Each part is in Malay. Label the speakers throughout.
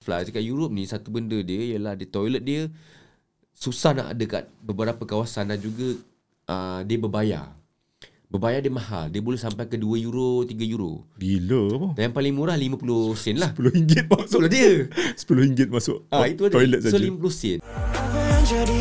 Speaker 1: fly Dekat Europe ni Satu benda dia Ialah di toilet dia Susah nak ada kat Beberapa kawasan Dan juga uh, Dia berbayar Berbayar dia mahal Dia boleh sampai ke 2 euro 3 euro
Speaker 2: Gila apa?
Speaker 1: Dan yang paling murah 50 sen lah
Speaker 2: RM10 masuk
Speaker 1: Itulah dia
Speaker 2: RM10 masuk
Speaker 1: Ah itu ada.
Speaker 2: toilet
Speaker 1: So
Speaker 2: saja.
Speaker 1: 50 sen.
Speaker 3: Apa yang jadi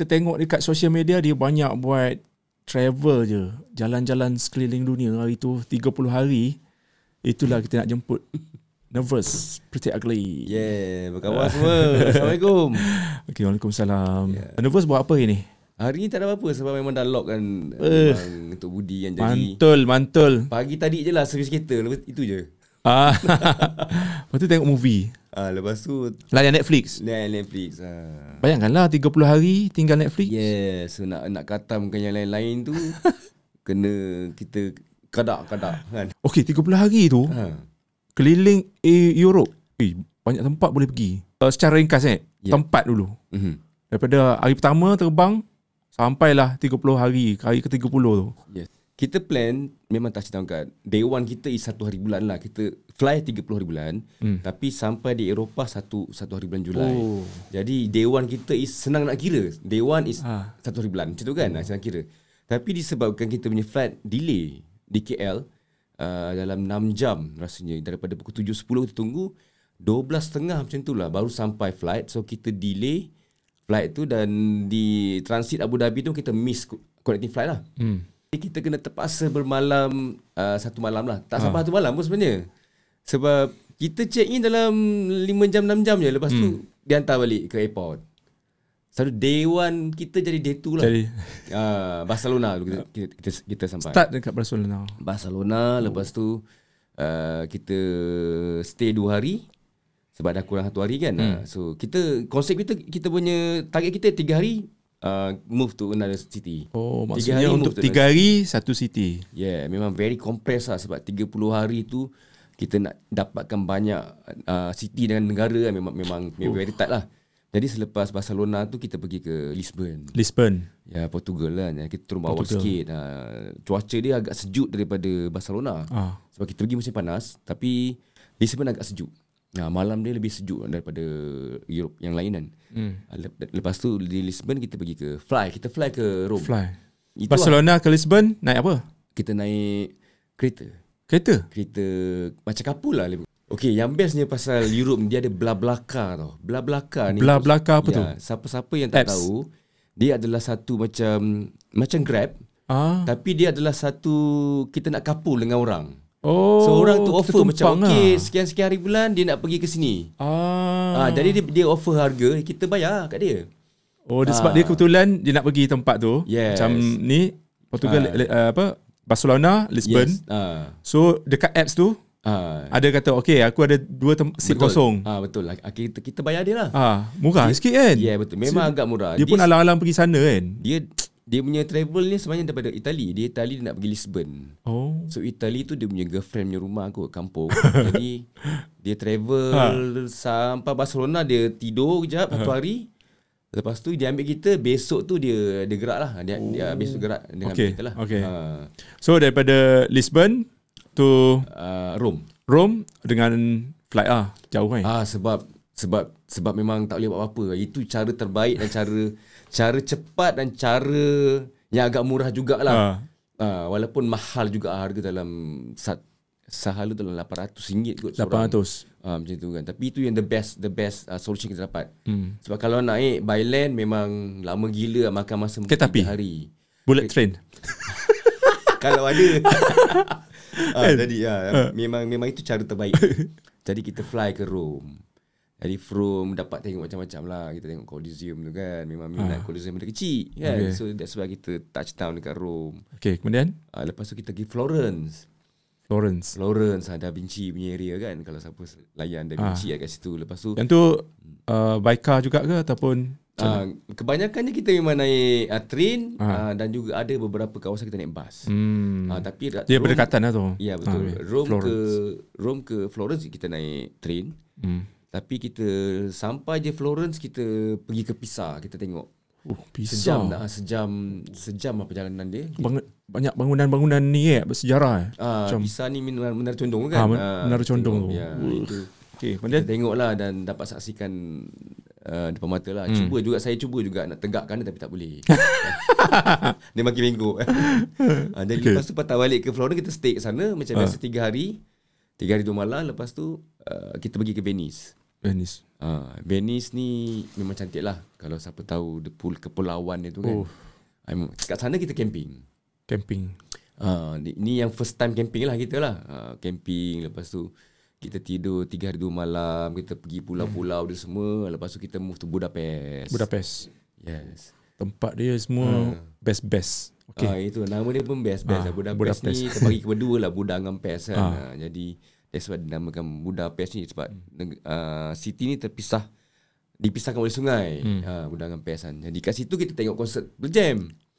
Speaker 2: Kita tengok dekat social media dia banyak buat travel je. Jalan-jalan sekeliling dunia hari tu 30 hari. Itulah kita nak jemput. Nervous, pretty ugly.
Speaker 1: Yeah, berkawan semua. Assalamualaikum.
Speaker 2: Okay, Waalaikumsalam. Yeah. Nervous buat apa hari ni?
Speaker 1: Hari ni tak ada apa-apa sebab memang dah lock kan. Memang untuk Budi yang jadi.
Speaker 2: Mantul, mantul.
Speaker 1: Pagi tadi je lah servis kereta. Lepas itu je.
Speaker 2: Ah. Lepas tu tengok movie.
Speaker 1: Ah, lepas tu
Speaker 2: Layan Netflix.
Speaker 1: Net- Netflix. Ah.
Speaker 2: Bayangkanlah 30 hari tinggal Netflix.
Speaker 1: Yeah, so nak nak katamkan yang lain-lain tu kena kita kadak-kadak kan.
Speaker 2: Okey, 30 hari tu
Speaker 1: Ha.
Speaker 2: keliling eh, Europe. Eh, banyak tempat boleh pergi. Uh, secara ringkas eh,
Speaker 1: Ya.
Speaker 2: tempat dulu.
Speaker 1: Mhm.
Speaker 2: Daripada hari pertama terbang sampailah 30 hari, hari ke-30 tu.
Speaker 1: Yes. Kita plan memang tak kat day one kita is satu hari bulan lah. Kita fly 30 hari bulan. Hmm. Tapi sampai di Eropah satu satu hari bulan Julai.
Speaker 2: Oh.
Speaker 1: Jadi day one kita is senang nak kira. Day one is
Speaker 2: Ah.
Speaker 1: satu hari bulan. Macam tu kan? Hmm. Senang kira. Tapi disebabkan kita punya flight delay di KL uh, dalam 6 jam rasanya. Daripada pukul 7.10 kita tunggu. 12.30 macam tu lah baru sampai flight. So kita delay flight tu dan di transit Abu Dhabi tu kita miss co- connecting flight lah.
Speaker 2: Hmm.
Speaker 1: Jadi kita kena terpaksa bermalam uh, satu malam lah. Tak sampai satu malam pun sebenarnya. Sebab kita check in dalam 5 jam 6 jam je lepas hmm. tu dihantar balik ke airport. Selalu day one kita jadi day two lah.
Speaker 2: Jadi
Speaker 1: Uh, Barcelona dulu kita, kita, kita, kita sampai.
Speaker 2: start dekat Barcelona.
Speaker 1: Barcelona lepas tu uh, kita stay 2 hari sebab dah kurang satu hari kan. Hmm. So kita konsep kita kita punya target kita 3 hari uh, move to another city.
Speaker 2: Oh,
Speaker 1: Tiga
Speaker 2: maksudnya
Speaker 1: hari
Speaker 2: untuk 3 hari satu city.
Speaker 1: Yeah, memang very compressed lah sebab 30 hari tu kita nak dapatkan banyak uh, city dengan negara kan memang memang, memang very tight lah. Jadi selepas Barcelona tu kita pergi ke Lisbon.
Speaker 2: Lisbon.
Speaker 1: Ya Portugal lah. Kita turun bawah sikit. Uh, cuaca dia agak sejuk daripada Barcelona.
Speaker 2: Ah.
Speaker 1: Sebab kita pergi musim panas tapi Lisbon agak sejuk. Nah, malam dia lebih sejuk daripada Europe yang lain kan. Hmm. Lepas tu di Lisbon kita pergi ke fly, kita fly ke Rome.
Speaker 2: Fly.
Speaker 1: Itu lah.
Speaker 2: Barcelona ke Lisbon naik apa?
Speaker 1: Kita naik kereta.
Speaker 2: Kereta.
Speaker 1: Kereta macam kapul lah. Okay, yang bestnya pasal Europe dia ada BlaBlaCar tau. BlaBlaCar ni.
Speaker 2: BlaBlaCar apa tu?
Speaker 1: ya, Siapa-siapa yang tak
Speaker 2: Apps.
Speaker 1: tahu, dia adalah satu macam macam Grab,
Speaker 2: Ah.
Speaker 1: tapi dia adalah satu kita nak kapul dengan orang.
Speaker 2: Oh.
Speaker 1: So orang tu offer macam okay
Speaker 2: lah.
Speaker 1: sekian-sekian hari bulan dia nak pergi ke sini.
Speaker 2: Ah.
Speaker 1: Ah, jadi dia, dia offer harga, kita bayar kat dia.
Speaker 2: Oh, dia, sebab dia kebetulan dia nak pergi tempat tu.
Speaker 1: Yes.
Speaker 2: Macam ni Portugal
Speaker 1: Ah.
Speaker 2: uh, apa Barcelona, Lisbon.
Speaker 1: Yes. Ah.
Speaker 2: So dekat apps tu
Speaker 1: Ah.
Speaker 2: ada kata okay aku ada dua tem- seat
Speaker 1: betul.
Speaker 2: kosong.
Speaker 1: Ah betul lah. Ah, Kita kita bayar dia lah.
Speaker 2: Ah, murah sikit kan?
Speaker 1: Ya yeah, betul. Memang agak murah.
Speaker 2: Dia pun alang-alang pergi sana kan?
Speaker 1: dia dia punya travel ni sebenarnya daripada Itali. Dia Itali dia nak pergi Lisbon.
Speaker 2: Oh.
Speaker 1: So Itali tu dia punya girlfriend punya rumah kot kampung. Jadi dia travel
Speaker 2: Ha.
Speaker 1: sampai Barcelona dia tidur kejap satu hari. Lepas tu dia ambil kita besok tu dia dia gerak lah. Dia, dia besok gerak dengan
Speaker 2: Okay,
Speaker 1: kita lah.
Speaker 2: okay.
Speaker 1: Ha.
Speaker 2: So daripada Lisbon to
Speaker 1: Uh, Rome.
Speaker 2: Rome dengan flight ah jauh kan?
Speaker 1: Ah sebab sebab sebab memang tak boleh buat apa-apa. Itu cara terbaik dan cara cara cepat dan cara yang agak murah jugalah.
Speaker 2: Ah.
Speaker 1: Ah, walaupun mahal juga harga dalam sat, sahala dalam RM800 kot seorang.
Speaker 2: 800.
Speaker 1: Ah, macam tu kan. Tapi itu yang the best the best uh, solution kita dapat.
Speaker 2: Hmm.
Speaker 1: Sebab kalau naik by land memang lama gila makan masa mungkin hari.
Speaker 2: Bullet train.
Speaker 1: kalau ada. ah, jadi ya, memang memang itu cara terbaik. jadi kita fly ke Rome. Jadi from dapat tengok macam-macam lah. Kita tengok Colosseum tu kan. Memang minat Colosseum benda kecil kan.
Speaker 2: Okay.
Speaker 1: So that's why kita touchdown dekat Rome.
Speaker 2: Okay, kemudian
Speaker 1: Ah, lepas tu kita pergi Florence.
Speaker 2: Florence.
Speaker 1: Florence ah, Da Vinci punya area kan. Kalau siapa layan Da Vinci ah. kat situ. Lepas tu
Speaker 2: Yang tu uh, by car juga ke ataupun
Speaker 1: ah, kebanyakannya kita memang naik ah, train ah. dan juga ada beberapa kawasan kita naik bas.
Speaker 2: hmm,
Speaker 1: Ah, tapi
Speaker 2: dia
Speaker 1: Rome-
Speaker 2: berdekatan lah tu.
Speaker 1: Ya betul.
Speaker 2: Ah, okay.
Speaker 1: Rome
Speaker 2: Florence.
Speaker 1: ke Rome ke Florence kita naik train.
Speaker 2: Hmm.
Speaker 1: Tapi kita sampai je Florence kita pergi ke Pisa kita tengok.
Speaker 2: Oh,
Speaker 1: Sejam
Speaker 2: pisau.
Speaker 1: dah, sejam sejam apa perjalanan dia.
Speaker 2: Bangun, banyak bangunan-bangunan ni eh bersejarah eh.
Speaker 1: Ah,
Speaker 2: Macam-
Speaker 1: Pisa ni menara, menara condong
Speaker 2: Ah,
Speaker 1: kan?
Speaker 2: men- menara condong
Speaker 1: tengok,
Speaker 2: tu.
Speaker 1: Ya,
Speaker 2: Uh.
Speaker 1: itu.
Speaker 2: Okey,
Speaker 1: Kita
Speaker 2: kemudian
Speaker 1: tengok lah dan dapat saksikan uh, depan mata lah. Hmm. Cuba juga, saya cuba juga nak tegakkan dia tapi tak boleh. dia makin bengkok. uh, jadi
Speaker 2: Okay.
Speaker 1: lepas tu patah balik ke Florida, kita stay kat sana macam
Speaker 2: Ah.
Speaker 1: biasa tiga hari. Tiga hari dua malam. Lepas tu uh, kita pergi ke Venice.
Speaker 2: Venice.
Speaker 1: Uh, Venice ni memang cantik lah. Kalau siapa tahu the pool, kepulauan dia tu kan.
Speaker 2: Oh.
Speaker 1: I'm, kat sana kita camping.
Speaker 2: Camping.
Speaker 1: Ah, ni, ni yang first time camping lah kita lah. Ah, camping lepas tu kita tidur tiga hari dua malam, kita pergi pulau-pulau dia semua, lepas tu kita move to Budapest.
Speaker 2: Budapest.
Speaker 1: Yes.
Speaker 2: Tempat dia semua best-best.
Speaker 1: Okay. Ah, itu nama dia pun best best
Speaker 2: Ah,
Speaker 1: lah. Budapest,
Speaker 2: Budapest.
Speaker 1: ni terbagi kedua lah Buda dengan Pest kan.
Speaker 2: Ah.
Speaker 1: Ah. jadi that's why dinamakan Budapest ni sebab neg- ah, city ni terpisah dipisahkan oleh sungai. Hmm. Ah, Buda dengan Pest kan. Jadi kat situ kita tengok konsert Pearl Jam.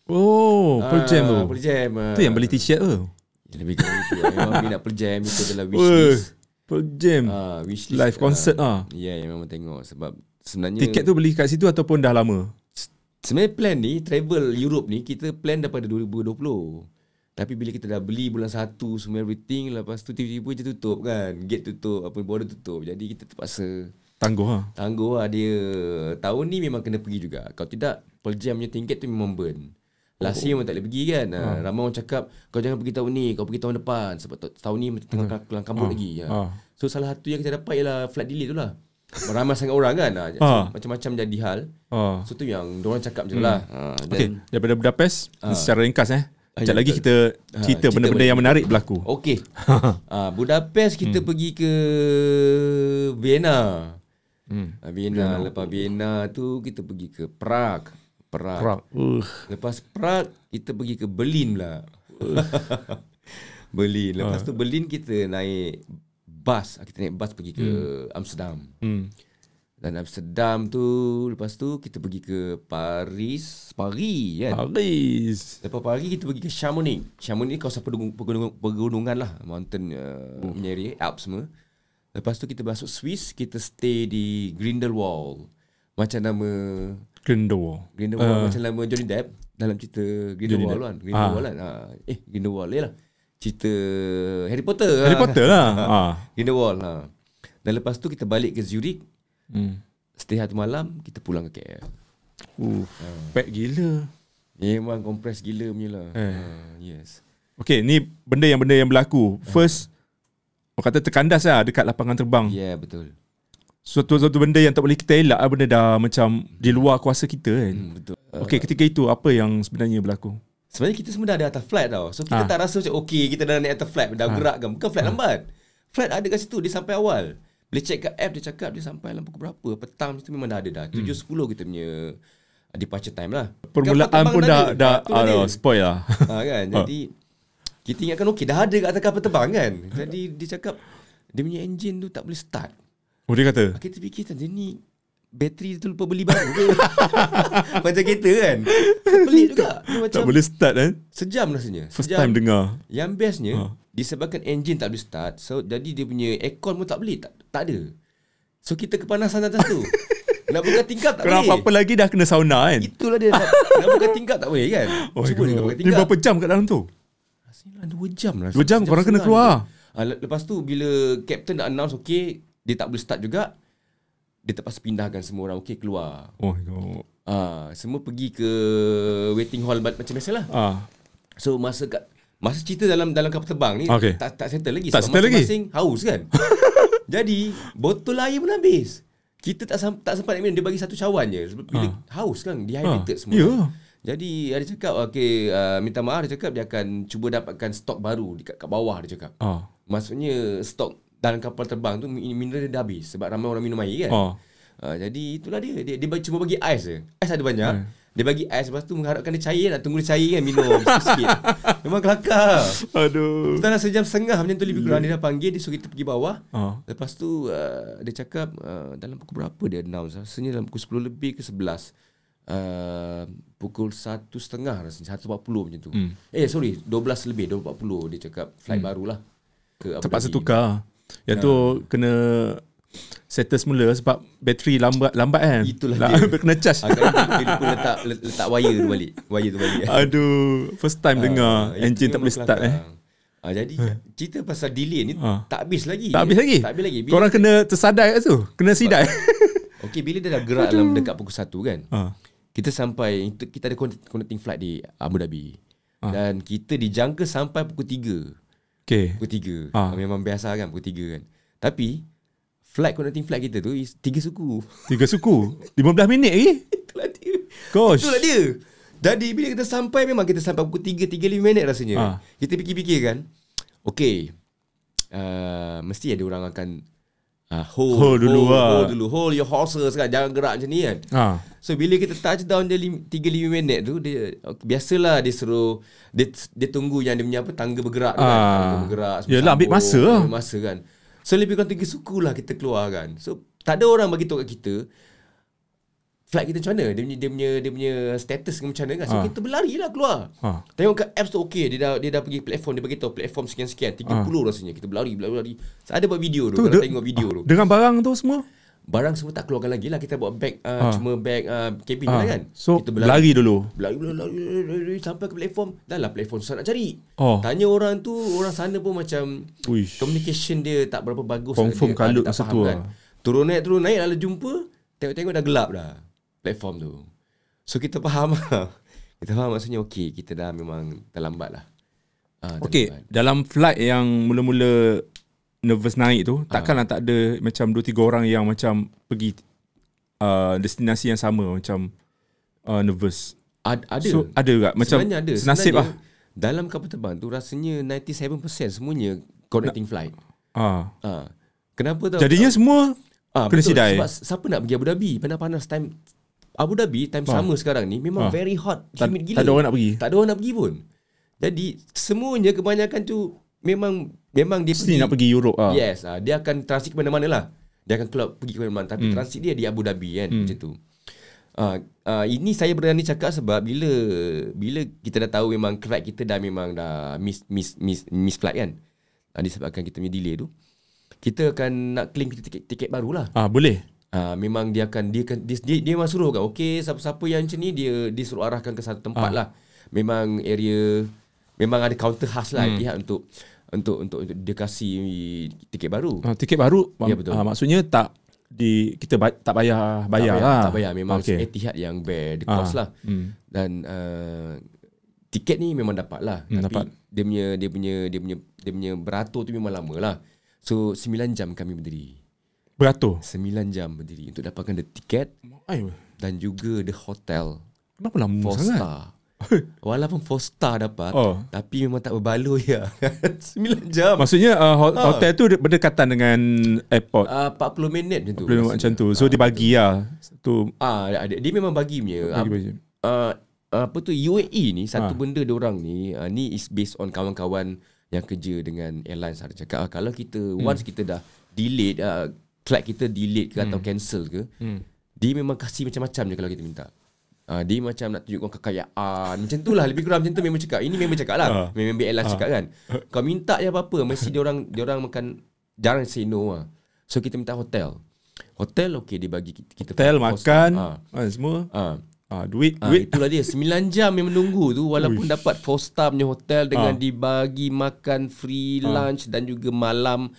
Speaker 2: Oh, Pearl Jam tu.
Speaker 1: Pearl Jam. ah.
Speaker 2: Tu yang beli t-shirt tu.
Speaker 1: Ya, lebih kurang itu. Memang minat Pearl Jam itu adalah wish list.
Speaker 2: Pearl Jam.
Speaker 1: Ah, wish list.
Speaker 2: Live concert ah.
Speaker 1: Ya, yeah, memang tengok sebab sebenarnya
Speaker 2: Tiket tu beli kat situ ataupun dah lama?
Speaker 1: sebenarnya plan ni travel Europe ni kita plan daripada 2020. Tapi bila kita dah beli bulan 1 semua everything lepas tu tiba-tiba je tutup kan. Gate tutup, apa border tutup. Jadi kita terpaksa
Speaker 2: Tangguh ha.
Speaker 1: tangguh lah dia. Tahun ni memang kena pergi juga. Kalau tidak Pearl Jam punya tiket tu memang burn. Last year memang tak boleh pergi kan. Ha. Ramai orang cakap kau jangan pergi tahun ni, kau pergi tahun depan sebab ta- tahun ni tengah kelang kabut lagi. Ha.
Speaker 2: Ah.
Speaker 1: So salah satu yang kita dapat ialah flight delay tu lah. Ramai sangat orang kan. Ha. So,
Speaker 2: Ah.
Speaker 1: Macam-macam jadi hal.
Speaker 2: Ah.
Speaker 1: So tu yang orang cakap je lah. Ha.
Speaker 2: Okey,
Speaker 1: Dan
Speaker 2: daripada Budapest
Speaker 1: Ah.
Speaker 2: secara ringkas eh. Sekejap lagi kita
Speaker 1: Ah,
Speaker 2: cerita benda-benda yang menarik berlaku.
Speaker 1: Okey. ah, Budapest kita
Speaker 2: Hmm.
Speaker 1: pergi ke Vienna.
Speaker 2: Hmm.
Speaker 1: Ah, Vienna. Lepas Vienna tu kita pergi ke Prague. Prague.
Speaker 2: Prague. Uh.
Speaker 1: Lepas Prague kita pergi ke Berlin pula. Berlin. Lepas tu Berlin kita naik bas. Ah, Kita naik bas pergi ke Amsterdam.
Speaker 2: Hmm.
Speaker 1: Dan Amsterdam tu lepas tu kita pergi ke Paris, Paris kan.
Speaker 2: Paris.
Speaker 1: Lepas Paris kita pergi ke Chamonix. Chamonix ni kawasan pegunungan, pegunungan, pegunungan lah, mountain uh, oh. punya area, Alps semua. Lepas tu kita masuk Swiss, kita stay di Grindelwald. Macam nama
Speaker 2: Grindelwald.
Speaker 1: Grindelwald uh. macam nama Johnny Depp dalam cerita Grindelwald kan. Grindelwald kan. Ha. Eh Grindelwald lah. Cerita Harry Potter.
Speaker 2: Harry Potter lah. ah.
Speaker 1: Grindelwald ha. Dan lepas tu kita balik ke Zurich,
Speaker 2: Hmm.
Speaker 1: stay satu malam, kita pulang ke KL.
Speaker 2: Uh. Pack gila.
Speaker 1: Memang kompres gila punya lah.
Speaker 2: Eh.
Speaker 1: Ha, yes.
Speaker 2: Okay, ni benda yang benda yang berlaku. First, orang kata terkandas lah dekat lapangan terbang.
Speaker 1: Ya, yeah, betul.
Speaker 2: Suatu-suatu benda yang tak boleh kita elak lah. Benda dah macam di luar kuasa kita kan.
Speaker 1: Hmm, betul.
Speaker 2: Okay, ketika itu apa yang sebenarnya berlaku?
Speaker 1: Sebenarnya kita semua dah ada atas flight tau. So kita
Speaker 2: Ah.
Speaker 1: tak rasa macam okay kita dah naik atas flight, dah gerak kan. Bukan flight lambat. Flight ada kat situ, dia sampai awal. Boleh check kat app, dia cakap dia sampai dalam pukul berapa. Petang tu memang dah ada dah. 7.10 kita punya uh, departure time lah.
Speaker 2: Permulaan pun dah dah
Speaker 1: Tu dia.
Speaker 2: ah, spoil lah.
Speaker 1: ha, kan? Jadi kita ingatkan okey dah ada kat atas kapal terbang kan. Jadi dia cakap dia punya engine tu tak boleh start.
Speaker 2: Oh dia kata,
Speaker 1: Kita fikir dia ni bateri tu lupa beli baru ke? Macam kereta kan. Pelik juga. Dia macam
Speaker 2: tak boleh start kan?
Speaker 1: sejam rasanya.
Speaker 2: First
Speaker 1: sejam.
Speaker 2: time dengar.
Speaker 1: Yang bestnya
Speaker 2: Ha.
Speaker 1: disebabkan engine tak boleh start, so jadi dia punya aircon pun tak boleh, tak, tak ada. So kita kepanasan atas tu. nak buka tingkap tak
Speaker 2: Kalau
Speaker 1: boleh.
Speaker 2: apa-apa lagi dah kena sauna kan?
Speaker 1: Itulah dia nak, nak buka tingkap tak boleh kan.
Speaker 2: Oh,
Speaker 1: Cuba dia buka tingkap.
Speaker 2: berapa jam kat dalam tu?
Speaker 1: Rasanya lah 2 jam lah.
Speaker 2: Dua jam, korang kena keluar.
Speaker 1: le- lepas tu bila captain dah announce okay, dia tak boleh start juga. Dia terpaksa pindahkan semua orang okay keluar.
Speaker 2: Oh my god.
Speaker 1: Ah, semua pergi ke waiting hall macam biasalah.
Speaker 2: Ah.
Speaker 1: So masa kat masa cerita dalam dalam kapal terbang ni
Speaker 2: Okay.
Speaker 1: tak tak settle lagi
Speaker 2: Tak settle lagi?
Speaker 1: masing-masing haus kan. Jadi botol air pun habis. Kita tak tak sempat nak minum dia bagi satu cawan je sebab bila haus kan dehydrated
Speaker 2: Ah,
Speaker 1: semua.
Speaker 2: ya.
Speaker 1: Jadi ada cakap okay uh, minta maaf dia cakap dia akan cuba dapatkan stok baru dekat kat bawah dia cakap.
Speaker 2: Ah.
Speaker 1: Maksudnya stok dalam kapal terbang tu min- mineral dia dah habis sebab ramai orang minum air kan.
Speaker 2: Ah.
Speaker 1: Uh, jadi itulah dia. Dia, dia cuma bagi ais je. Ais ada banyak.
Speaker 2: Hmm.
Speaker 1: Dia bagi ais lepas tu mengharapkan dia cair nak tunggu dia cair kan minum sikit-sikit. Memang kelakar.
Speaker 2: Aduh.
Speaker 1: Setelah sejam setengah macam tu lebih kurang dia dah panggil dia suruh kita pergi bawah.
Speaker 2: Ah.
Speaker 1: Lepas tu uh, dia cakap uh, dalam pukul berapa dia announce rasanya dalam pukul 10 lebih ke 11. Uh, pukul satu setengah rasanya 1.40 macam tu.
Speaker 2: Hmm.
Speaker 1: Eh sorry 12 lebih 2.40 dia cakap flight barulah ke
Speaker 2: Terpaksa tukar. Yang tu kena settle semula sebab bateri lambat lambat kan.
Speaker 1: Itulah
Speaker 2: La-
Speaker 1: dia.
Speaker 2: kena charge.
Speaker 1: Ah, dia, dia lupa letak letak wire tu balik. Wire tu balik.
Speaker 2: Aduh, first time dengar
Speaker 1: Ah, itu
Speaker 2: engine tak boleh start eh.
Speaker 1: Ah, jadi cerita pasal delay ni
Speaker 2: Ah.
Speaker 1: tak habis lagi.
Speaker 2: Tak habis lagi?
Speaker 1: Tak habis lagi. Bila,
Speaker 2: Korang kena tersadai kat tu. Kena sidai.
Speaker 1: Okey, bila dia dah gerak dalam dekat pukul 1 kan.
Speaker 2: ah.
Speaker 1: Kita sampai kita ada connect- connecting flight di Abu Dhabi.
Speaker 2: Ah.
Speaker 1: Dan kita dijangka sampai pukul 3.
Speaker 2: Okay.
Speaker 1: Pukul 3.
Speaker 2: Ah.
Speaker 1: Memang biasa kan pukul 3 kan. Tapi flight connecting flight kita tu is 3 suku.
Speaker 2: Tiga suku. 15 minit lagi.
Speaker 1: Itulah dia.
Speaker 2: Gosh.
Speaker 1: Itulah dia. Jadi bila kita sampai memang kita sampai pukul 3 35 minit rasanya.
Speaker 2: Ah.
Speaker 1: Kita fikir-fikir kan. Okey. Uh, mesti ada orang akan uh, hold,
Speaker 2: Hold dulu
Speaker 1: hold,
Speaker 2: lah.
Speaker 1: hold dulu. Hold your horses kan. Jangan gerak macam ni kan.
Speaker 2: Ah.
Speaker 1: So bila kita touchdown dia lim- 3-5 minit tu dia okay, biasalah dia suruh dia, dia tunggu yang dia punya apa tangga bergerak tu kan. Tangga bergerak.
Speaker 2: Yelah, ambil masa lah.
Speaker 1: Ambil masa kan. So lebih kurang tiga suku lah kita keluar kan. So tak ada orang bagi tahu kat kita flight kita macam mana dia punya dia punya dia punya status macam mana kan. So
Speaker 2: Ah.
Speaker 1: kita berlari lah keluar.
Speaker 2: Ah.
Speaker 1: Tengok kat apps tu okey dia dah dia dah pergi platform dia bagi tahu platform sekian-sekian 30 rasanya kita berlari berlari. berlari. So, ada buat video tu,
Speaker 2: Tu,
Speaker 1: tu
Speaker 2: de-
Speaker 1: tengok video tu.
Speaker 2: Dengan barang tu semua.
Speaker 1: Barang semua tak keluarkan lagi lah kita bawa bag uh,
Speaker 2: Ah.
Speaker 1: cuma bag uh, cabin
Speaker 2: Ah.
Speaker 1: lah kan.
Speaker 2: So,
Speaker 1: kita
Speaker 2: berlari dulu.
Speaker 1: Berlari, berlari, berlari, berlari, berlari, sampai ke platform. Dah lah platform susah nak cari.
Speaker 2: Oh.
Speaker 1: Tanya orang tu, orang sana pun macam
Speaker 2: Uish.
Speaker 1: communication dia tak berapa bagus.
Speaker 2: Confirm kalut masa
Speaker 1: faham
Speaker 2: tu
Speaker 1: kan.
Speaker 2: lah.
Speaker 1: Turun naik, turun naik, lalu jumpa, tengok-tengok dah gelap dah platform tu. So kita faham lah. Kita faham maksudnya okey, kita dah memang terlambat lah. Ah,
Speaker 2: Okay, dalam flight yang mula-mula nervous naik tu, takkanlah tak ada macam 2 3 orang yang macam pergi uh, destinasi yang sama macam uh, nervous.
Speaker 1: Ad, ada.
Speaker 2: So ada juga macam
Speaker 1: Sebenarnya ada.
Speaker 2: senasib
Speaker 1: Sebenarnya,
Speaker 2: lah.
Speaker 1: Dalam kapal terbang tu rasanya 97% semuanya connecting flight.
Speaker 2: Ah.
Speaker 1: Ah. Kenapa tau?
Speaker 2: Jadinya semua
Speaker 1: ah,
Speaker 2: kena
Speaker 1: betul.
Speaker 2: sidai.
Speaker 1: Sebab siapa nak pergi Abu Dhabi? Panas-panas time Abu Dhabi time
Speaker 2: Ah.
Speaker 1: summer sekarang ni memang
Speaker 2: Ah.
Speaker 1: very hot,
Speaker 2: tak,
Speaker 1: humid gila.
Speaker 2: tak ada orang nak pergi.
Speaker 1: Tak ada orang nak pergi pun. Jadi semuanya kebanyakan tu memang memang dia
Speaker 2: Mesti nak pergi Europe ah.
Speaker 1: Yes, ah, dia akan transit ke mana-mana lah. Dia akan keluar pergi ke mana-mana tapi hmm. transit dia di Abu Dhabi kan hmm. macam tu. Ah, ah, ini saya berani cakap sebab bila bila kita dah tahu memang flight kita dah memang dah miss miss miss miss flight kan. Ah, disebabkan kita punya delay tu. Kita akan nak claim kita tiket tiket baru lah.
Speaker 2: Ah boleh.
Speaker 1: Ah, memang dia akan dia akan dia, dia, dia memang suruh kan. Okey, siapa-siapa yang macam ni dia dia suruh arahkan ke satu tempat
Speaker 2: Ah.
Speaker 1: lah. Memang area memang ada counter khas lah hmm. pihak untuk untuk untuk untuk dia kasih tiket baru.
Speaker 2: Ah, tiket baru
Speaker 1: Ya, betul.
Speaker 2: ah, maksudnya tak di kita ba- tak bayar bayar
Speaker 1: tak
Speaker 2: lah.
Speaker 1: Tak bayar memang
Speaker 2: Okay.
Speaker 1: Etihad yang bear the cost lah.
Speaker 2: hmm.
Speaker 1: Dan uh, tiket ni memang dapat lah.
Speaker 2: Hmm,
Speaker 1: Tapi
Speaker 2: dapat.
Speaker 1: dia punya dia punya dia punya dia punya beratur tu memang lama lah. So 9 jam kami berdiri.
Speaker 2: Beratur.
Speaker 1: 9 jam berdiri untuk dapatkan the tiket
Speaker 2: Ay,
Speaker 1: dan juga the hotel
Speaker 2: kenapa lama
Speaker 1: 4
Speaker 2: sangat?
Speaker 1: star. Walaupun 4 star dapat
Speaker 2: Oh.
Speaker 1: Tapi memang tak berbaloi ya 9 jam
Speaker 2: Maksudnya uh, ho-
Speaker 1: Ah.
Speaker 2: hotel tu berdekatan dengan airport.
Speaker 1: uh, 40 minit macam tu
Speaker 2: Boleh buat macam tu. So dia bagi lah. Tu
Speaker 1: Ah, ada, dia memang bagi punya.
Speaker 2: bagi
Speaker 1: uh, apa tu UAE ni satu
Speaker 2: Ah.
Speaker 1: benda dia orang ni uh, ni is based on kawan-kawan yang kerja dengan airlines ada cakap ah, kalau kita
Speaker 2: Hmm.
Speaker 1: once kita dah delayed uh, flight kita delayed ke atau cancel ke
Speaker 2: Hmm.
Speaker 1: dia memang kasih macam-macam je kalau kita minta. Uh, dia macam nak tunjukkan kekayaan Macam tu lah Lebih kurang macam tu memang cakap Ini memang cakap lah
Speaker 2: Ah.
Speaker 1: Memang airline cakap kan Kau minta je apa-apa Mesti dia orang dia orang makan Jarang say no lah So kita minta hotel Hotel okay dia bagi kita, kita
Speaker 2: Hotel, makan,
Speaker 1: Ah.
Speaker 2: ah. semua.
Speaker 1: Ah.
Speaker 2: Ah, duit,
Speaker 1: Ah,
Speaker 2: duit.
Speaker 1: itulah dia 9 jam yang menunggu tu walaupun
Speaker 2: Uish.
Speaker 1: dapat 4 star punya hotel dengan
Speaker 2: Ah.
Speaker 1: dibagi makan free lunch dan juga malam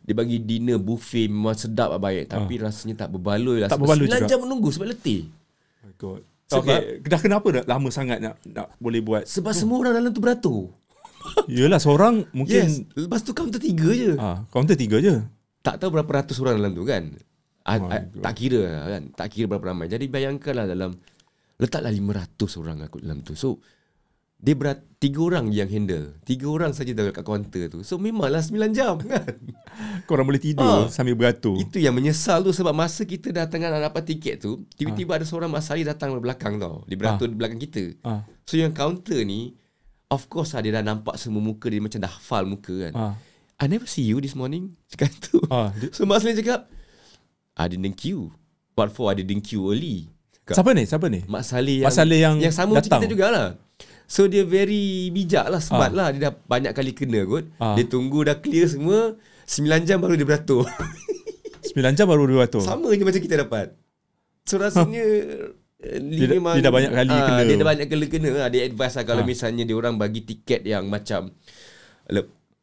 Speaker 1: dia bagi dinner buffet memang sedap lah baik tapi rasanya tak berbaloi lah
Speaker 2: Tak berbaloi
Speaker 1: 9
Speaker 2: juga.
Speaker 1: jam menunggu sebab letih
Speaker 2: Oh my God.
Speaker 1: Sebab-
Speaker 2: Okay, dah kenapa dah lama sangat nak nak boleh buat?
Speaker 1: sebab semua orang dalam tu beratur
Speaker 2: Yelah seorang mungkin
Speaker 1: yes lepas tu counter 3 je
Speaker 2: ah kaunter tiga je.
Speaker 1: tak tahu berapa ratus orang dalam tu kan Ah,
Speaker 2: Oh
Speaker 1: ah,
Speaker 2: my God.
Speaker 1: tak kira lah kan tak kira berapa ramai jadi bayangkanlah dalam letaklah 500 orang aku dalam tu so dia berat tiga orang yang handle tiga orang saja dah kat kaunter tu so memanglah 9 jam kan
Speaker 2: Korang boleh tidur
Speaker 1: Ah.
Speaker 2: sambil beratur.
Speaker 1: itu yang menyesal tu sebab masa kita dah tengah nak dapat tiket tu tiba-tiba ada seorang Masari datang dari belakang tau dia beratur di belakang kita
Speaker 2: Ah.
Speaker 1: so yang kaunter ni of course lah dia dah nampak semua muka dia macam dah hafal muka kan
Speaker 2: Ah.
Speaker 1: I never see you this morning cakap tu
Speaker 2: dia-
Speaker 1: So Mak Salim cakap I didn't queue What for I didn't queue early Cakap,
Speaker 2: Siapa ni? Siapa ni?
Speaker 1: Mak Saleh yang,
Speaker 2: Mak Saleh yang
Speaker 1: yang sama macam
Speaker 2: datang.
Speaker 1: kita jugalah So dia very bijak lah Smart
Speaker 2: Ah.
Speaker 1: lah Dia dah banyak kali kena kot
Speaker 2: Ah.
Speaker 1: Dia tunggu dah clear semua 9 jam baru dia beratur
Speaker 2: 9 jam baru 200.
Speaker 1: Sama je macam kita dapat. So rasanya eh,
Speaker 2: Dia dah- dia dah banyak kali
Speaker 1: ah,
Speaker 2: kena.
Speaker 1: Dia dah banyak kali kena lah. Dia advice lah kalau
Speaker 2: Ah.
Speaker 1: misalnya dia orang bagi tiket yang macam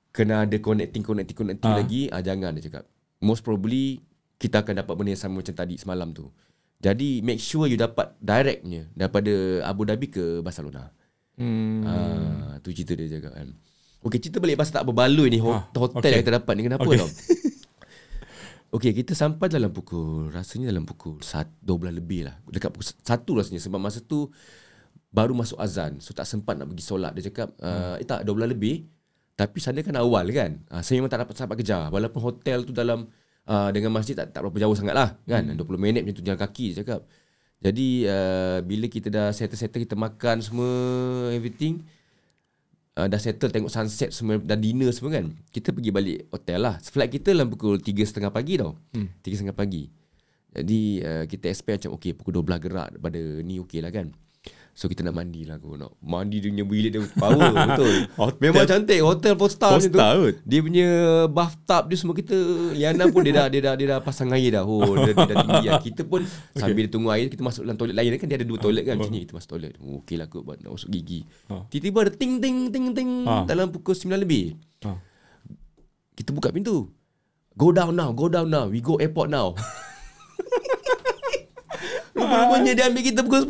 Speaker 1: kena ada connecting connecting connecting
Speaker 2: Ah.
Speaker 1: lagi, ah jangan dia cakap. Most probably kita akan dapat benda yang sama macam tadi semalam tu. Jadi make sure you dapat directnya daripada Abu Dhabi ke Barcelona.
Speaker 2: Hmm.
Speaker 1: Ah, tu cerita dia cakap kan. Okey, cerita balik pasal tak berbaloi ni
Speaker 2: Ah,
Speaker 1: hotel
Speaker 2: okey.
Speaker 1: yang kita dapat ni kenapa
Speaker 2: Okey.
Speaker 1: tau? Okey, kita sampai dalam pukul rasanya dalam pukul 1 12 lebih lah. Dekat pukul 1 rasanya sebab masa tu baru masuk azan. So tak sempat nak pergi solat. Dia cakap, uh, eh tak 12 lebih. Tapi sana kan awal kan. Uh, saya memang tak dapat sampai kejar. Walaupun hotel tu dalam uh, dengan masjid tak, tak berapa jauh sangat lah kan. 20 minit macam tu jalan kaki dia cakap. Jadi uh, bila kita dah settle-settle kita makan semua everything uh, dah settle tengok sunset semua dan dinner semua kan. Kita pergi balik hotel lah. Flight kita dalam pukul 3.30 pagi tau. Hmm. 3.30 pagi. Jadi uh, kita expect macam okay pukul 12 gerak pada ni okay lah kan. So kita nak mandi lah aku nak mandi dia punya bilik dia power betul.
Speaker 2: Hotel-
Speaker 1: Memang cantik hotel 4 star
Speaker 2: Four
Speaker 1: macam tu.
Speaker 2: kot.
Speaker 1: Dia punya bathtub dia semua kita Liana pun dia dah dia dah dia dah pasang air dah. Oh dia, dia dah tinggi lah. Kita pun sambil dia tunggu air kita masuk dalam toilet lain kan dia ada dua toilet kan macam ni kita masuk toilet. Oh, okey lah kot buat nak masuk gigi.
Speaker 2: Ah.
Speaker 1: Tiba-tiba ada ting ting ting ting
Speaker 2: Ah.
Speaker 1: dalam pukul 9 lebih.
Speaker 2: Ah.
Speaker 1: Kita buka pintu. Go down now, go down now. We go airport now. Rupanya dia ambil kita pukul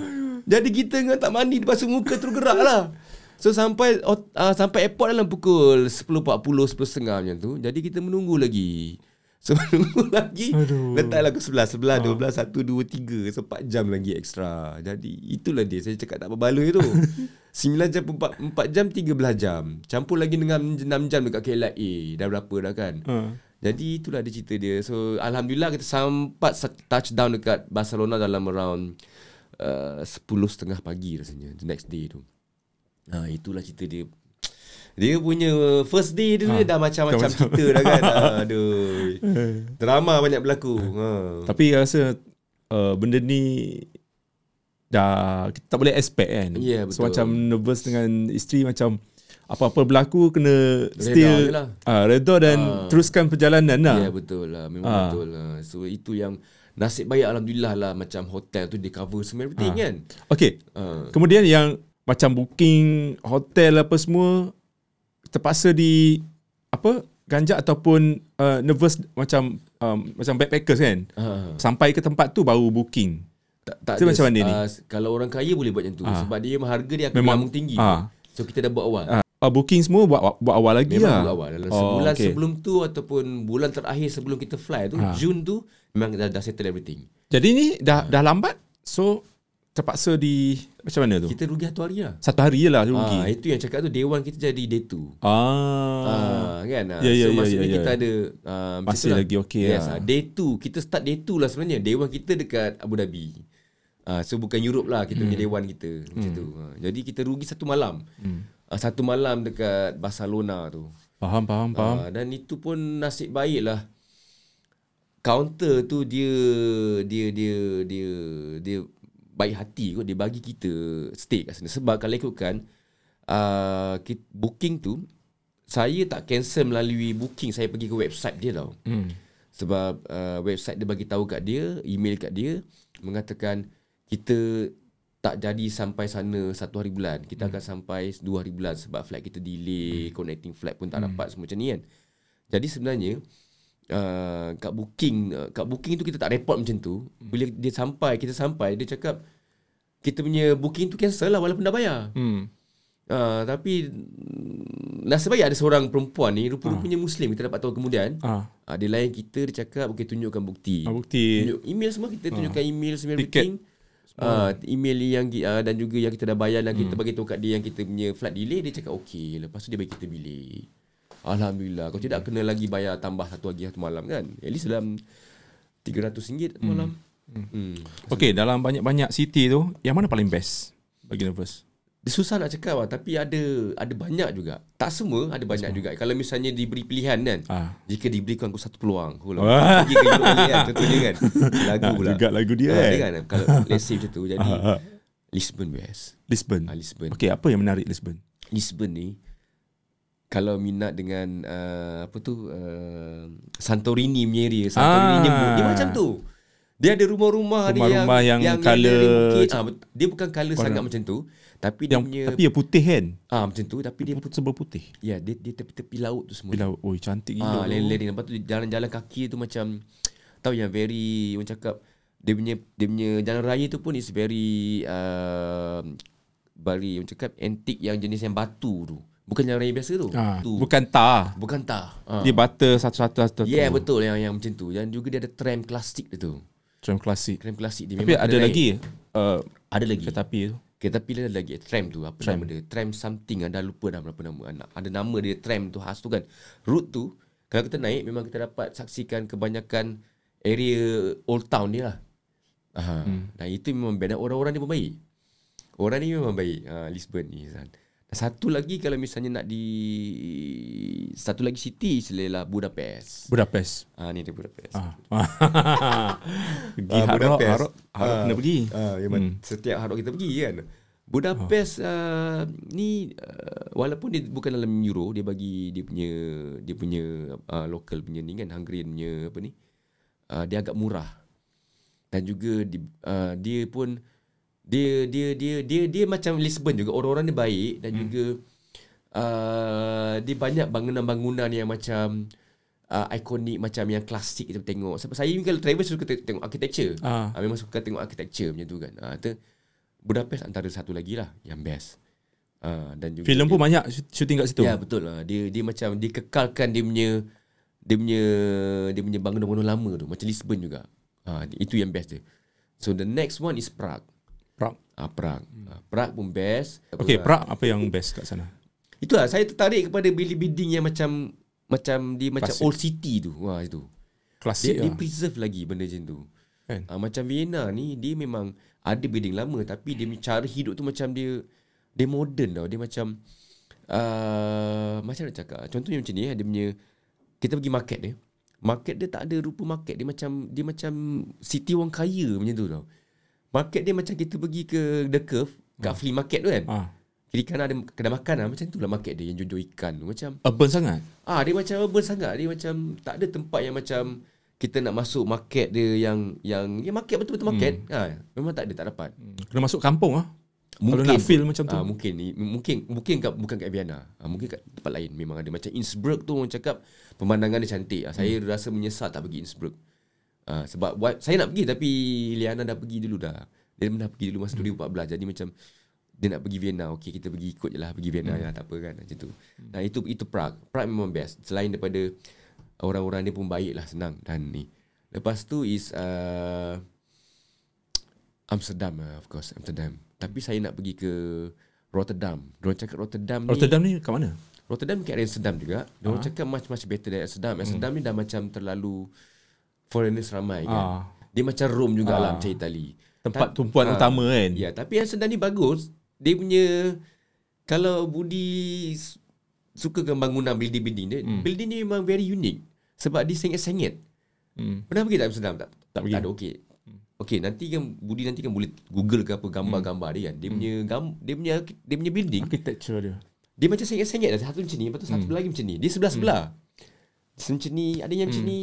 Speaker 1: 10. Jadi kita dengan tak mandi Lepas tu muka terus gerak lah. So sampai uh, sampai airport dalam pukul 10.40 10.30 macam tu Jadi kita menunggu lagi. So menunggu lagi.
Speaker 2: Aduh.
Speaker 1: Letaklah ke 11 11 12 1 2 3 So 4 jam lagi extra Jadi itulah dia. Saya cakap tak berbaloi tu. 9 jam 4, 4 jam 13 jam. Campur lagi dengan 6 jam dekat KLIA Dah berapa dah kan?
Speaker 2: Ah.
Speaker 1: jadi itulah dia cerita dia. So alhamdulillah kita sempat se- touchdown dekat Barcelona dalam around uh, 10.30 pagi rasanya the next day tu. Ha itulah cerita dia. Dia punya first day tu
Speaker 2: Ha,
Speaker 1: dia dah macam-macam
Speaker 2: macam-
Speaker 1: cerita dah kan. Aduh. Drama banyak berlaku. Ha.
Speaker 2: Tapi rasa uh, benda ni dah kita tak boleh expect kan. So
Speaker 1: betul.
Speaker 2: macam nervous dengan isteri macam apa-apa berlaku kena
Speaker 1: Reda
Speaker 2: still
Speaker 1: je lah.
Speaker 2: ah reda dan
Speaker 1: Ah.
Speaker 2: teruskan perjalanan lah.
Speaker 1: Ya betul lah Memang
Speaker 2: Ah.
Speaker 1: betul lah So itu yang Nasib baik Alhamdulillah lah Macam hotel tu Dia cover semua everything
Speaker 2: Ah.
Speaker 1: kan
Speaker 2: Okay.
Speaker 1: ha.
Speaker 2: Kemudian yang macam booking hotel apa semua terpaksa di apa ganjak ataupun uh, nervous macam um, macam backpackers kan.
Speaker 1: Ha.
Speaker 2: Sampai ke tempat tu baru booking.
Speaker 1: Tak, tak
Speaker 2: So,
Speaker 1: ada,
Speaker 2: macam mana ni?
Speaker 1: ah, Kalau orang kaya boleh buat macam tu
Speaker 2: Ah.
Speaker 1: Sebab dia memang harga dia akan
Speaker 2: Memang-
Speaker 1: memang tinggi
Speaker 2: ah.
Speaker 1: So kita dah buat awal
Speaker 2: Uh, uh, booking semua buat buat awal lagi
Speaker 1: Memang
Speaker 2: lah.
Speaker 1: buat awal Dalam
Speaker 2: Oh,
Speaker 1: sebulan
Speaker 2: okay.
Speaker 1: sebelum tu Ataupun bulan terakhir sebelum kita fly tu
Speaker 2: Ah.
Speaker 1: Jun tu Memang dah, dah settle everything
Speaker 2: Jadi ni dah dah lambat. So terpaksa di macam mana tu?
Speaker 1: Kita rugi satu hari lah
Speaker 2: Satu hari je lah
Speaker 1: Ah,
Speaker 2: rugi.
Speaker 1: itu yang cakap tu Day one kita jadi day two
Speaker 2: Ah.
Speaker 1: Ah, kan ah.
Speaker 2: Ya, ya,
Speaker 1: So maksudnya
Speaker 2: ya, ya.
Speaker 1: kita ada ah,
Speaker 2: Masih
Speaker 1: lah.
Speaker 2: lagi okey
Speaker 1: yes,
Speaker 2: lah.
Speaker 1: ah. Day 2 Kita start day 2 lah sebenarnya Day 1 kita dekat Abu Dhabi ah, So bukan Europe lah Kita punya day 1 kita Macam tu ah. Jadi kita rugi satu malam ah, Satu malam dekat Barcelona tu
Speaker 2: Faham faham faham.
Speaker 1: ah, Dan itu pun nasib baik lah Counter tu dia Dia Dia Dia Dia Baik hati kot Dia bagi kita Stay kat sana Sebab kalau ikutkan uh, Booking tu Saya tak cancel melalui booking Saya pergi ke website dia tau
Speaker 2: Hmm.
Speaker 1: Sebab uh, website dia bagi tahu kat dia, email kat dia mengatakan kita tak jadi sampai sana satu hari bulan. Kita akan sampai dua hari bulan sebab flight kita delay, connecting flight pun tak dapat semua macam ni kan. Jadi sebenarnya uh, kat booking uh, kat booking tu kita tak report macam tu. Bila dia sampai, kita sampai dia cakap kita punya booking tu cancel lah walaupun dah bayar.
Speaker 2: Hmm.
Speaker 1: Uh, tapi mm, nasib baik ada seorang perempuan ni rupa-rupanya Muslim kita dapat tahu kemudian.
Speaker 2: Ah.
Speaker 1: Ah, dia layan kita dia cakap okey tunjukkan bukti.
Speaker 2: Ah, bukti.
Speaker 1: Tunjuk email semua kita tunjukkan email semua everything. Ah, email yang uh, dan juga yang kita dah bayar dan kita bagi tahu kat dia yang kita punya flight delay dia cakap okey. Lepas tu dia bagi kita bilik. Alhamdulillah. Kalau tidak kena lagi bayar tambah satu lagi satu malam kan. At least dalam RM300 satu malam. Hmm.
Speaker 2: Okay, dalam banyak-banyak city tu, yang mana paling best bagi nervous?
Speaker 1: Dia susah nak cakap lah Tapi ada Ada banyak juga Tak semua Ada banyak juga Kalau misalnya diberi pilihan kan
Speaker 2: Ah.
Speaker 1: Jika diberikan aku satu peluang Aku
Speaker 2: Wah.
Speaker 1: pergi ke Europe kan Contohnya kan Lagu pula
Speaker 2: juga lagu dia,
Speaker 1: Ah,
Speaker 2: eh.
Speaker 1: kan Kalau let's say macam tu Jadi
Speaker 2: Ah, ah.
Speaker 1: Lisbon best
Speaker 2: Lisbon.
Speaker 1: ah, Lisbon
Speaker 2: Okay, apa yang menarik Lisbon?
Speaker 1: Lisbon ni kalau minat dengan uh, apa tu uh, Santorini punya area Santorini
Speaker 2: Ah.
Speaker 1: dia, dia macam tu dia ada rumah-rumah dia
Speaker 2: Rumah-rumah yang colour
Speaker 1: dari bukit. Ah, dia bukan
Speaker 2: Warna.
Speaker 1: sangat macam tu tapi dia
Speaker 2: Yang
Speaker 1: punya
Speaker 2: tapi yang putih kan.
Speaker 1: ah macam tu tapi dia
Speaker 2: Dia sebab putih.
Speaker 1: ya dia dia tepi-tepi laut tu semua
Speaker 2: Bila oi cantik gila.
Speaker 1: Ah, lereng-lereng. Lepas tu jalan-jalan kaki tu macam tahu yang very orang cakap dia punya dia punya jalan raya tu pun is very uh, very orang cakap antik yang jenis yang batu tu. Bukan jalan raya biasa tu.
Speaker 2: Ah,
Speaker 1: tu.
Speaker 2: bukan tar.
Speaker 1: bukan tah. Ah.
Speaker 2: Dia butter satu-satu satu.
Speaker 1: Yeah, betul yang yang macam tu. Dan juga dia ada tram klasik dia tu.
Speaker 2: Macam klasik.
Speaker 1: Tram klasik dia
Speaker 2: Tapi
Speaker 1: memang
Speaker 2: ada lagi uh,
Speaker 1: Ada lagi.
Speaker 2: kereta api tu.
Speaker 1: Kereta api dia ada lagi tram tu apa tram. nama dia? Tram something ada lupa dah berapa nama. Ada, ada nama dia tram tu khas tu kan. Route tu kalau kita naik memang kita dapat saksikan kebanyakan area old town dia lah. Aha. Hmm. Dan itu memang best. Dan orang-orang ni pun baik. Orang ni memang baik. Ha, Lisbon ni. Zan. Satu lagi kalau misalnya nak di satu lagi city selalah Budapest.
Speaker 2: Budapest.
Speaker 1: Ah ni dia Budapest.
Speaker 2: Ah. pergi
Speaker 1: Ah,
Speaker 2: Rock,
Speaker 1: Budapest.
Speaker 2: Hard Rock, Hard Rock
Speaker 1: Ah,
Speaker 2: kena pergi.
Speaker 1: Ah, memang hmm. setiap rock kita pergi kan. Budapest uh, ni uh, walaupun dia bukan dalam euro dia bagi dia punya dia punya uh, local punya ni kan Hungarian punya apa ni uh, dia agak murah dan juga di, uh, dia pun dia dia dia dia dia macam Lisbon juga orang-orang dia baik dan hmm. juga uh, dia banyak bangunan-bangunan yang macam uh, ikonik macam yang klasik kita tengok sebab saya ni kalau travel suka te- tengok architecture
Speaker 2: Ah.
Speaker 1: Ah. memang suka tengok architecture macam tu kan. Ah tu Budapest antara satu lagi lah yang best. Ah dan juga
Speaker 2: Filem pun banyak syuting kat situ.
Speaker 1: Ya betul lah. Dia dia macam dia kekalkan dia punya dia punya dia punya bangunan-bangunan lama tu macam Lisbon juga. Ah itu yang best dia. So the next one is Prague.
Speaker 2: Prague.
Speaker 1: Ah Prague. Ah, Prague pun best.
Speaker 2: Okay, Prague apa yang best kat sana?
Speaker 1: Itulah saya tertarik kepada building-building yang macam macam dia macam
Speaker 2: Klasik.
Speaker 1: old city tu. Wah itu.
Speaker 2: Klasik
Speaker 1: Dia, dia
Speaker 2: lah.
Speaker 1: preserve lagi benda macam tu.
Speaker 2: Kan?
Speaker 1: Ha, macam Vienna ni dia memang ada building lama tapi dia cara hidup tu macam dia dia modern tau. Dia macam uh, macam nak cakap. Contohnya macam ni eh, dia punya kita pergi market dia. Market dia tak ada rupa market. Dia macam dia macam city orang kaya macam tu tau. Market dia macam kita pergi ke The Curve kat flea market tu kan.
Speaker 2: Ah,
Speaker 1: Kiri kanan ada kedai makan lah. Macam tu lah market dia yang jual-jual ikan tu. Macam
Speaker 2: urban sangat.
Speaker 1: Ah dia macam urban sangat. Dia macam tak ada tempat yang macam kita nak masuk market dia yang yang ya market betul-betul market. Hmm. Ha memang tak ada tak dapat.
Speaker 2: Hmm, Kena masuk kampung ah. Kalau nak feel macam tu.
Speaker 1: Ah mungkin mungkin mungkin kat, bukan kat Vienna. Ah mungkin kat tempat lain memang ada macam Innsbruck tu orang cakap pemandangan dia cantik. Ah, saya rasa menyesal tak pergi Innsbruck. Ah sebab buat saya nak pergi tapi Liana dah pergi dulu dah. Dia dah pergi dulu masa 2014 jadi macam dia nak pergi Vienna. Okey kita pergi ikut je lah pergi Vienna hmm. ya tak apa kan macam tu. Nah itu itu Prague. Prague memang best. Selain daripada orang-orang dia pun baik lah senang dan ni. Lepas tu is uh, Amsterdam lah of course Amsterdam. Tapi saya nak pergi ke Rotterdam. Diorang cakap Rotterdam,
Speaker 2: Rotterdam ni kat mana?
Speaker 1: ni Rotterdam kat Amsterdam juga. Diorang
Speaker 2: Ah.
Speaker 1: cakap much much better dari Amsterdam. Amsterdam ni dah macam terlalu foreigners ramai kan.
Speaker 2: Ah.
Speaker 1: Dia macam Rome juga lah
Speaker 2: Ah.
Speaker 1: macam Itali.
Speaker 2: Tempat
Speaker 1: Ta-
Speaker 2: tumpuan
Speaker 1: ah,
Speaker 2: utama kan.
Speaker 1: Ya, tapi Amsterdam ni bagus. Dia punya kalau Budi s- suka dengan bangunan building-building dia, hmm. building ni memang very unique. Sebab dia sengit-sengit.
Speaker 2: Hmm.
Speaker 1: Pernah pergi tak Amsterdam tak?
Speaker 2: Tak pergi.
Speaker 1: Tak ada okey. Okey, nanti kan Budi nanti kan boleh Google ke apa gambar-gambar dia kan. Dia punya gam, dia punya dia punya building
Speaker 2: Architecture dia.
Speaker 1: dia macam sengit-sengit dah. Satu macam ni, lepas tu satu lagi macam ni. Dia sebelah-sebelah. Macam ni, ada yang macam ni.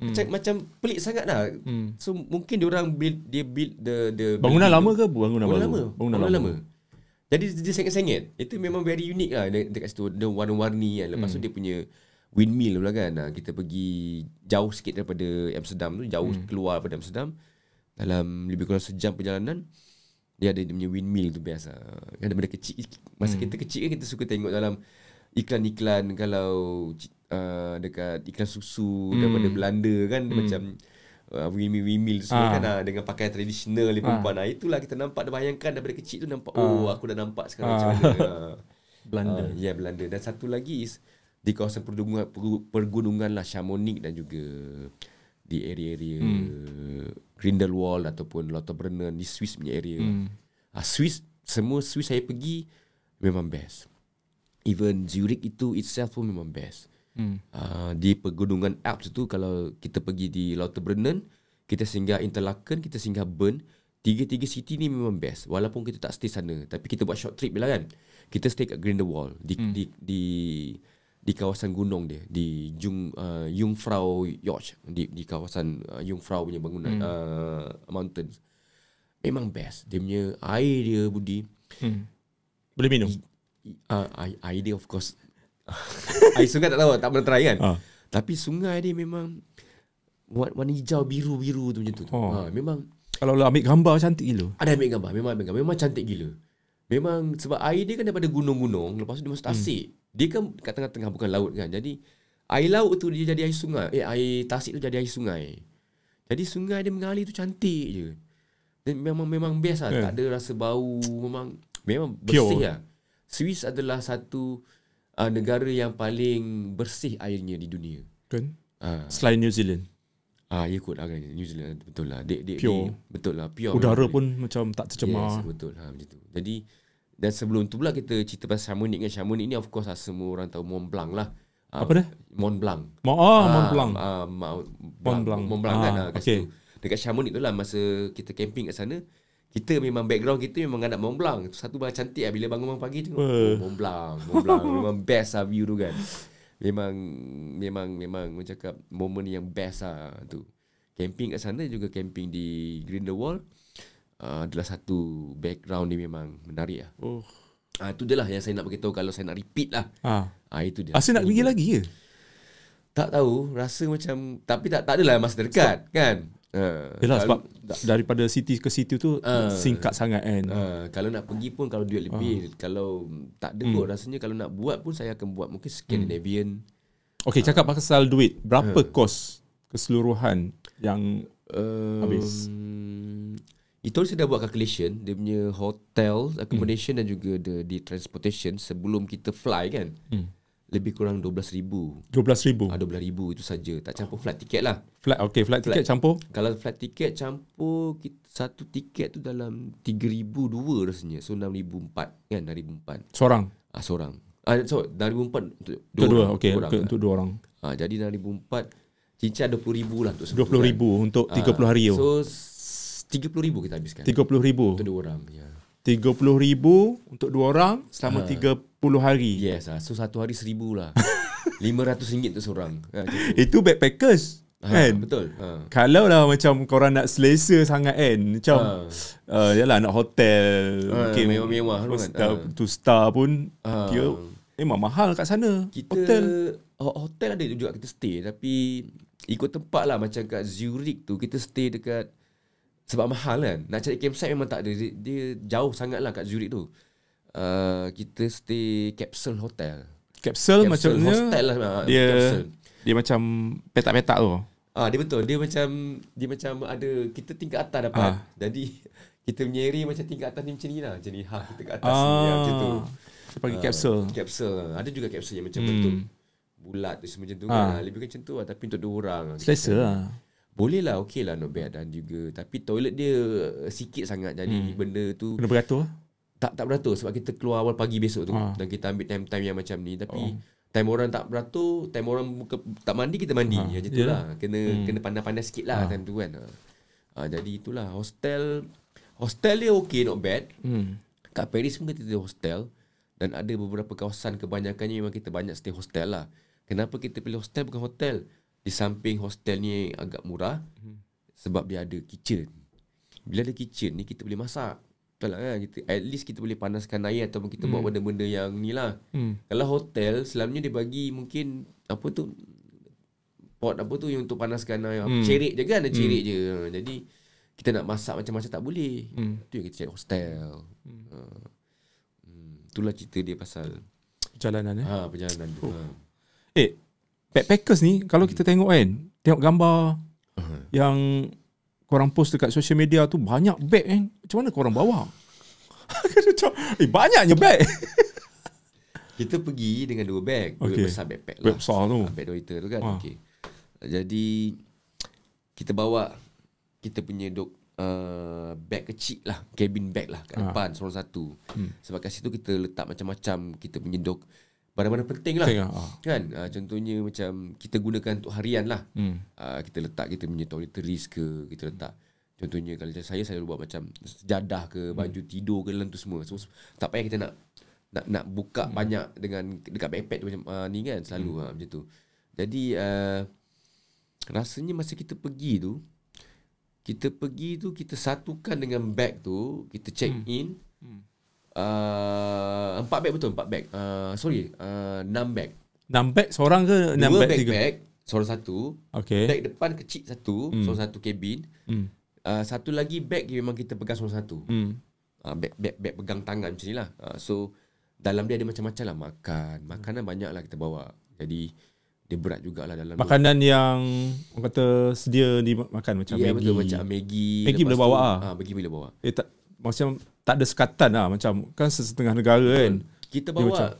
Speaker 1: Macam macam pelik sangat lah.
Speaker 2: Hmm.
Speaker 1: So mungkin dia orang build dia build the the
Speaker 2: Bangunan
Speaker 1: building
Speaker 2: lama ke bangunan
Speaker 1: Bangunan
Speaker 2: baru?
Speaker 1: lama.
Speaker 2: Bangunan lama.
Speaker 1: lama. Jadi dia sengit-sengit. Itu memang very unique lah de- dekat situ. Dia warna-warni kan. Lepas tu dia punya windmill pula kan. Ha, Kita pergi jauh sikit daripada Amsterdam tu. Jauh keluar daripada Amsterdam. Dalam lebih kurang sejam perjalanan. Dia ada dia punya windmill tu biasa. Kan daripada kecil. Masa kita kecil kan kita suka tengok dalam iklan-iklan kalau uh, dekat iklan susu daripada Belanda kan dia macam uh, windmill-windmill semua
Speaker 2: Ah.
Speaker 1: kan ah, dengan pakaian tradisional ni perempuan. Ah. itulah kita nampak dia bayangkan daripada kecil tu nampak oh aku dah nampak sekarang macam mana. Ah.
Speaker 2: Belanda.
Speaker 1: Ah, ya Belanda dan satu lagi is di kawasan pergunungan pergu- pergunungan lah Chamonix dan juga di area-area hmm. Grindelwald ataupun Lauterbrunnen di Swiss punya area. Hmm. Ah, Swiss semua Swiss saya pergi memang best. Even Zurich itu itself pun memang best.
Speaker 2: Hmm.
Speaker 1: Uh, di pegunungan Alps itu kalau kita pergi di Lauterbrunnen, kita singgah Interlaken, kita singgah Bern, tiga-tiga city ni memang best. Walaupun kita tak stay sana, tapi kita buat short trip je lah kan. Kita stay kat Grindelwald di hmm. di di di kawasan gunung dia di Jung uh, Jungfrau Joch di di kawasan uh, Jungfrau punya bangunan hmm. uh, mountains. Memang best. Dia punya air dia Budi.
Speaker 2: Hmm. Boleh minum.
Speaker 1: Uh, air, air dia of course. air sungai tak tahu tak pernah try kan.
Speaker 2: Ah.
Speaker 1: Tapi sungai dia memang warna, hijau biru-biru tu macam tu.
Speaker 2: Oh.
Speaker 1: Ha, memang
Speaker 2: Kalau lu ambil gambar cantik gila.
Speaker 1: ada ambil gambar Memang ambil gambar Memang cantik gila Memang sebab air dia kan daripada gunung-gunung Lepas tu dia masuk tasik hmm. Dia kan kat tengah-tengah bukan laut kan Jadi Air laut tu dia jadi air sungai Eh air tasik tu jadi air sungai Jadi sungai dia mengalir tu cantik je Dan memang memang best lah
Speaker 2: Eh.
Speaker 1: Tak ada rasa bau Memang Memang
Speaker 2: Pure.
Speaker 1: bersih lah Swiss adalah satu uh, Negara yang paling bersih airnya di dunia
Speaker 2: Kan?
Speaker 1: Ah,
Speaker 2: Selain New Zealand.
Speaker 1: ah, ya kot lah kan New Zealand betul lah. Dia, dia,
Speaker 2: Pure.
Speaker 1: Dia, betul lah pure.
Speaker 2: Udara pun macam tak tercemar.
Speaker 1: Yes, betul ha macam tu. Jadi dan sebelum tu pula kita cerita pasal Chamonix kan. Chamonix ni of course lah semua orang tahu Mont Blanc lah. Ah,
Speaker 2: Apa dia?
Speaker 1: Mont Blanc.
Speaker 2: Ma ah, Mont Blanc.
Speaker 1: Ah, Mount
Speaker 2: Mont Blanc.
Speaker 1: Mont Blanc kan.
Speaker 2: Ah,
Speaker 1: Ah, kat
Speaker 2: okay.
Speaker 1: situ. Dekat Chamonix tu lah masa kita camping kat sana. Kita memang background kita memang ada Mont Blanc. Satu barang cantik lah bila bangun pagi tengok
Speaker 2: Wah.
Speaker 1: oh, Mont Blanc. Mont Blanc memang best lah view tu kan. Memang memang memang orang cakap momen yang best lah tu. Camping kat sana juga camping di Grindelwald. Uh, adalah satu background dia memang menarik lah.
Speaker 2: Oh.
Speaker 1: Ah tu je lah yang saya nak beritahu kalau saya nak repeat lah.
Speaker 2: Ah.
Speaker 1: Ah itu dia.
Speaker 2: Asyik nak pergi lagi ke?
Speaker 1: Tak tahu, rasa macam tapi tak tak adalah masa dekat kan. Uh,
Speaker 2: Yelah sebab da- daripada city ke city tu
Speaker 1: Ah.
Speaker 2: singkat sangat kan.
Speaker 1: Uh, kalau nak pergi pun kalau duit lebih Kalau tak ada kot rasanya Kalau nak buat pun Saya akan buat Mungkin Scandinavian
Speaker 2: Okey, cakap pasal duit. Berapa kos keseluruhan yang
Speaker 1: um,
Speaker 2: Habis.
Speaker 1: Itu saya dah buat calculation Dia punya hotel Accommodation dan juga the, the transportation Sebelum kita fly kan
Speaker 2: Hmm.
Speaker 1: Lebih kurang RM12,000
Speaker 2: 12,000.
Speaker 1: ah, RM12,000 itu saja Tak campur flight ticket lah
Speaker 2: Flight okey, flight tiket campur.
Speaker 1: Kalau flight ticket campur kita, Satu tiket tu dalam RM3,002 rasanya So RM6,004 kan RM6,004
Speaker 2: Seorang.
Speaker 1: ah, Seorang ah, So RM6,004 untuk
Speaker 2: Untuk dua,
Speaker 1: orang,
Speaker 2: okey,
Speaker 1: dua orang
Speaker 2: okay, untuk dua orang.
Speaker 1: ah, Jadi RM6,004 Cincin RM20,000 lah untuk satu
Speaker 2: 20,000 untuk 30 hari tu.
Speaker 1: So s- RM30,000 kita habiskan
Speaker 2: 30,000.
Speaker 1: Untuk dua orang ya.
Speaker 2: 30,000 untuk dua orang selama 30 hari.
Speaker 1: Yes ah. So satu hari RM1,000 lah RM500 untuk seorang tu.
Speaker 2: Itu backpackers.
Speaker 1: Ah,
Speaker 2: Kan?
Speaker 1: Betul ah.
Speaker 2: Kalau lah macam korang nak selesa sangat kan Macam uh, Yalah nak hotel mungkin
Speaker 1: mewah-mewah tu kan.
Speaker 2: star. Two star pun. Dia Memang mahal kat sana
Speaker 1: Kita
Speaker 2: Hotel
Speaker 1: ho- hotel ada juga kita stay tapi ikut tempat lah macam kat Zurich tu kita stay dekat sebab mahal kan. Nak cari campsite memang tak ada. Dia, dia jauh sangat lah kat Zurich tu. Uh, kita stay capsule hotel.
Speaker 2: Capsule,
Speaker 1: Capsule
Speaker 2: macamnya
Speaker 1: hostel lah. ah,
Speaker 2: Dia
Speaker 1: capsule.
Speaker 2: Dia macam Petak-petak tu
Speaker 1: Ah dia betul. Dia macam dia macam ada kita tingkat atas dapat.
Speaker 2: Ah.
Speaker 1: Jadi kita punya area macam tingkat atas ni macam ni lah. Macam ni ha kita kat atas ni ya, macam tu.
Speaker 2: Ah. Dia panggil
Speaker 1: Ah,
Speaker 2: capsule
Speaker 1: Capsule. Ada juga capsule yang macam
Speaker 2: Hmm.
Speaker 1: bentuk bulat tu semua macam tu
Speaker 2: Ah.
Speaker 1: kan. Lebih macam tu lah tapi untuk dua orang.
Speaker 2: Selesa lah
Speaker 1: Boleh lah okey lah not bad dan juga tapi toilet dia uh, sikit sangat jadi hmm. benda tu
Speaker 2: Kena beratur
Speaker 1: tak tak beratur sebab kita keluar awal pagi besok tu
Speaker 2: Ah.
Speaker 1: dan kita ambil time-time yang macam ni tapi oh. time orang tak beratur time orang buka, tak mandi kita mandi ha. macam
Speaker 2: ya.
Speaker 1: itulah kena
Speaker 2: Hmm.
Speaker 1: kena pandai-pandai sikit lah
Speaker 2: Ah.
Speaker 1: time tu kan ha. jadi itulah hostel hostel dia okey not bad
Speaker 2: hmm.
Speaker 1: kat Paris pun kita tidur hostel dan ada beberapa kawasan kebanyakannya memang kita banyak stay hostel lah. Kenapa kita pilih hostel bukan hotel? Di samping hostel ni agak murah sebab dia ada kitchen. Bila ada kitchen ni kita boleh masak. Betul lah kan? Kita, at least kita boleh panaskan air ataupun kita buat benda-benda yang ni lah.
Speaker 2: Hmm.
Speaker 1: Kalau hotel selalunya dia bagi mungkin apa tu pot apa tu yang untuk panaskan air.
Speaker 2: Hmm.
Speaker 1: Hmm. Cerik je kan, ada cerik je. Jadi kita nak masak macam-macam tak boleh.
Speaker 2: Hmm.
Speaker 1: Tu yang kita cari hostel. Hmm. Hmm. Itulah cerita dia pasal
Speaker 2: Perjalanan eh
Speaker 1: ha, perjalanan tu. Ha.
Speaker 2: Eh Backpackers ni Kalau kita tengok kan Tengok gambar
Speaker 1: Uh-huh.
Speaker 2: Yang Korang post dekat social media tu Banyak bag kan Macam mana korang bawa Macam, Eh banyaknya bag
Speaker 1: Kita pergi dengan dua bag. Dua
Speaker 2: Okey.
Speaker 1: besar backpack lah.
Speaker 2: Bag besar tu.
Speaker 1: Bag dua liter tu kan.
Speaker 2: Ah.
Speaker 1: Okey. Jadi kita bawa kita punya dok uh, bag kecil lah, cabin bag lah kat
Speaker 2: Ah.
Speaker 1: depan seorang satu.
Speaker 2: Hmm.
Speaker 1: Sebab kat situ kita letak macam-macam kita punya dok barang-barang penting lah.
Speaker 2: Penting lah, ah.
Speaker 1: Kan? Uh, contohnya macam kita gunakan untuk harian lah.
Speaker 2: hmm.
Speaker 1: Uh, kita letak kita punya toiletries ke, kita letak Contohnya kalau macam saya saya buat macam sejadah ke, baju tidur ke dalam tu semua. So tak payah kita nak nak nak buka hmm. banyak dengan dekat backpack tu macam uh, ni kan selalu hmm. uh, macam tu. Jadi uh, rasanya masa kita pergi tu kita pergi tu kita satukan dengan bag tu kita check hmm. in hmm. Uh, empat bag betul empat bag uh, sorry uh, enam bag
Speaker 2: Enam bag seorang ke enam
Speaker 1: dua
Speaker 2: bag tiga?
Speaker 1: backpack seorang satu
Speaker 2: Okay.
Speaker 1: bag depan kecil satu
Speaker 2: Hmm.
Speaker 1: seorang satu kabin
Speaker 2: Hmm.
Speaker 1: uh, satu lagi bag yang memang kita pegang seorang satu
Speaker 2: Hmm.
Speaker 1: uh, bag, bag, bag pegang tangan macam ni lah uh, so dalam dia ada macam-macam lah makan makanan banyak lah kita bawa jadi dia berat jugalah dalam.
Speaker 2: Makanan yang orang kata sedia dimakan macam
Speaker 1: Ya
Speaker 2: Maggi.
Speaker 1: betul macam Maggi
Speaker 2: Maggi boleh bawa ah.
Speaker 1: ah, Maggi boleh bawa
Speaker 2: Eh tak macam tak ada sekatan lah macam kan setengah negara kan.
Speaker 1: Kita bawa
Speaker 2: macam-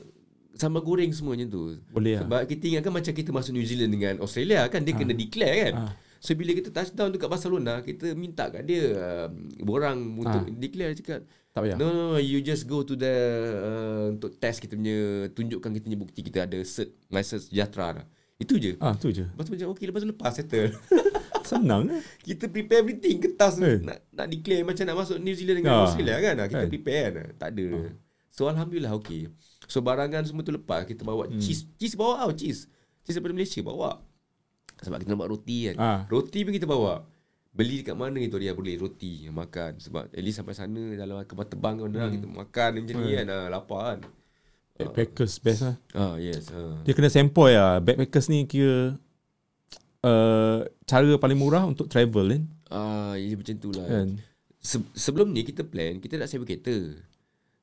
Speaker 1: sambal goreng semua macam tu
Speaker 2: Boleh lah.
Speaker 1: Sebab kita ingatkan macam kita masuk New Zealand dengan Australia kan Dia kena declare kan
Speaker 2: Ah.
Speaker 1: So bila kita touchdown dekat Barcelona Kita minta kat dia um, Borang untuk
Speaker 2: Ah.
Speaker 1: declare cakap
Speaker 2: Tak payah.
Speaker 1: No, no, no, you just go to the uh, untuk test kita punya tunjukkan kita punya bukti kita ada cert license sejahtera dah. Itu je.
Speaker 2: Ah tu je.
Speaker 1: Lepas tu macam okay lepas tu lepas settle.
Speaker 2: Senang eh.
Speaker 1: kita prepare everything kertas
Speaker 2: Eh.
Speaker 1: nak nak declare macam nak masuk New Zealand dengan
Speaker 2: Ah.
Speaker 1: Australia kan. Ah, Kita
Speaker 2: Kan.
Speaker 1: prepare kan. Tak ada. So alhamdulillah okay. So barangan semua tu lepas kita bawa
Speaker 2: Hmm.
Speaker 1: cheese. Cheese bawa tau cheese. Cheese daripada Malaysia bawa. Sebab kita nak buat roti kan.
Speaker 2: Ah.
Speaker 1: Roti pun kita bawa. Beli dekat mana itu dia boleh roti makan sebab at least sampai sana dalam kapal terbang kan hmm. kita makan macam ni kan ah, lapar kan.
Speaker 2: Backpackers best lah.
Speaker 1: Ah yes. Ah.
Speaker 2: Dia kena sempoi lah. Backpackers ni kira uh, cara paling murah untuk travel kan.
Speaker 1: Ah, ya macam tu lah.
Speaker 2: Kan?
Speaker 1: Se- sebelum ni kita plan kita nak sewa kereta.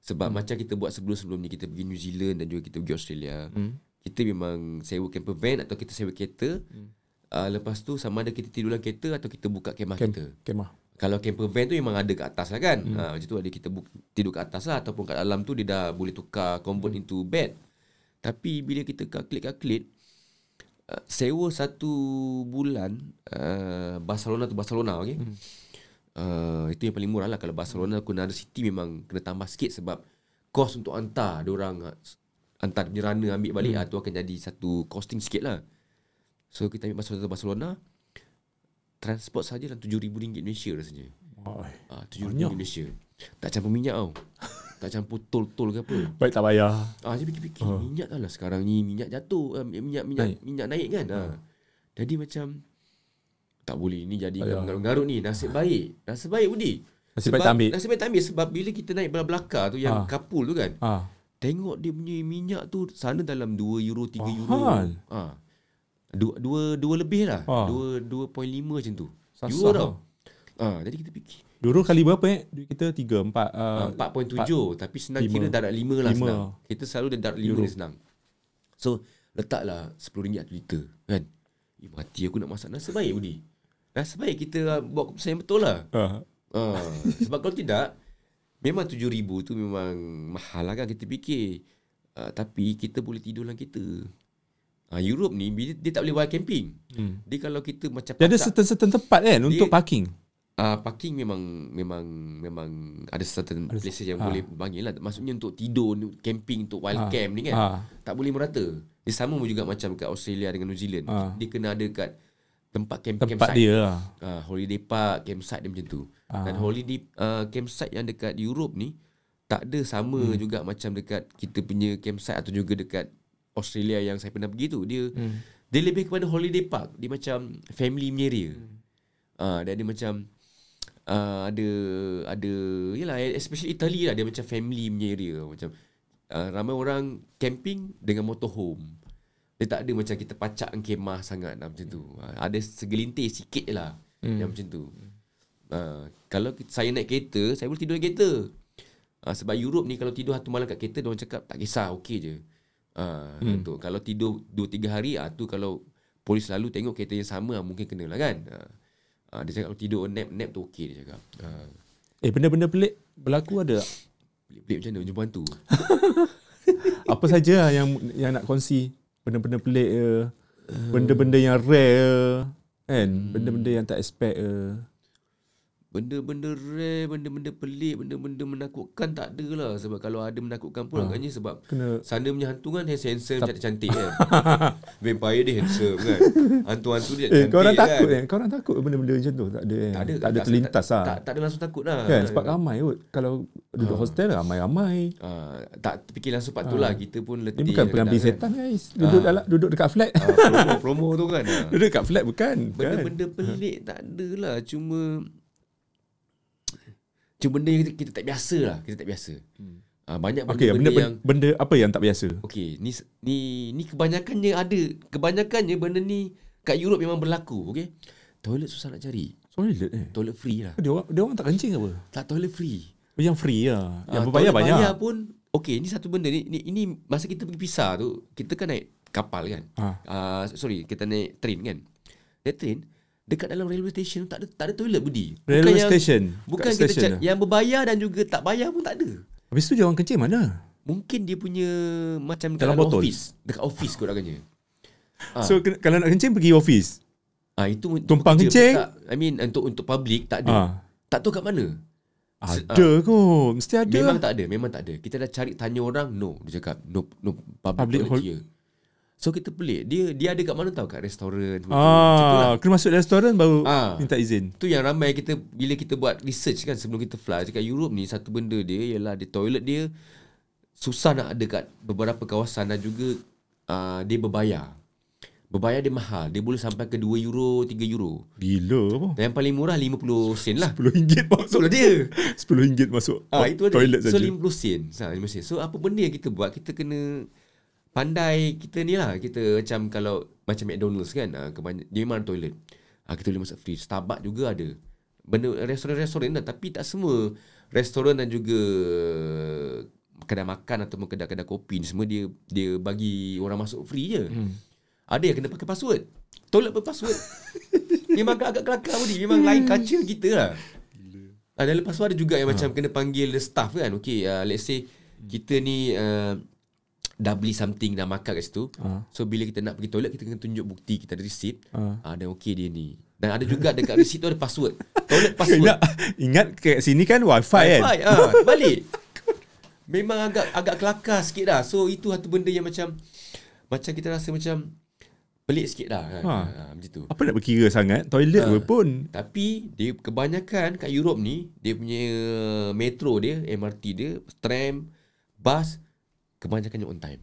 Speaker 1: Sebab hmm. macam kita buat sebelum-sebelum ni kita pergi New Zealand dan juga kita pergi Australia.
Speaker 2: Hmm.
Speaker 1: Kita memang sewa camper van atau kita sewa kereta. Hmm. Uh, lepas tu sama ada kita tidur dalam kereta atau kita buka kemah
Speaker 2: Camp,
Speaker 1: kita.
Speaker 2: kemah.
Speaker 1: Kalau camper van tu memang ada kat atas lah kan. Hmm. Ha, macam tu ada kita bu- tidur kat atas lah ataupun kat dalam tu dia dah boleh tukar convert
Speaker 2: Hmm.
Speaker 1: into bed. Tapi bila kita calculate-calculate uh, sewa satu bulan uh, Barcelona tu Barcelona okey. Hmm. Uh, itu yang paling murah lah kalau Barcelona Kunada City memang kena tambah sikit sebab kos untuk hantar dia orang uh, hantar dia runner ambil balik hmm. tu akan jadi satu costing sikit lah. So kita ambil Barcelona Barcelona transport saja dalam RM7,000 Malaysia rasanya.
Speaker 2: Oh,
Speaker 1: Ah, RM7,000 Malaysia. Tak campur minyak tau. tak campur tol-tol ke apa.
Speaker 2: baik tak payah.
Speaker 1: Ah, saya fikir-fikir uh. minyak lah sekarang ni minyak jatuh, uh, minyak minyak
Speaker 2: Naik.
Speaker 1: minyak naik kan. Ha. Jadi macam tak boleh ni jadi garut-garut ni. Nasib baik. Nasib baik Budi.
Speaker 2: Nasib baik tak ambil.
Speaker 1: Nasib baik tak ambil sebab bila kita naik belakang tu yang
Speaker 2: Ah.
Speaker 1: kapul tu kan.
Speaker 2: Ah.
Speaker 1: Tengok dia punya minyak tu sana dalam 2 euro 3 euro.
Speaker 2: Mahal.
Speaker 1: Ha. Dua, dua, dua lebih lah.
Speaker 2: Ah.
Speaker 1: Dua, 2.5 macam tu.
Speaker 2: Sasah
Speaker 1: euro tau. Ah, jadi kita fikir.
Speaker 2: Dulu kali berapa eh? Duit kita 3, 4. Uh,
Speaker 1: Uh, 4.7 tapi senang
Speaker 2: lima.
Speaker 1: kira darat 5 lah
Speaker 2: Lima.
Speaker 1: senang. Kita selalu dia darat 5
Speaker 2: Euro.
Speaker 1: ni senang. So letaklah RM10 tu liter kan. Eh, mati aku nak masak nasi baik Budi. Nasi baik kita uh, buat keputusan yang betul lah.
Speaker 2: uh,
Speaker 1: Uh, sebab kalau tidak memang RM7,000 tu memang mahal lah kan kita fikir. Uh, tapi kita boleh tidur dalam kereta. Uh, Europe ni dia, dia tak boleh wild camping.
Speaker 2: hmm.
Speaker 1: Dia kalau kita macam
Speaker 2: Dia ada
Speaker 1: pacak-
Speaker 2: certain-certain tempat kan untuk parking.
Speaker 1: Uh, parking memang memang memang ada certain
Speaker 2: Ada-
Speaker 1: places yang
Speaker 2: ah.
Speaker 1: boleh panggil lah. Maksudnya untuk tidur, camping, untuk wild
Speaker 2: Ah.
Speaker 1: camp ni kan.
Speaker 2: Ah.
Speaker 1: Tak boleh merata. Dia sama juga macam kat Australia dengan New Zealand.
Speaker 2: Ah.
Speaker 1: Dia kena ada kat tempat camp
Speaker 2: Tempat
Speaker 1: campsite.
Speaker 2: dia lah.
Speaker 1: Ah, holiday park, campsite dia macam tu.
Speaker 2: Ah.
Speaker 1: Dan holiday uh, campsite yang dekat Europe ni tak ada sama hmm. juga macam dekat kita punya campsite atau juga dekat Australia yang saya pernah pergi tu. Dia
Speaker 2: Hmm.
Speaker 1: dia lebih kepada holiday park. Dia macam family punya area. Hmm. Ah, dan dia macam uh, ada ada yalah especially Italy lah dia macam family punya area macam uh, ramai orang camping dengan motorhome. Dia tak ada macam kita pacak kemah sangat lah, macam tu. Uh, ada segelintir sikit je lah hmm. yang macam tu. Uh, kalau saya naik kereta, saya boleh tidur dalam kereta. Uh, sebab Europe ni kalau tidur satu malam kat kereta, dia orang cakap tak kisah, okey je. Uh, hmm. Untuk kalau tidur 2-3 hari, ah tu kalau polis selalu tengok kereta yang sama, ah, mungkin kena lah kan. Uh, uh, dia cakap kalau tidur nap, nap tu okey dia cakap. Uh,
Speaker 2: Eh benda-benda pelik berlaku ada tak?
Speaker 1: pelik-pelik macam mana jumpa hantu.
Speaker 2: Apa saja lah yang yang nak kongsi benda-benda pelik ke, benda-benda yang rare ke, kan? Benda-benda yang tak expect ke.
Speaker 1: Benda-benda rare, benda-benda pelik, benda-benda menakutkan tak ada lah. Sebab kalau ada menakutkan pun
Speaker 2: Ah.
Speaker 1: agaknya sebab
Speaker 2: Kena
Speaker 1: sana punya hantu kan handsome, cantik-cantik kan. Vampire dia handsome kan. Hantu-hantu dia
Speaker 2: Eh,
Speaker 1: cantik
Speaker 2: kau orang
Speaker 1: kan.
Speaker 2: takut eh? Kau orang takut benda-benda macam tu? Tak ada eh?
Speaker 1: Tak ada,
Speaker 2: tak ada terlintas
Speaker 1: tak,
Speaker 2: lah.
Speaker 1: tak, tak, ada langsung takut lah.
Speaker 2: Kan sebab ramai kot. Kalau duduk hostel ramai-ramai.
Speaker 1: Ah, tak terfikir langsung part tu lah. Kita pun letih.
Speaker 2: Ni bukan pengambil setan guys. Duduk dalam duduk dekat flat.
Speaker 1: Kan. Ah, promo, promo tu kan. ah.
Speaker 2: duduk dekat flat bukan. kan?
Speaker 1: Benda-benda pelik tak ada lah. Cuma Cuma benda yang kita, kita tak biasa lah. Kita tak biasa. Hmm. Ah, banyak
Speaker 2: Okey,
Speaker 1: benda-benda
Speaker 2: benda,
Speaker 1: yang
Speaker 2: benda apa yang tak biasa?
Speaker 1: Okey, ni ni ni kebanyakannya ada. Kebanyakannya benda ni kat Europe memang berlaku, okey. Toilet susah nak cari.
Speaker 2: Toilet eh.
Speaker 1: Toilet free lah.
Speaker 2: Dia orang, dia orang tak kencing apa?
Speaker 1: Tak toilet free.
Speaker 2: Yang free lah. Yang berbayar
Speaker 1: toilet
Speaker 2: banyak.
Speaker 1: Bayar pun okey, ni satu benda ni, ni ini masa kita pergi pisah tu, kita kan naik kapal kan.
Speaker 2: Ha.
Speaker 1: Ah, sorry, kita naik train kan. Naik train dekat dalam railway station tak ada tak ada toilet budi.
Speaker 2: Railway
Speaker 1: yang,
Speaker 2: station.
Speaker 1: Bukan
Speaker 2: Kat
Speaker 1: kita
Speaker 2: station
Speaker 1: cak, yang berbayar dan juga tak bayar pun tak ada.
Speaker 2: Habis tu dia orang kencing mana?
Speaker 1: Mungkin dia punya macam
Speaker 2: Dalam
Speaker 1: dekat
Speaker 2: botol?
Speaker 1: office, dekat office kot agaknya. Ah.
Speaker 2: So kalau nak kencing pergi office.
Speaker 1: Ah itu untuk
Speaker 2: Tumpang kencing?
Speaker 1: Tak, I mean untuk untuk public tak ada.
Speaker 2: Ah.
Speaker 1: Tak tahu kat mana.
Speaker 2: Ada kot. Mesti ada.
Speaker 1: Memang tak ada, memang tak ada. Kita dah cari tanya orang, no, dia cakap no no public,
Speaker 2: Public
Speaker 1: public
Speaker 2: hol-
Speaker 1: here. So kita pelik. Dia dia ada kat mana tahu kat restoran. tu lah.
Speaker 2: Ah, kena masuk restoran baru
Speaker 1: Ah.
Speaker 2: minta izin.
Speaker 1: Tu yang ramai kita bila kita buat research kan sebelum kita fly dekat Europe ni satu benda dia ialah dia toilet dia susah nak ada kat beberapa kawasan dan juga uh, dia berbayar. Berbayar dia mahal. Dia boleh sampai ke 2 euro, 3 euro.
Speaker 2: Gila apa?
Speaker 1: Dan yang paling murah 50 sen lah.
Speaker 2: RM10 masuk
Speaker 1: Betul dia.
Speaker 2: RM10 masuk
Speaker 1: Ah itu ada.
Speaker 2: toilet
Speaker 1: so
Speaker 2: saja.
Speaker 1: 50 sen. Sa 50 sen. So apa benda yang kita buat kita kena pandai kita ni lah kita macam kalau macam McDonald's kan ah, kebanyak, dia memang ada toilet. Ah kita boleh masuk free. Starbucks juga ada. Benda restoran-restoran lah tapi tak semua restoran dan juga kedai makan ataupun kedai-kedai kopi ni semua dia dia bagi orang masuk free je. Hmm. Ada yang kena pakai password. Toilet pun password. Memang agak-agak kelakar pun ni. Memang lain culture kita lah. Ah, dan lepas tu ada juga yang macam kena panggil the staff kan. Okay, uh, let's say kita ni uh, dah beli something dah makan kat situ.
Speaker 2: Ah.
Speaker 1: So bila kita nak pergi toilet kita kena tunjuk bukti kita ada receipt.
Speaker 2: Ah.
Speaker 1: Ah, dan okay dia ni. Dan ada juga dekat receipt tu ada password. Toilet password.
Speaker 2: Ingat, ingat kat sini kan wifi, kan?
Speaker 1: Wi-Fi, ah, balik. Memang agak agak kelakar sikit dah. So itu satu benda yang macam macam kita rasa macam pelik sikit dah kan.
Speaker 2: Ha.
Speaker 1: Ha. macam tu.
Speaker 2: Apa nak berkira sangat? Toilet ha. pun.
Speaker 1: Tapi dia kebanyakan kat Europe ni dia punya metro dia, MRT dia, tram, bus kebanyakannya on time.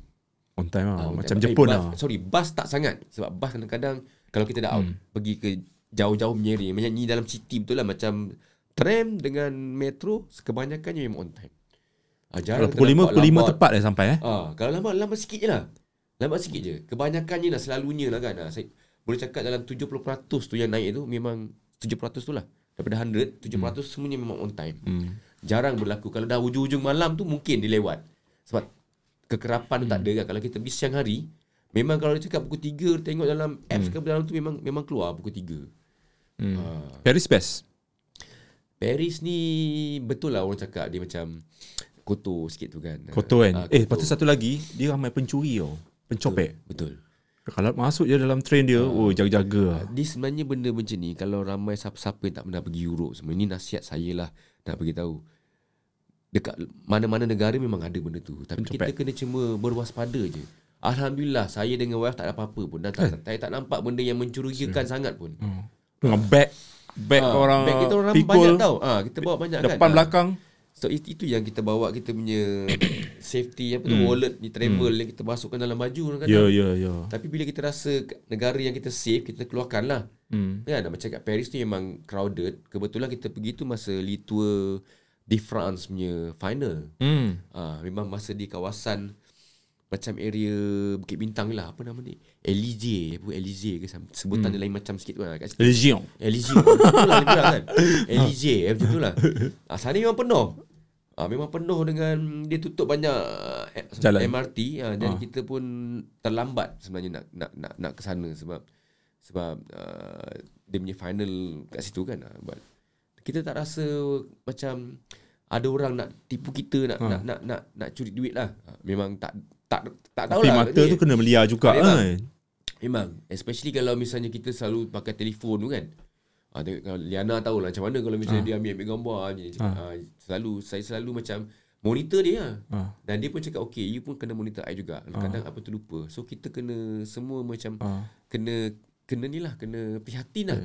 Speaker 2: On time lah.
Speaker 1: Ah, on
Speaker 2: Macam
Speaker 1: time.
Speaker 2: Jepun
Speaker 1: eh,
Speaker 2: lah.
Speaker 1: bus, Sorry, bus tak sangat sebab bus kadang-kadang kalau kita dah out
Speaker 2: Hmm.
Speaker 1: pergi ke jauh-jauh punya area, menyanyi dalam city betul lah macam tram dengan metro kebanyakannya memang on time. Ah,
Speaker 2: Kalau pukul 5,
Speaker 1: kita
Speaker 2: pukul 5
Speaker 1: nampak
Speaker 2: tepat dah sampai eh.
Speaker 1: Ah, kalau lambat lambat sikit je lah. Lambat sikit je. Kebanyakannya lah selalunya lah kan. Saya boleh cakap dalam 70% tu yang naik tu memang 70% tu lah. Daripada 100, 70% hmm. semuanya memang on time.
Speaker 2: Hmm.
Speaker 1: Jarang berlaku. Kalau dah hujung-hujung malam tu mungkin dia lewat. Sebab kekerapan tu tak ada kan. Kalau kita pergi siang hari, memang kalau dia cakap pukul 3 tengok dalam apps ke dalam tu memang memang keluar pukul 3.
Speaker 2: Hmm.
Speaker 1: Ah.
Speaker 2: Paris best.
Speaker 1: Paris ni betul lah orang cakap dia macam kotor sikit tu kan.
Speaker 2: Kotor kan.
Speaker 1: Ah,
Speaker 2: eh, tu satu lagi, dia ramai pencuri tau. Pencopet.
Speaker 1: Betul.
Speaker 2: Kalau masuk je dalam train dia, oh jaga-jaga lah.
Speaker 1: Dia sebenarnya benda macam ni Kalau ramai siapa-siapa yang tak pernah pergi Europe semua Ni nasihat saya lah Nak bagi tahu Dekat mana-mana negara memang ada benda tu Tapi
Speaker 2: Pencopet.
Speaker 1: kita kena cuma berwaspada je Alhamdulillah saya dengan wife tak ada apa-apa pun Dan tak, saya tak nampak benda yang mencurigakan sangat pun
Speaker 2: Hmm. Dengan bag. Bag
Speaker 1: Ah,
Speaker 2: orang
Speaker 1: Bag kita orang
Speaker 2: pikul,
Speaker 1: banyak tau ah, Kita bawa banyak kan
Speaker 2: Depan
Speaker 1: Ah.
Speaker 2: belakang.
Speaker 1: So it, itu yang kita bawa kita punya Safety apa tu Wallet ni travel Yang kita masukkan dalam baju
Speaker 2: Hmm. Ya, ya, ya.
Speaker 1: Tapi bila kita rasa negara yang kita safe Kita keluarkan lah
Speaker 2: Hmm.
Speaker 1: Ya, nak macam kat Paris tu memang crowded. Kebetulan kita pergi tu masa Tour di France punya final.
Speaker 2: Hmm.
Speaker 1: Ah, memang masa di kawasan macam area Bukit Bintang lah. Apa nama ni? Elysee. Apa Elysee ke? Sebutan dia lain macam sikit tu lah. Kat situ. Lah, lah kan? Elysee. Eh, macam tu lah. Ah, sana memang penuh. Ah, memang penuh dengan dia tutup banyak eh,
Speaker 2: Jalan.
Speaker 1: MRT ah, dan
Speaker 2: Ah.
Speaker 1: kita pun terlambat sebenarnya nak nak nak nak ke sana sebab sebab uh, dia punya final kat situ kan ah, but kita tak rasa macam ada orang nak tipu kita nak
Speaker 2: Ah.
Speaker 1: nak, nak nak nak curi duit lah. Ah, memang tak tak tak
Speaker 2: Tapi
Speaker 1: tahulah
Speaker 2: mata tu kena belia juga
Speaker 1: Memang.
Speaker 2: kan.
Speaker 1: Memang Especially kalau misalnya kita selalu pakai telefon tu kan Ah, tengok, kalau Liana tahu lah macam mana kalau misalnya dia ambil, ambil gambar ni. Ah. selalu saya selalu macam monitor dia lah.
Speaker 2: Ah.
Speaker 1: Dan dia pun cakap okay you pun kena monitor I juga. Kadang apa tu lupa. So kita kena semua macam
Speaker 2: Ah.
Speaker 1: kena kena ni lah kena prihatin lah.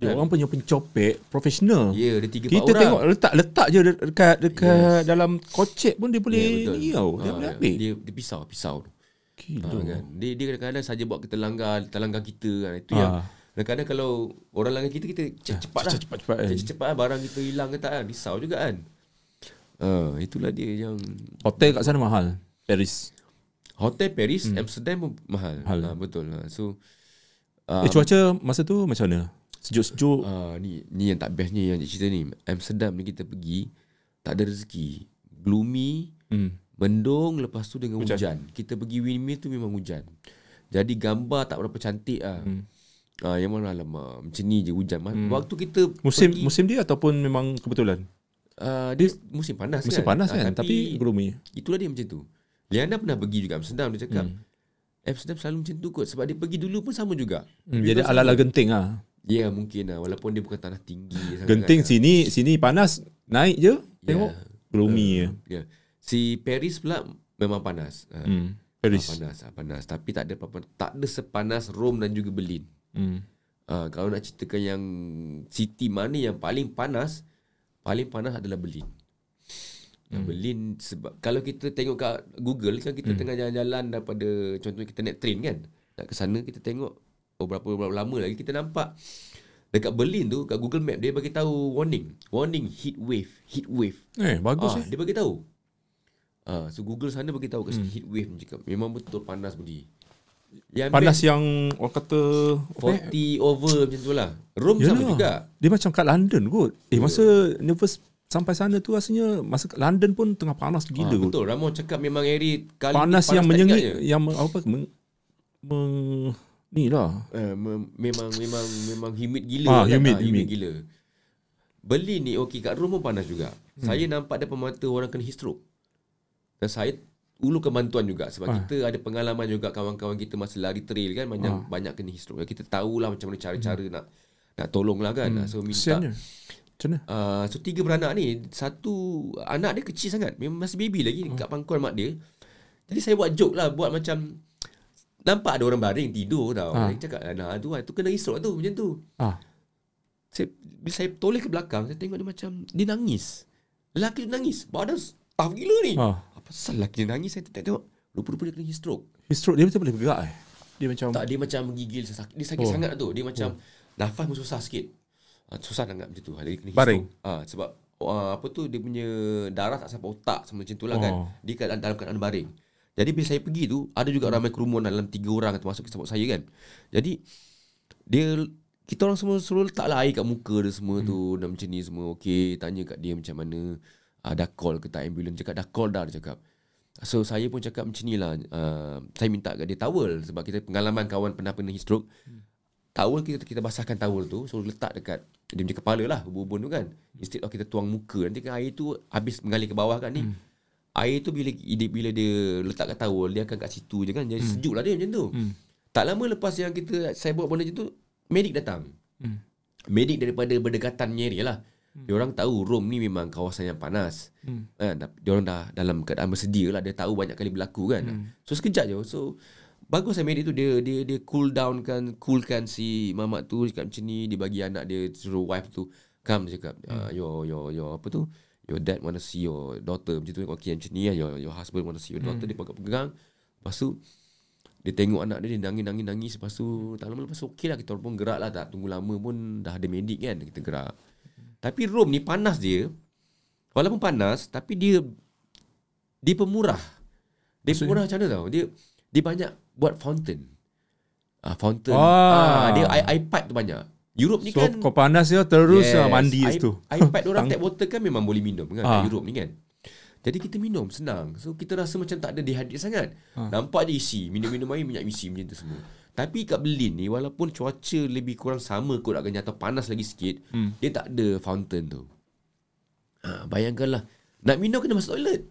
Speaker 2: Dia orang punya pencopet profesional.
Speaker 1: Ya, yeah, dia tiga empat
Speaker 2: Kita
Speaker 1: orang.
Speaker 2: tengok letak letak je dekat dekat dalam kocek pun dia boleh
Speaker 1: Ya, betul.
Speaker 2: ni tau. Dia
Speaker 1: Ah,
Speaker 2: boleh ambil.
Speaker 1: Dia, dia pisau, pisau tu.
Speaker 2: Gila.
Speaker 1: Ha, kan. Dia dia kadang-kadang saja buat kita langgar, terlanggar kita kan. Itu
Speaker 2: Ah.
Speaker 1: yang kadang-kadang kalau orang langgar kita kita cek cepat lah.
Speaker 2: cepat-cepat kan.
Speaker 1: Cek cepat lah barang kita hilang ke tak kan. Risau juga kan. Ha, itulah dia yang
Speaker 2: Hotel kat sana mahal. Paris.
Speaker 1: Hotel Paris, Amsterdam pun mahal.
Speaker 2: Hmm. Mahal.
Speaker 1: Ha, betul. Ha. So
Speaker 2: Uh, eh, cuaca masa tu macam mana? Sejuk-sejuk.
Speaker 1: Ah ni ni yang tak best ni yang cerita ni. Amsterdam ni kita pergi tak ada rezeki. Gloomy,
Speaker 2: Hmm.
Speaker 1: mendung lepas tu dengan hujan. hujan. Kita pergi windmill tu memang hujan. Jadi gambar tak berapa cantik ah. Hmm. Ah yang mana alamak macam ni je hujan. Hmm. Waktu kita
Speaker 2: Musim
Speaker 1: pergi,
Speaker 2: musim dia ataupun memang kebetulan?
Speaker 1: ah, dia musim panas
Speaker 2: Musim
Speaker 1: kan.
Speaker 2: panas
Speaker 1: Ah,
Speaker 2: kan tapi gloomy.
Speaker 1: itulah dia macam tu. Liana pernah pergi juga Amsterdam dia cakap. Hmm. Amsterdam selalu macam tu kot sebab dia pergi dulu pun sama juga.
Speaker 2: Hmm, jadi ala-ala genting ah.
Speaker 1: Ya mungkin lah walaupun dia bukan tanah tinggi sangat
Speaker 2: Genting
Speaker 1: kan.
Speaker 2: sini sini panas naik je tengok gloomy je.
Speaker 1: Ya. Si Paris pula memang panas.
Speaker 2: Hmm.
Speaker 1: Ah,
Speaker 2: Paris.
Speaker 1: panas, ah, panas. Tapi tak ada apa tak ada sepanas Rome dan juga Berlin.
Speaker 2: Hmm.
Speaker 1: Ah, kalau nak ceritakan yang city mana yang paling panas, paling panas adalah Berlin. Hmm. Berlin sebab kalau kita tengok kat Google kan kita hmm. tengah jalan-jalan daripada contohnya kita naik train kan. Nak ke sana kita tengok oh, berapa, lama lagi kita nampak dekat Berlin tu kat Google Map dia bagi tahu warning, warning heat wave, heat wave.
Speaker 2: Eh bagus
Speaker 1: Ah,
Speaker 2: eh.
Speaker 1: dia bagi tahu. Ah, so Google sana bagi tahu kat hmm. heat wave cakap memang betul panas budi. Yang
Speaker 2: Panas
Speaker 1: best
Speaker 2: yang orang kata apa eh?
Speaker 1: 40 over macam tu lah. Rome sama
Speaker 2: Yalah.
Speaker 1: juga.
Speaker 2: Dia macam kat London kot. Eh masa nervous sampai sana tu rasanya masa London pun tengah panas
Speaker 1: Ah,
Speaker 2: gila kot.
Speaker 1: betul. Ramon cakap memang area kali
Speaker 2: Panas,
Speaker 1: ni
Speaker 2: yang menyengit yang apa meng, meng ni lah.
Speaker 1: Eh, me- memang memang memang humid gila
Speaker 2: Ah,
Speaker 1: kan?
Speaker 2: humid,
Speaker 1: Ah, humid
Speaker 2: humid.
Speaker 1: gila. Berlin ni okey kat Rome pun panas juga. Hmm. Saya nampak depan mata orang kena heat stroke. Dan saya ulurkan bantuan juga sebab
Speaker 2: Ah.
Speaker 1: kita ada pengalaman juga kawan-kawan kita masa lari trail kan banyak
Speaker 2: Ah.
Speaker 1: banyak kena heat stroke. Kita tahulah macam mana cara-cara nak nak tolong lah kan. So minta
Speaker 2: Kesiannya. Macam mana?
Speaker 1: Uh, so tiga beranak ni Satu Anak dia kecil sangat Memang masih baby lagi Dekat pangkuan mak dia Jadi saya buat joke lah Buat macam Nampak ada orang baring Tidur tau
Speaker 2: Ha.
Speaker 1: Saya cakap Nah tu, tu kena isrok tu Macam tu
Speaker 2: Ah.
Speaker 1: saya, Bila saya toleh ke belakang Saya tengok dia macam Dia nangis Lelaki dia nangis Badan tough gila ni
Speaker 2: Ah.
Speaker 1: Apa pasal lelaki dia nangis Saya tengok Rupa-rupa dia kena heat stroke
Speaker 2: Heat stroke dia betul boleh bergerak eh. Dia macam
Speaker 1: tak, dia macam menggigil sesak. Dia sakit oh.
Speaker 2: Oh.
Speaker 1: sangat tu. Dia macam nafas pun susah sikit. Ha, susah nak macam tu. Dia kena
Speaker 2: Baring.
Speaker 1: Ha, sebab uh, apa tu dia punya darah tak sampai otak sama macam tu lah kan.
Speaker 2: Oh.
Speaker 1: Dia kat dalam keadaan baring. Jadi bila saya pergi tu ada juga ramai kerumunan dalam tiga orang termasuk support saya kan. Jadi dia kita orang semua suruh letaklah air kat muka dia semua tu dan macam ni semua. Okey, tanya kat dia macam mana. Uh, dah call ke tak ambulans cakap dah call dah dia cakap. So saya pun cakap macam ni lah uh, Saya minta kat dia towel Sebab kita pengalaman kawan pernah kena heat stroke Towel kita kita basahkan towel tu So letak dekat Dia punya kepala lah Ubun-ubun tu kan Instead of kita tuang muka Nanti kan air tu Habis mengalir ke bawah kan ni Air tu bila bila dia letak kat towel Dia akan kat situ je kan Jadi sejuk lah dia macam tu Tak lama lepas yang kita Saya buat benda macam tu Medik datang Medik daripada berdekatannya area lah dia orang tahu Rome ni memang kawasan yang panas. Hmm. Eh, dia orang dah dalam keadaan bersedia lah. Dia tahu banyak kali berlaku kan. Hmm. So sekejap je. So bagus lah medik tu dia dia dia cool down kan, coolkan si mamak tu cakap macam ni, dia bagi anak dia suruh wife tu come dia cakap hmm. uh, your your your apa tu? Your dad wanna see your daughter macam tu. Okay macam ni lah. Your, your husband wanna see your daughter. Dia pegang-pegang. Lepas tu dia tengok anak dia, dia nangis-nangis-nangis. Lepas tu tak lama lepas tu okey lah. Kita pun gerak lah. Tak tunggu lama pun dah ada medik kan. Kita gerak. Tapi Rome ni panas dia. Walaupun panas tapi dia dia pemurah. Dia pemurah macam mana tau? Dia dia banyak buat fountain. Ah fountain.
Speaker 2: Ah.
Speaker 1: Ah, dia air, air pipe tu banyak. Europe ni
Speaker 2: so
Speaker 1: kan
Speaker 2: kau panas ya terus yes. mandi
Speaker 1: air,
Speaker 2: tu.
Speaker 1: Air pipe orang tap water kan memang boleh minum kan
Speaker 2: Ah.
Speaker 1: kat Europe ni kan. Jadi kita minum senang. So kita rasa macam tak ada dehydrate sangat. Nampak je isi, minum-minum air minyak isi macam tu semua. Tapi kat Berlin ni walaupun cuaca lebih kurang sama kot agaknya atau panas lagi sikit, hmm. dia tak ada fountain tu. Ha, bayangkanlah nak minum kena masuk toilet.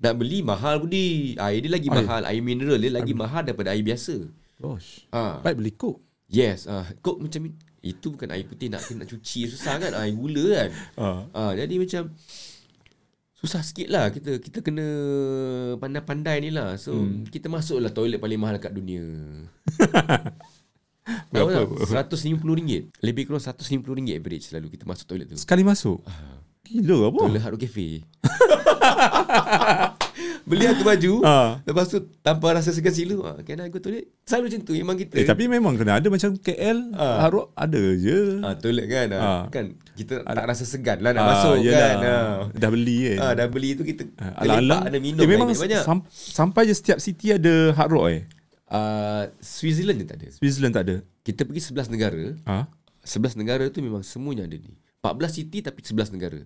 Speaker 1: Nak beli mahal budi. Air dia lagi
Speaker 2: Air.
Speaker 1: mahal, air mineral dia lagi mahal daripada air biasa.
Speaker 2: Gosh.
Speaker 1: Ha.
Speaker 2: Baik beli cook.
Speaker 1: Yes, ah uh, kok macam Itu bukan air putih nak nak cuci susah kan air gula kan.
Speaker 2: Ah.
Speaker 1: Ah, jadi macam susah sikit lah kita kita kena pandai-pandai ni lah. So hmm. kita masuklah toilet paling mahal kat dunia.
Speaker 2: Berapa?
Speaker 1: tak? RM150. Lebih kurang RM150 average selalu kita masuk toilet tu.
Speaker 2: Sekali masuk. Gila apa?
Speaker 1: Toilet Hard Cafe. Beli satu baju,
Speaker 2: Ah.
Speaker 1: lepas tu tanpa rasa segan silu, can I go toilet? Selalu macam tu memang kita.
Speaker 2: Eh, tapi memang kena ada macam KL,
Speaker 1: Ah.
Speaker 2: Haruk ada je.
Speaker 1: ah, toilet kan, ah,
Speaker 2: Ah.
Speaker 1: kan kita tak rasa segan lah nak
Speaker 2: Ah,
Speaker 1: masuk
Speaker 2: yelah.
Speaker 1: kan. Ah.
Speaker 2: Dah beli kan.
Speaker 1: Ah, dah beli tu kita terlepak
Speaker 2: Alang-alang
Speaker 1: ada minum
Speaker 2: eh, memang
Speaker 1: banyak. banyak.
Speaker 2: sam- sampai je setiap city ada hard rock eh.
Speaker 1: Ah, Switzerland je tak ada.
Speaker 2: Switzerland tak ada.
Speaker 1: Kita pergi 11 negara,
Speaker 2: Ah.
Speaker 1: 11 negara tu memang semuanya ada ni. 14 city tapi 11 negara.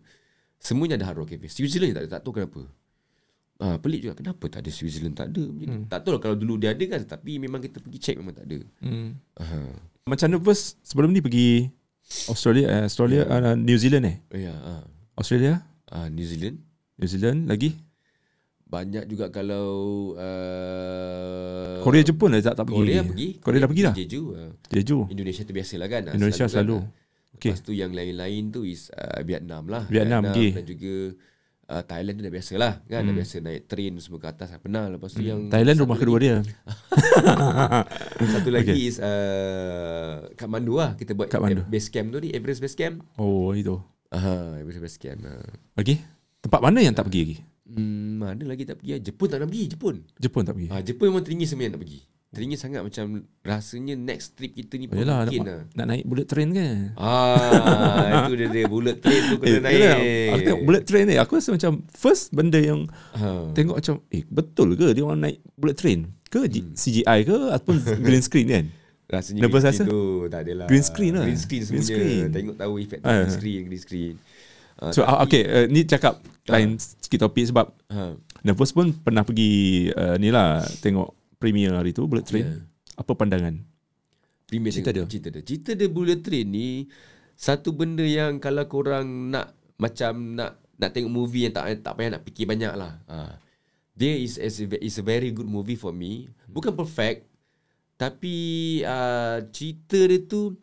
Speaker 1: Semuanya ada Hard Rock Cafe. Switzerland je tak ada, tak tahu kenapa. Ah, pelik juga kenapa tak ada Switzerland tak ada. Macam hmm. Tak tahu lah kalau dulu dia ada kan tapi memang kita pergi check memang tak ada.
Speaker 2: Hmm.
Speaker 1: Ah.
Speaker 2: Macam nervous sebelum ni pergi Australia, eh, Australia, yeah. uh, New Zealand eh.
Speaker 1: Ya, ah.
Speaker 2: Australia,
Speaker 1: Ah, New Zealand
Speaker 2: New Zealand lagi.
Speaker 1: banyak juga kalau uh,
Speaker 2: Korea, Jepun lah tak tak pergi.
Speaker 1: Korea pergi.
Speaker 2: Korea dah pergi dah.
Speaker 1: Jeju. ah.
Speaker 2: Jeju.
Speaker 1: Indonesia tu biasalah kan.
Speaker 2: Indonesia selalu.
Speaker 1: kan, ah.
Speaker 2: Okey.
Speaker 1: Lepas tu yang lain-lain tu is uh, Vietnam lah.
Speaker 2: Vietnam, okey.
Speaker 1: dan juga uh, Thailand tu dah biasa lah kan. Dah biasa naik train semua ke atas. Pernah lepas tu yang
Speaker 2: Hmm. Thailand
Speaker 1: satu
Speaker 2: rumah kedua dia.
Speaker 1: Satu lagi is uh, Kathmandu lah. Kita buat
Speaker 2: Kathmandu.
Speaker 1: base camp tu ni. Everest base camp.
Speaker 2: Oh, itu.
Speaker 1: Aha, Everest base camp. ah.
Speaker 2: Lagi? Tempat mana yang tak pergi lagi?
Speaker 1: Hmm, mana lagi tak pergi? Jepun tak nak pergi. Jepun.
Speaker 2: Jepun tak pergi.
Speaker 1: Ah, Jepun memang teringin sebenarnya nak pergi. Teringin sangat macam rasanya next trip kita ni pun
Speaker 2: yelah,
Speaker 1: mungkin
Speaker 2: nak,
Speaker 1: lah.
Speaker 2: nak naik bullet train kan?
Speaker 1: Ah, itu dia dia bullet train tu kena
Speaker 2: Eh,
Speaker 1: naik.
Speaker 2: Aku tengok bullet train ni Aku rasa macam First benda yang
Speaker 1: Ha.
Speaker 2: Tengok macam Eh betul ke Dia orang naik bullet train Ke
Speaker 1: Hmm.
Speaker 2: CGI ke Ataupun green screen kan
Speaker 1: Rasanya
Speaker 2: Nervous
Speaker 1: green
Speaker 2: rasa?
Speaker 1: screen tu tak adalah.
Speaker 2: Green screen lah.
Speaker 1: Green screen
Speaker 2: Green
Speaker 1: semuanya.
Speaker 2: screen.
Speaker 1: Tengok tahu efek
Speaker 2: Ah.
Speaker 1: green screen, green screen. Ah,
Speaker 2: So
Speaker 1: tapi-
Speaker 2: uh, okay uh, Ni cakap Lain sikit topik Sebab
Speaker 1: Ha.
Speaker 2: Nervous pun pernah pergi uh, Ni lah Tengok Premier hari tu Bullet train
Speaker 1: Yeah.
Speaker 2: Apa pandangan
Speaker 1: Premier
Speaker 2: Cerita dia.
Speaker 1: Cerita dia. Cerita dia bullet train ni satu benda yang kalau korang nak macam nak nak tengok movie yang tak tak payah nak fikir banyak lah. Ha. Dia is is a, is a very good movie for me. Bukan perfect tapi uh, cerita dia tu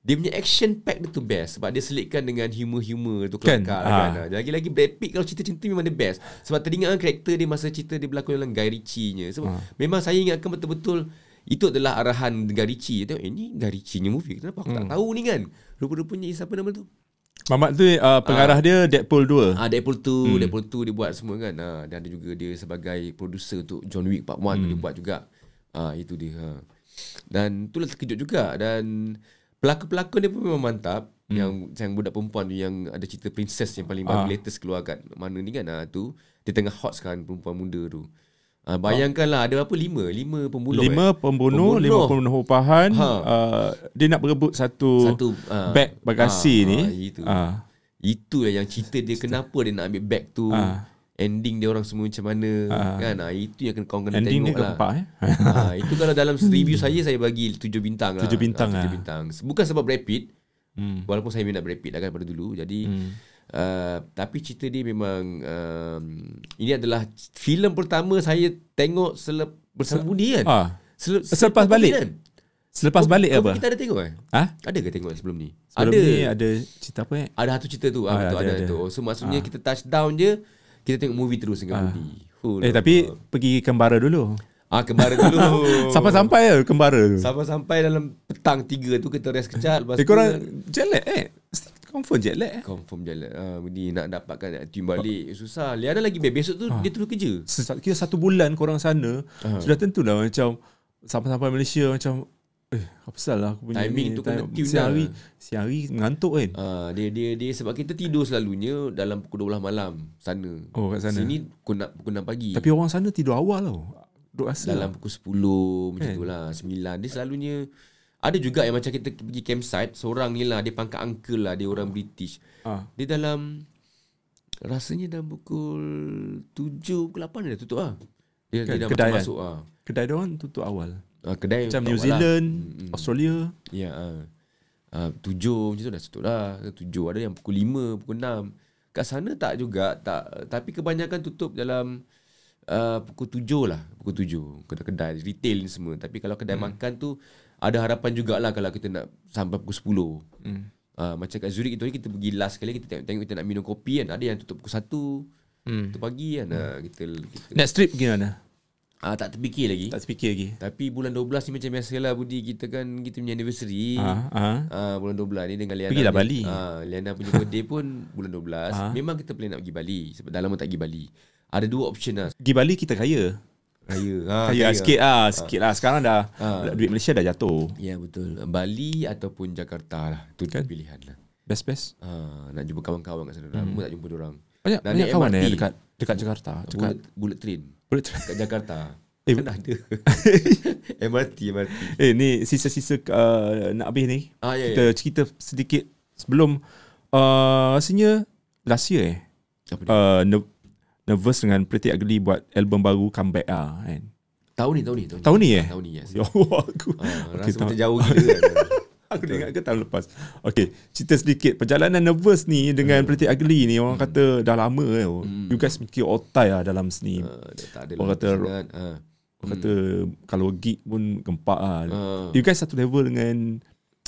Speaker 1: dia punya action pack dia tu best sebab dia selitkan dengan humor-humor tu kelakar
Speaker 2: Ah.
Speaker 1: kan. kan. Lagi-lagi Brad Pitt kalau cerita cinta memang the best. Sebab teringat kan karakter dia masa cerita dia berlakon dalam Guy Ritchie-nya. So,
Speaker 2: Ah.
Speaker 1: memang saya ingatkan betul-betul itu adalah arahan Guy Ritchie. Tengok, eh, ni Guy Ritchie-nya movie. Kenapa aku tak
Speaker 2: Hmm.
Speaker 1: tahu ni kan? Rupa-rupanya siapa nama tu?
Speaker 2: Mamat tu uh, pengarah dia Deadpool 2
Speaker 1: Ah Deadpool 2, hmm. Deadpool 2 dia buat semua kan. Ah dan ada juga dia sebagai producer untuk John Wick Part 1 hmm. dia buat juga. Ah itu dia. Ha. Dan itulah terkejut juga dan pelakon-pelakon dia pun memang mantap. Hmm. Yang yang budak perempuan tu yang ada cerita princess yang paling baru
Speaker 2: Ah.
Speaker 1: latest keluar kat mana ni kan. Ah tu dia tengah hot sekarang perempuan muda tu. Ah bayangkanlah ada apa lima, lima pembunuh.
Speaker 2: Lima
Speaker 1: eh.
Speaker 2: pembunuh,
Speaker 1: Pembunuh.
Speaker 2: lima pembunuh upahan.
Speaker 1: Ha.
Speaker 2: Uh, dia nak berebut satu,
Speaker 1: Satu, ah.
Speaker 2: beg bagasi
Speaker 1: Ah,
Speaker 2: ni.
Speaker 1: ah, itu.
Speaker 2: Ah.
Speaker 1: Itu yang cerita dia kenapa dia nak ambil bag tu.
Speaker 2: Ah.
Speaker 1: Ending dia orang semua macam mana
Speaker 2: Ah.
Speaker 1: kan. Ah itu yang kena kau kena
Speaker 2: Ending dia
Speaker 1: tengok lah.
Speaker 2: keempat eh.
Speaker 1: ah, itu kalau dalam review saya saya bagi 7 bintang lah.
Speaker 2: Tujuh bintang
Speaker 1: ah,
Speaker 2: lah.
Speaker 1: 7 bintang. Bukan sebab Brad Pitt.
Speaker 2: Hmm.
Speaker 1: Walaupun saya minat Brad Pitt lah kan pada dulu. Jadi
Speaker 2: Hmm.
Speaker 1: uh, tapi cerita dia memang um, ini adalah filem pertama saya tengok selep, bersama Budi kan.
Speaker 2: Ah.
Speaker 1: Sele,
Speaker 2: Selepas balik?
Speaker 1: Kan?
Speaker 2: Selepas
Speaker 1: Kau-
Speaker 2: balik
Speaker 1: kau
Speaker 2: apa?
Speaker 1: Kita ada tengok eh?
Speaker 2: Ha?
Speaker 1: Ada ke tengok sebelum ni?
Speaker 2: Sebelum
Speaker 1: ada.
Speaker 2: ni ada cerita apa eh?
Speaker 1: Ada satu cerita tu.
Speaker 2: Ah,
Speaker 1: Ah, betul
Speaker 2: ada,
Speaker 1: ada,
Speaker 2: ada.
Speaker 1: tu. So maksudnya kita touchdown je kita tengok movie terus dengan. Budi. Oh,
Speaker 2: Eh tapi pergi kembara dulu.
Speaker 1: ah kembara dulu.
Speaker 2: Sampai-sampai ya kembara tu.
Speaker 1: Sampai-sampai dalam petang tiga tu kita rest kejap lepas
Speaker 2: Eh
Speaker 1: tu
Speaker 2: korang jet lag eh? Confirm jet lag eh?
Speaker 1: confirm jalan. Ah Budi nak dapatkan tune balik susah. Liana lagi besok tu dia terus kerja.
Speaker 2: Kira satu bulan korang sana
Speaker 1: Ah.
Speaker 2: Sudah tentu dah macam Sampai-sampai Malaysia macam Eh apa pasal lah aku punya
Speaker 1: Timing
Speaker 2: ni,
Speaker 1: tu kena
Speaker 2: time-
Speaker 1: tune
Speaker 2: Siang
Speaker 1: lah.
Speaker 2: hari Siang hari ngantuk kan
Speaker 1: Ah dia dia dia sebab kita tidur selalunya dalam pukul 12 malam sana.
Speaker 2: Oh kat sana
Speaker 1: Sini pukul 6, pukul 6 pagi.
Speaker 2: Tapi orang sana tidur awal tau Duk rasa
Speaker 1: dalam pukul 10 macam
Speaker 2: Kan?
Speaker 1: tu lah 9 dia selalunya ada juga yang macam kita pergi campsite seorang ni lah dia pangkat uncle lah dia orang British
Speaker 2: ah.
Speaker 1: dia dalam rasanya dalam pukul 7 pukul 8 dia dah tutup lah dia,
Speaker 2: Kan,
Speaker 1: dia dah
Speaker 2: kedai
Speaker 1: macam
Speaker 2: kan?
Speaker 1: masuk ah.
Speaker 2: Kedai dia orang tutup awal
Speaker 1: Ah, kedai
Speaker 2: Macam New
Speaker 1: awal
Speaker 2: Zealand
Speaker 1: Mm-mm.
Speaker 2: Australia
Speaker 1: Ya ah. Ah, tujuh macam tu dah tutup dah tujuh ada yang pukul lima pukul enam kat sana tak juga tak tapi kebanyakan tutup dalam uh, pukul tujuh lah pukul tujuh kedai-kedai retail ni semua tapi kalau kedai hmm. makan tu ada harapan jugalah kalau kita nak sampai pukul 10.
Speaker 2: Hmm.
Speaker 1: Uh, macam kat Zurich itu kita pergi last kali kita tengok, tengok kita nak minum kopi kan ada yang tutup pukul 1
Speaker 2: Hmm.
Speaker 1: tu pagi kan uh, kita, kita
Speaker 2: Next trip gimana?
Speaker 1: Ah, tak terfikir lagi
Speaker 2: Tak terfikir lagi.
Speaker 1: tapi bulan 12 ni macam biasalah Budi kita kan kita punya anniversary
Speaker 2: Ha, ha.
Speaker 1: Ah, bulan 12 ni dengan Liana
Speaker 2: Pergilah
Speaker 1: punya-
Speaker 2: Bali.
Speaker 1: Ah, Liana punya birthday pun bulan 12
Speaker 2: Ah.
Speaker 1: memang kita plan nak pergi Bali sebab dah lama tak pergi Bali ada dua option lah
Speaker 2: Pergi Bali kita kaya.
Speaker 1: raya ah,
Speaker 2: Kaya lah sikit lah. Sikit lah. Sekarang dah
Speaker 1: Ah.
Speaker 2: duit Malaysia dah jatuh.
Speaker 1: ya betul Bali ataupun Jakarta lah tu kan? pilihan lah
Speaker 2: Best-best.
Speaker 1: ah, nak jumpa kawan-kawan kat sana lama tak jumpa orang
Speaker 2: Banyak, banyak kawan
Speaker 1: MRT.
Speaker 2: eh dekat dekat Jakarta. Dekat
Speaker 1: bullet, bullet train
Speaker 2: Bullet
Speaker 1: kat Jakarta
Speaker 2: Eh,
Speaker 1: kan ada MRT MRT
Speaker 2: Eh ni sisa-sisa uh, nak habis ni.
Speaker 1: ah ya
Speaker 2: Kita
Speaker 1: ya
Speaker 2: cerita sedikit sebelum uh, rasanya last year eh.
Speaker 1: Apa ni?
Speaker 2: Uh, ner- nervous dengan Pretty Ugly buat album baru comeback ah kan.
Speaker 1: tahun ni tahun ni tahun ni
Speaker 2: Tahun ni eh?
Speaker 1: tahun ni yes
Speaker 2: Ya Allah aku.
Speaker 1: ah,
Speaker 2: Okay,
Speaker 1: rasa
Speaker 2: tahun-
Speaker 1: macam jauh gila kan
Speaker 2: Aku dah ingat ke tahun lepas. Okay, cerita sedikit. Perjalanan nervous ni dengan Pretty Ugly ni orang kata dah lama eh. You guys mikir otai lah dalam seni.
Speaker 1: Ah, dah tak ada
Speaker 2: Orang kata-
Speaker 1: sangat. ah.
Speaker 2: Orang kata kalau gig pun gempak lah.
Speaker 1: Ah.
Speaker 2: You guys satu level dengan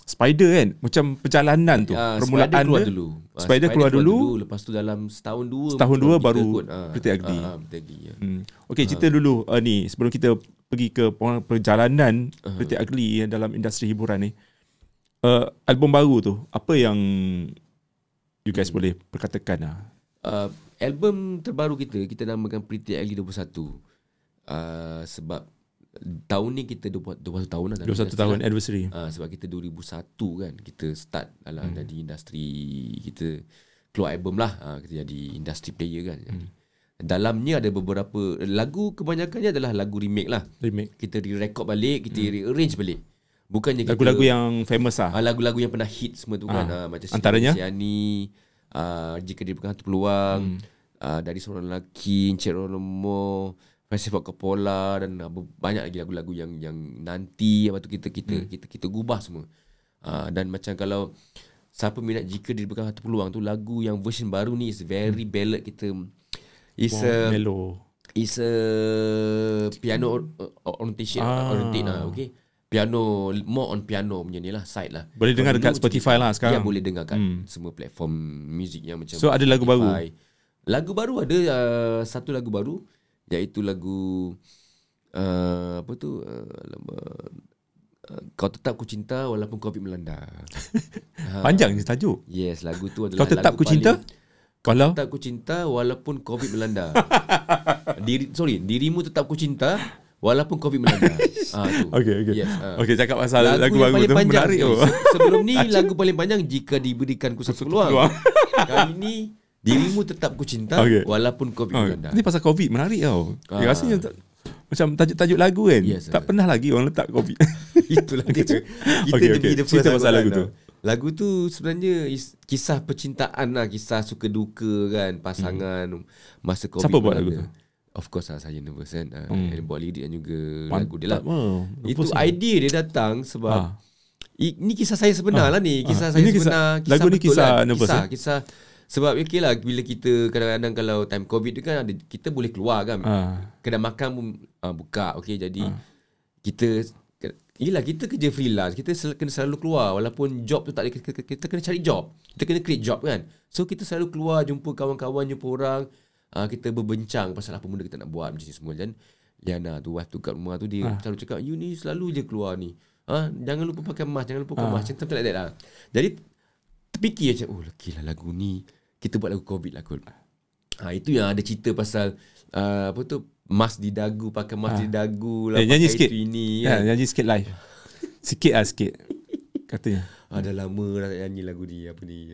Speaker 2: Spider kan? Macam perjalanan tu.
Speaker 1: Ah,
Speaker 2: permulaan
Speaker 1: Spider keluar
Speaker 2: dia.
Speaker 1: dulu. Ah,
Speaker 2: Spider keluar dulu.
Speaker 1: Lepas tu dalam setahun dua.
Speaker 2: Setahun dua baru
Speaker 1: kot. Ah,
Speaker 2: Pretty Ugly.
Speaker 1: Ah, ah, Pretty Ugly, ya.
Speaker 2: Hmm. Okay, cerita dulu uh, ni sebelum kita pergi ke perjalanan
Speaker 1: Ah.
Speaker 2: Pretty Ugly dalam industri hiburan ni. Uh, album baru tu, apa yang you guys boleh perkatakan lah?
Speaker 1: Uh, album terbaru kita, kita namakan Pretty Ugly 21. Uh, sebab tahun ni kita 20, 21 tahun lah. dalam
Speaker 2: 21
Speaker 1: industri
Speaker 2: tahun
Speaker 1: lah.
Speaker 2: anniversary.
Speaker 1: Uh, sebab kita 2001 kan kita start dalam
Speaker 2: Hmm.
Speaker 1: jadi industri kita keluar album lah uh, kita jadi industry player kan.
Speaker 2: Hmm.
Speaker 1: Dalamnya ada beberapa lagu kebanyakannya adalah lagu remake lah.
Speaker 2: Remake.
Speaker 1: Kita re-record balik, kita rearrange balik. Bukannya kita
Speaker 2: Hmm. Lagu-lagu yang famous lah.
Speaker 1: Ah, lagu-lagu yang pernah hit semua tu kan.
Speaker 2: Ah.
Speaker 1: Ah, macam
Speaker 2: Antaranya?
Speaker 1: Siani, ah, Jika Dia Bukan Satu Peluang,
Speaker 2: Hmm.
Speaker 1: ah, Dari Seorang Lelaki, Encik Ronomo, Festival Kepola dan ah, banyak lagi lagu-lagu yang yang nanti apa tu kita kita
Speaker 2: Hmm.
Speaker 1: kita kita gubah semua. Ah, dan macam kalau siapa minat Jika Dia Bukan Satu Peluang tu lagu yang version baru ni is very ballad kita is
Speaker 2: Wow,
Speaker 1: a
Speaker 2: mellow.
Speaker 1: It's a piano or, or, orientation
Speaker 2: Ah.
Speaker 1: orientate lah, okay. Piano more on piano punya ni lah side lah.
Speaker 2: Boleh dengar dekat Spotify lah sekarang.
Speaker 1: Ya boleh dengar kat
Speaker 2: Hmm.
Speaker 1: semua platform muzik yang macam
Speaker 2: So, ada lagu baru?
Speaker 1: Lagu baru ada uh, satu lagu baru iaitu lagu uh, apa tu uh, uh, Kau tetap ku cinta walaupun Covid melanda.
Speaker 2: Panjang ni tajuk.
Speaker 1: Yes, lagu tu adalah
Speaker 2: Kau tetap
Speaker 1: lagu
Speaker 2: ku cinta? Kalau
Speaker 1: tetap ku cinta walaupun Covid melanda. Diri, sorry, dirimu tetap ku cinta walaupun Covid melanda. ah tu.
Speaker 2: Okay, okay.
Speaker 1: Yes. ah.
Speaker 2: Okay, cakap pasal lagu,
Speaker 1: yang
Speaker 2: baru
Speaker 1: paling
Speaker 2: tu
Speaker 1: panjang
Speaker 2: menarik tu.
Speaker 1: Se- Sebelum ni lagu paling panjang jika diberikan ku satu peluang. Kali ni dirimu tetap ku cinta
Speaker 2: Okay.
Speaker 1: walaupun Covid
Speaker 2: Oh,
Speaker 1: melanda.
Speaker 2: ni pasal COVID menarik tau. Dia
Speaker 1: Ah.
Speaker 2: rasanya tak, macam tajuk-tajuk lagu kan.
Speaker 1: Yes,
Speaker 2: tak
Speaker 1: sir.
Speaker 2: pernah lagi orang letak COVID.
Speaker 1: Itulah dia. Kita
Speaker 2: Okay,
Speaker 1: okay,
Speaker 2: okay.
Speaker 1: okay. the
Speaker 2: Cerita
Speaker 1: first
Speaker 2: pasal
Speaker 1: lagu
Speaker 2: lagu
Speaker 1: kan.
Speaker 2: tu.
Speaker 1: Lagu tu sebenarnya is, kisah percintaan lah, kisah suka duka kan, pasangan masa Covid.
Speaker 2: Siapa buat lagu tu?
Speaker 1: Of course lah saya nervous kan. Uh,
Speaker 2: Hmm.
Speaker 1: Buat lirik dan juga lagu dia lah.
Speaker 2: Mantap, oh,
Speaker 1: Itu
Speaker 2: bagus.
Speaker 1: idea dia datang sebab
Speaker 2: Ah.
Speaker 1: I, ni kisah saya sebenar
Speaker 2: Ah.
Speaker 1: lah ni. Kisah
Speaker 2: Ah.
Speaker 1: saya
Speaker 2: Ini kisah-
Speaker 1: sebenar.
Speaker 2: lagu ni kisah
Speaker 1: lah.
Speaker 2: nervous,
Speaker 1: Kisah,
Speaker 2: eh?
Speaker 1: kisah. Sebab okay lah bila kita kadang-kadang kalau time covid tu kan ada kita boleh keluar kan.
Speaker 2: Ah.
Speaker 1: Kedai makan pun uh, buka. Okay jadi kita Yelah kita kerja freelance Kita sel- kena selalu keluar Walaupun job tu tak ada kita, kita kena cari job Kita kena create job kan So kita selalu keluar Jumpa kawan-kawan Jumpa orang uh, Kita berbincang Pasal apa benda kita nak buat Macam ni semua Dan Liana tu Wife tu kat rumah tu Dia selalu cakap You ni selalu je keluar ni ha? Jangan lupa pakai mask Jangan lupa pakai mask Macam like that lah Jadi Terfikir macam Oh lagi lah lagu ni Kita buat lagu covid lah kot ha, Itu yang ada cerita pasal uh, Apa tu Mask di dagu Pakai mask di dagu lah
Speaker 2: Eh, nyanyi sikit.
Speaker 1: ini
Speaker 2: Ya,
Speaker 1: kan.
Speaker 2: nyanyi sikit live. Sikit lah sikit. Katanya.
Speaker 1: Dah lama dah tak nyanyi lagu ni apa ni.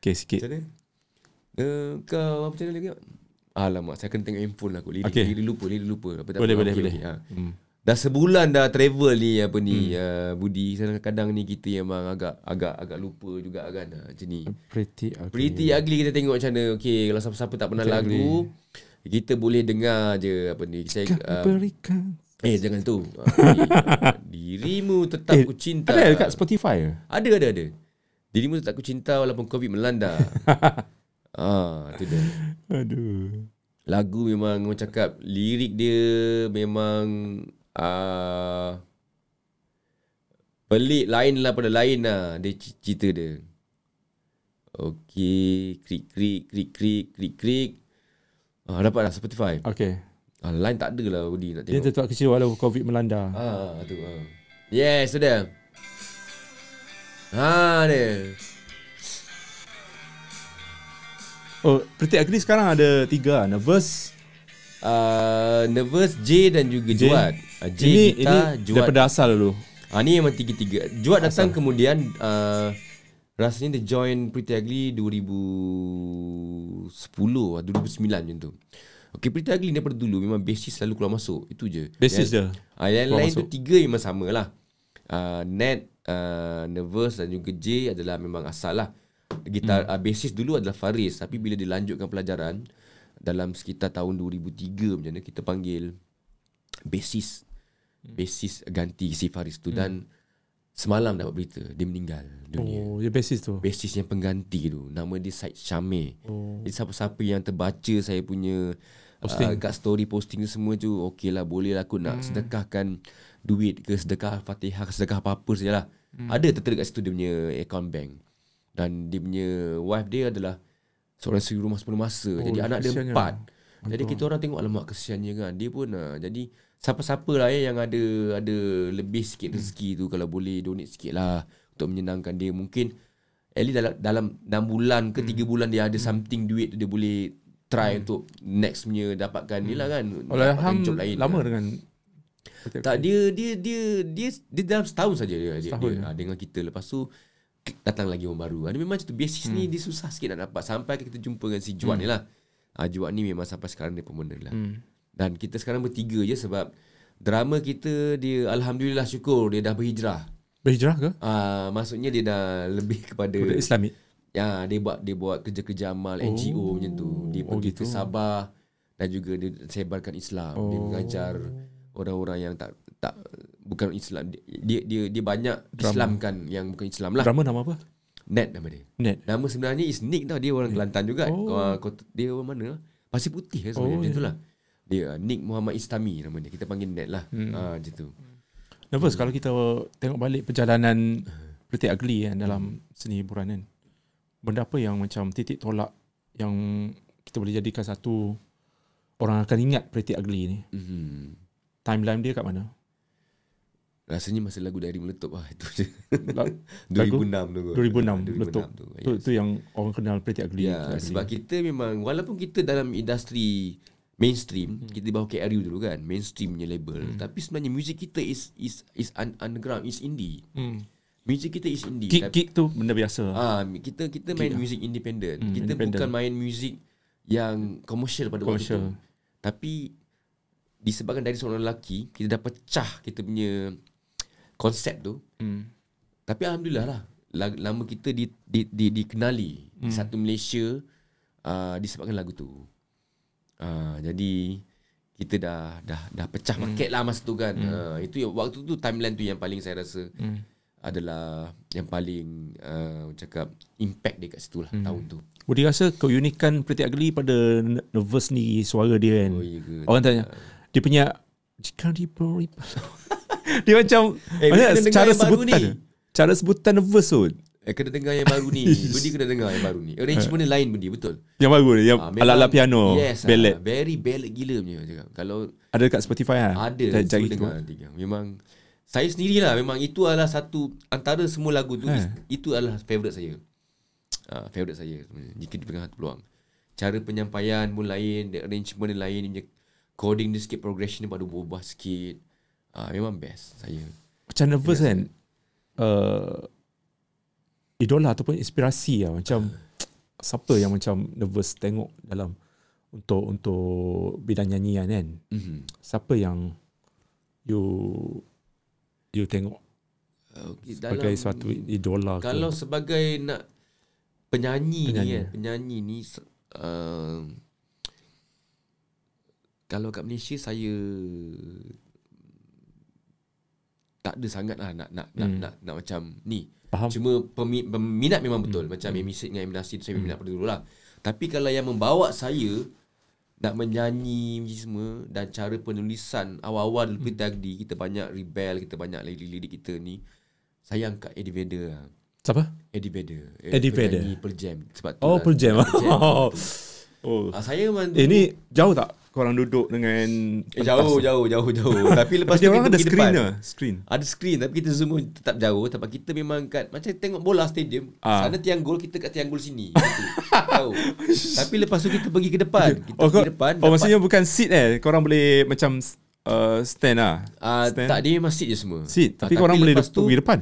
Speaker 2: Okay, sikit.
Speaker 1: Macam mana? Uh, kau apa mana lagi? Alamak, saya kena tengok handphone lah aku. Lirik,
Speaker 2: Okay.
Speaker 1: okay. lirik lupa, lirik lupa. Apa, tak
Speaker 2: Boleh,
Speaker 1: apa,
Speaker 2: boleh,
Speaker 1: okey,
Speaker 2: boleh.
Speaker 1: okey, ah.
Speaker 2: Hmm.
Speaker 1: Dah sebulan dah travel ni apa ni hmm. uh, Budi. Kadang-kadang ni kita memang agak agak agak lupa juga kan ah, macam ni.
Speaker 2: Pretty ugly.
Speaker 1: Pretty ugly kita tengok macam mana. Okey, kalau siapa-siapa tak pernah
Speaker 2: Pretty
Speaker 1: lagu, kita boleh dengar je apa ni. Saya uh,
Speaker 2: Berikan.
Speaker 1: eh jangan tu. Ah, okay. Dirimu tetap
Speaker 2: Eh,
Speaker 1: ku cinta.
Speaker 2: Ada dekat Spotify.
Speaker 1: Ada ada ada. Dirimu tetap ku cinta walaupun Covid melanda. ah, tu dia.
Speaker 2: Aduh.
Speaker 1: Lagu memang orang cakap lirik dia memang uh, Pelik lain lah pada lain lah Dia cerita dia Okey Krik krik Krik krik Krik krik ah, Dapat dah Spotify
Speaker 2: Okay.
Speaker 1: ah, Line tak ada lah Budi nak
Speaker 2: Dia
Speaker 1: tengok
Speaker 2: tetap kecil walau COVID melanda.
Speaker 1: Ah, tu ah. Yes, tu dia. Ha dia.
Speaker 2: Oh, Pretty Ugly sekarang ada tiga. lah. Nervous.
Speaker 1: Uh, Nervous J dan juga
Speaker 2: J.
Speaker 1: Juat. Uh, J
Speaker 2: ini,
Speaker 1: kita
Speaker 2: ini
Speaker 1: Juat.
Speaker 2: daripada asal dulu.
Speaker 1: Ah ni memang tiga-tiga. Juat datang kemudian uh, rasanya dia join Pretty Ugly 2010 atau 2009 macam tu. Okay, Pretty Ugly daripada dulu memang basis selalu keluar masuk. Itu je.
Speaker 2: Basis dia.
Speaker 1: Ah, yang lain tu
Speaker 2: masuk.
Speaker 1: tiga memang sama lah. Uh, Net, uh, Nervous dan juga J adalah memang asal lah. Gitar hmm. uh, basis dulu adalah Faris tapi bila dilanjutkan pelajaran dalam sekitar tahun 2003 macam mana kita panggil basis basis ganti si Faris tu dan semalam dapat berita dia meninggal dunia.
Speaker 2: Oh, dia basis tu.
Speaker 1: Basis yang pengganti tu nama dia Said Syamir.
Speaker 2: Oh.
Speaker 1: Jadi siapa-siapa yang terbaca saya punya
Speaker 2: Posting.
Speaker 1: Uh, kat story posting tu semua tu okey lah boleh lah aku nak hmm. sedekahkan duit ke sedekah Fatihah sedekah apa-apa sajalah. Hmm. Ada tertera kat situ dia punya account bank. Dan dia punya wife dia adalah seorang isteri rumah sebelum masa.
Speaker 2: Oh,
Speaker 1: jadi anak dia empat. Jadi kita orang tengok alamak kesiannya kan. Dia pun uh, jadi siapa-siapa lah ya yang ada ada lebih sikit rezeki tu kalau boleh donate sikit lah untuk menyenangkan dia. Mungkin at least dalam dalam 6 bulan ke 3 bulan dia ada something duit tu dia boleh try untuk next punya dapatkan ni lah kan.
Speaker 2: Oleh
Speaker 1: dapatkan job lain
Speaker 2: lama
Speaker 1: lah.
Speaker 2: dengan
Speaker 1: Tak dia dia dia dia dia dalam setahun saja dia, dia,
Speaker 2: Setahun.
Speaker 1: dia ah, dengan kita lepas tu datang lagi orang baru. Ada memang macam tu basis ni dia susah sikit nak dapat sampai kita jumpa dengan si Juan ni lah. Ah Juan ni memang sampai sekarang dia pemenda lah.
Speaker 2: Hmm.
Speaker 1: Dan kita sekarang bertiga je sebab drama kita dia alhamdulillah syukur dia dah berhijrah.
Speaker 2: berhijrah ke?
Speaker 1: Ah maksudnya dia dah lebih kepada
Speaker 2: Budak Islamik.
Speaker 1: Ya, dia buat dia buat kerja-kerja amal oh, NGO macam tu. Dia
Speaker 2: oh
Speaker 1: pergi
Speaker 2: gitu.
Speaker 1: ke Sabah dan juga dia sebarkan Islam. Oh. Dia mengajar orang-orang yang tak tak bukan Islam. Dia dia dia banyak Islamkan yang bukan Islam lah.
Speaker 2: Drama nama apa?
Speaker 1: Net nama dia.
Speaker 2: Net.
Speaker 1: Nama sebenarnya is Nick tau. Dia orang Kelantan juga.
Speaker 2: Oh.
Speaker 1: Kau, dia orang mana? Pasir Putih kan sebenarnya
Speaker 2: Oh,
Speaker 1: macam
Speaker 2: ya.
Speaker 1: tu lah. Dia uh, Nick Muhammad Istami nama dia. Kita panggil Net lah. Hmm. Ah macam tu.
Speaker 2: Nervous kalau kita tengok balik perjalanan Pretty Ugly kan dalam seni hiburan kan. Benda apa yang macam titik tolak yang kita boleh jadikan satu orang akan ingat Pretty Ugly ni.
Speaker 1: Hmm.
Speaker 2: Timeline dia kat mana?
Speaker 1: Rasanya masa lagu dari meletup lah itu je.
Speaker 2: La-
Speaker 1: 2006 tu. kot.
Speaker 2: 2006 letup.
Speaker 1: tu.
Speaker 2: Tu, tu yang orang kenal Pretty Ugly.
Speaker 1: Ya,
Speaker 2: Ugly.
Speaker 1: sebab kita memang walaupun kita dalam industri mainstream,
Speaker 2: Hmm.
Speaker 1: kita di bawah KRU dulu kan, mainstream punya label, tapi sebenarnya music kita is is is un, underground, is indie.
Speaker 2: hmm.
Speaker 1: Music kita is indie. Tapi-
Speaker 2: gig tu benda biasa.
Speaker 1: Ah, kita kita main
Speaker 2: Gig lah.
Speaker 1: music independent.
Speaker 2: Hmm,
Speaker 1: kita
Speaker 2: independent.
Speaker 1: bukan main music yang komersial pada waktu
Speaker 2: Commercial.
Speaker 1: tu. Tapi disebabkan dari seorang lelaki, kita dah pecah kita punya konsep tu.
Speaker 2: Hmm.
Speaker 1: Tapi alhamdulillah lah la- nama kita di, di, di, dikenali hmm. di satu Malaysia uh, disebabkan lagu tu. Uh, jadi kita dah dah dah pecah
Speaker 2: Hmm.
Speaker 1: market lah masa tu kan. Uh, itu yang waktu tu timeline tu yang paling saya rasa
Speaker 2: Hmm.
Speaker 1: adalah yang paling uh, cakap impact dia kat situ lah
Speaker 2: Hmm.
Speaker 1: tahun tu.
Speaker 2: Budi rasa keunikan Pretty Ugly pada nervous ni suara dia kan.
Speaker 1: Oh iya ke?
Speaker 2: Orang tanya dia punya jika diberi dia macam
Speaker 1: Eh, dengar
Speaker 2: cara sebutan
Speaker 1: ni.
Speaker 2: cara sebutan nervous tu
Speaker 1: Eh, kena dengar yang baru ni. Budi kena dengar yang baru ni. Arrangement dia lain Budi, betul.
Speaker 2: yang baru ni yang
Speaker 1: Ah,
Speaker 2: ala-ala piano
Speaker 1: yes,
Speaker 2: ballad
Speaker 1: Ah, very ballad gila punya cakap. Kalau
Speaker 2: ada dekat Spotify ah
Speaker 1: Ada Saya dengar nanti Memang Saya sendirilah Memang itu adalah satu Antara semua lagu tu
Speaker 2: Eh.
Speaker 1: Itu adalah favourite saya uh, Favourite saya sebenarnya Jika diberikan satu peluang Cara penyampaian pun lain the Arrangement dia lain dia punya Coding dia sikit Progression dia baru berubah sikit uh, Memang best Saya
Speaker 2: macam nervous kan uh, idola ataupun inspirasi lah macam siapa yang macam nervous tengok dalam untuk untuk bidang nyanyian kan
Speaker 1: mm-hmm.
Speaker 2: siapa yang you you tengok
Speaker 1: okay,
Speaker 2: sebagai suatu idola ke?
Speaker 1: Kalau sebagai nak Penyanyi,
Speaker 2: Penyanyi.
Speaker 1: ni kan Penyanyi ni uh, Kalau kat Malaysia saya Tak ada sangat lah Nak nak, nak,
Speaker 2: Hmm.
Speaker 1: nak, nak macam ni
Speaker 2: faham
Speaker 1: Cuma pemi, peminat memang betul Macam hmm. Amy dengan Eminasi tu saya minat pada dulu lah Tapi kalau yang membawa saya Nak menyanyi semua Dan cara penulisan Awal-awal dulu kita Agdi Kita banyak rebel Kita banyak lirik-lirik kita ni Saya angkat Eddie Vedder lah.
Speaker 2: Siapa?
Speaker 1: Eddie Vedder.
Speaker 2: Eddie Vedder.
Speaker 1: penyanyi Pearl Jam. Sebab tu
Speaker 2: Oh,
Speaker 1: lah,
Speaker 2: Pearl Jam.
Speaker 1: Pearl Jam.
Speaker 2: oh.
Speaker 1: Ah, saya memang
Speaker 2: Eh, ni jauh tak korang duduk dengan
Speaker 1: Eh, jauh, jauh, jauh, jauh. Tapi lepas tu
Speaker 2: orang
Speaker 1: kita
Speaker 2: ada
Speaker 1: pergi
Speaker 2: screen
Speaker 1: depan.
Speaker 2: lah. Screen.
Speaker 1: Ada screen tapi kita zoom tetap jauh sebab kita memang kat macam tengok bola stadium.
Speaker 2: Ah.
Speaker 1: Sana tiang gol, kita kat tiang gol sini. Gitu. Tahu. Tapi lepas tu kita pergi ke depan. Kita
Speaker 2: Oh, kau,
Speaker 1: pergi depan.
Speaker 2: oh maksudnya bukan seat eh. Korang boleh macam uh, stand lah.
Speaker 1: uh,
Speaker 2: stand.
Speaker 1: tak dia memang seat je semua.
Speaker 2: Seat.
Speaker 1: Ah,
Speaker 2: Tapi korang boleh
Speaker 1: lepas
Speaker 2: tu, pergi depan.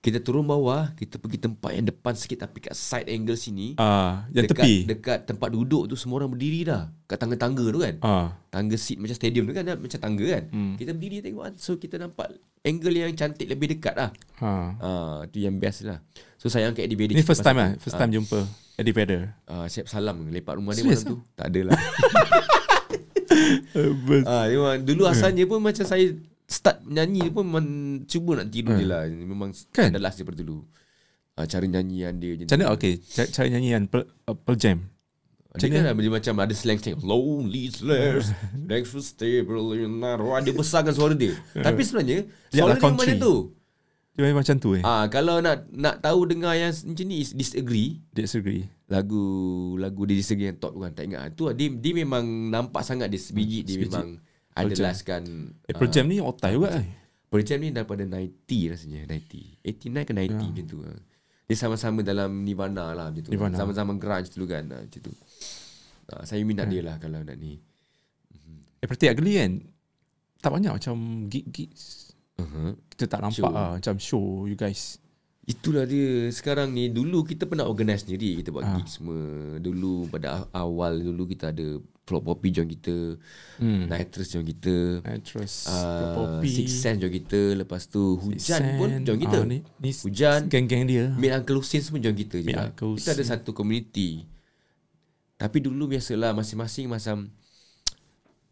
Speaker 1: Kita turun bawah, kita pergi tempat yang depan sikit tapi kat side angle sini.
Speaker 2: Ah, yang
Speaker 1: dekat,
Speaker 2: tepi.
Speaker 1: Dekat tempat duduk tu semua orang berdiri dah. Kat tangga-tangga tu kan.
Speaker 2: Ah.
Speaker 1: Tangga seat macam stadium tu kan ada macam tangga kan.
Speaker 2: Hmm.
Speaker 1: Kita berdiri tengok kan. So kita nampak angle yang cantik lebih dekat lah.
Speaker 2: Ha.
Speaker 1: Ah, tu yang best lah. So saya angkat Eddie Vedder.
Speaker 2: Ni first time lah. First time jumpa Eddie Vedder.
Speaker 1: Ah, siap salam lepak rumah dia malam tu. Tak adalah. ah, memang dulu asalnya pun macam saya start nyanyi pun memang cuba nak tidur je lah. Memang
Speaker 2: Kan?
Speaker 1: kan? last daripada dulu. Ah, cara nyanyian dia.
Speaker 2: Macam mana? Okay. Cara, cara nyanyian Pearl, uh, Pearl Jam.
Speaker 1: Dia kan ada macam ada slang-slang Lonely slash Next for stable in Dia besarkan suara dia Tapi sebenarnya Suara dia macam
Speaker 2: country.
Speaker 1: tu
Speaker 2: Dia memang macam tu eh.
Speaker 1: ah, Kalau nak nak tahu dengar yang macam ni is Disagree
Speaker 2: Disagree.
Speaker 1: lagu lagu dia disagree yang top tu kan tak ingat tu dia, dia memang nampak sangat dia sebiji dia
Speaker 2: sebiji.
Speaker 1: memang Adalaskan
Speaker 2: Eh, Pearl Jam ni otai juga eh.
Speaker 1: Pearl Jam ni daripada 90 rasanya 90 89 ke 90
Speaker 2: Ya.
Speaker 1: macam tu ha. dia sama-sama dalam Nirvana lah macam tu
Speaker 2: Nirvana.
Speaker 1: sama-sama grunge dulu kan macam tu ha, saya minat
Speaker 2: Ya.
Speaker 1: dia lah kalau nak ni
Speaker 2: Eh, Pretty Ugly kan. Tak banyak macam gig-gig.
Speaker 1: uh-huh.
Speaker 2: Kita tak nampak
Speaker 1: Show.
Speaker 2: lah. Macam show you guys.
Speaker 1: Itulah dia Sekarang ni Dulu kita pernah organize sendiri Kita buat
Speaker 2: Ah.
Speaker 1: gig semua Dulu pada awal Dulu kita ada Flop Poppy join kita
Speaker 2: Hmm.
Speaker 1: Nitrous join kita
Speaker 2: Actress.
Speaker 1: uh,
Speaker 2: Poppy.
Speaker 1: Six Sense join kita Lepas tu Hujan
Speaker 2: Sen.
Speaker 1: pun join kita
Speaker 2: Ah, ni, ni
Speaker 1: Hujan
Speaker 2: Geng-geng dia.
Speaker 1: Mid Uncle Hussein pun join kita juga
Speaker 2: Uncle
Speaker 1: Kita ada satu community Tapi dulu biasalah Masing-masing macam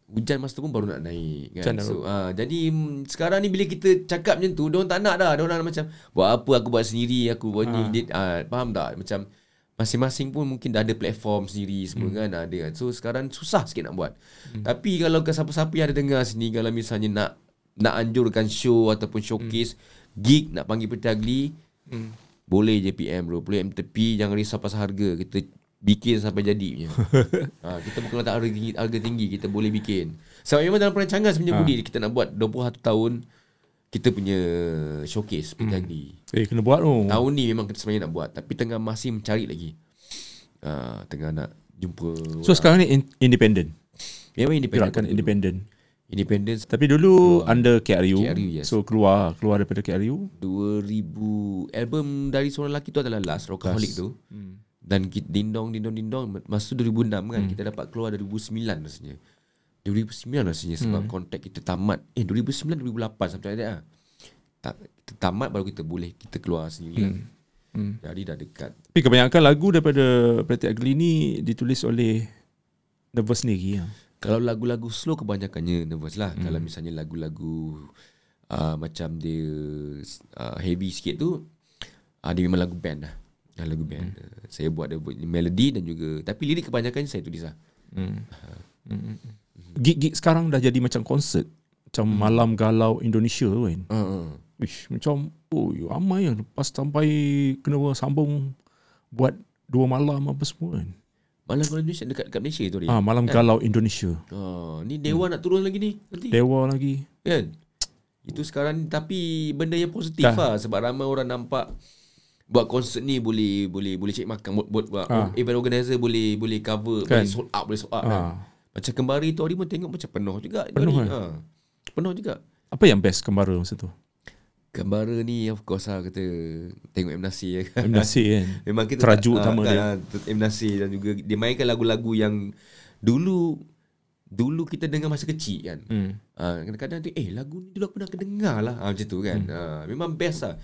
Speaker 1: Hujan masa tu pun baru nak naik kan? So, uh, Jadi mm, sekarang ni bila kita cakap macam tu Diorang tak nak dah Diorang macam Buat apa aku buat sendiri Aku buat ni dia, uh, Faham tak Macam Masing-masing pun mungkin dah ada platform sendiri semua kan ada kan. So sekarang susah sikit nak buat. Tapi kalau ke siapa-siapa yang ada dengar sini kalau misalnya nak nak anjurkan show ataupun showcase gig nak panggil petagli boleh je PM bro. Boleh MTP jangan risau pasal harga. Kita bikin sampai jadi punya. ha, kita bukan letak harga tinggi, harga tinggi kita boleh bikin. Sebab memang dalam perancangan sebenarnya Budi kita nak buat 21 tahun kita punya showcase petagli.
Speaker 2: Eh kena buat tu.
Speaker 1: Tahun ni memang kita sebenarnya nak buat Tapi tengah masih mencari lagi uh, Tengah nak jumpa
Speaker 2: So sekarang ni in- independent.
Speaker 1: Memang independent
Speaker 2: Gerakan independent.
Speaker 1: Independent
Speaker 2: Tapi dulu under KRU.
Speaker 1: KRU, yes.
Speaker 2: So keluar keluar daripada KRU.
Speaker 1: 2000 Album dari seorang lelaki tu adalah Last Rockaholic tu
Speaker 2: Hmm.
Speaker 1: Dan kita dindong dindong dindong Masa tu 2006 kan Kita dapat keluar 2009 rasanya 2009 rasanya Sebab
Speaker 2: Hmm.
Speaker 1: kontrak kita tamat Eh 2009 2008 Sampai ada lah tak, Kita tamat baru kita boleh Kita keluar sendiri kan
Speaker 2: Hmm.
Speaker 1: Jadi dah dekat
Speaker 2: Tapi kebanyakan lagu daripada Pretty Ugly ni ditulis oleh Nervous sendiri. Ya.
Speaker 1: Kalau lagu-lagu slow kebanyakannya nervous lah. Hmm. Kalau misalnya lagu-lagu uh, macam dia uh, heavy sikit tu, uh, dia memang lagu band lah. Uh, lagu band. Hmm. Uh, saya buat dia buat melody dan juga tapi lirik kebanyakan saya tulis lah.
Speaker 2: Hmm. Hmm. Gig-gig sekarang dah jadi macam konsert. Macam
Speaker 1: Hmm.
Speaker 2: Malam Galau Indonesia tu kan.
Speaker 1: Uh.
Speaker 2: Ish, macam oh ramai lah lepas sampai kena sambung buat dua malam apa semua kan.
Speaker 1: Malam kalau Indonesia dekat dekat Malaysia tu dia.
Speaker 2: Ah, Malam Galau Indonesia.
Speaker 1: Oh, ni Dewa nak turun lagi ni nanti.
Speaker 2: Dewa lagi.
Speaker 1: Kan? Itu sekarang ni, tapi benda yang positif
Speaker 2: Dah.
Speaker 1: lah sebab ramai orang nampak buat konsert ni boleh boleh boleh cek makan buat, buat, buat
Speaker 2: Ah.
Speaker 1: event organizer boleh boleh cover
Speaker 2: Kan.
Speaker 1: boleh sold out boleh sold out kan. Macam kembari tu hari pun tengok macam penuh juga
Speaker 2: Penuh,
Speaker 1: ni.
Speaker 2: eh?
Speaker 1: Ha. Penuh juga.
Speaker 2: Apa yang best kembara masa tu?
Speaker 1: Kembara ni of course lah kata tengok M Nasir ya kan.
Speaker 2: M. Nasir kan.
Speaker 1: Memang kita
Speaker 2: Terajuk
Speaker 1: tak-
Speaker 2: utama
Speaker 1: ah,
Speaker 2: dia.
Speaker 1: kan, ah, M Nasir dan juga dia mainkan lagu-lagu yang dulu dulu kita dengar masa kecil kan.
Speaker 2: Hmm.
Speaker 1: Ah, kadang-kadang tu eh lagu ni dulu aku pernah kedengar lah ah, macam tu kan.
Speaker 2: Hmm.
Speaker 1: Memang best lah.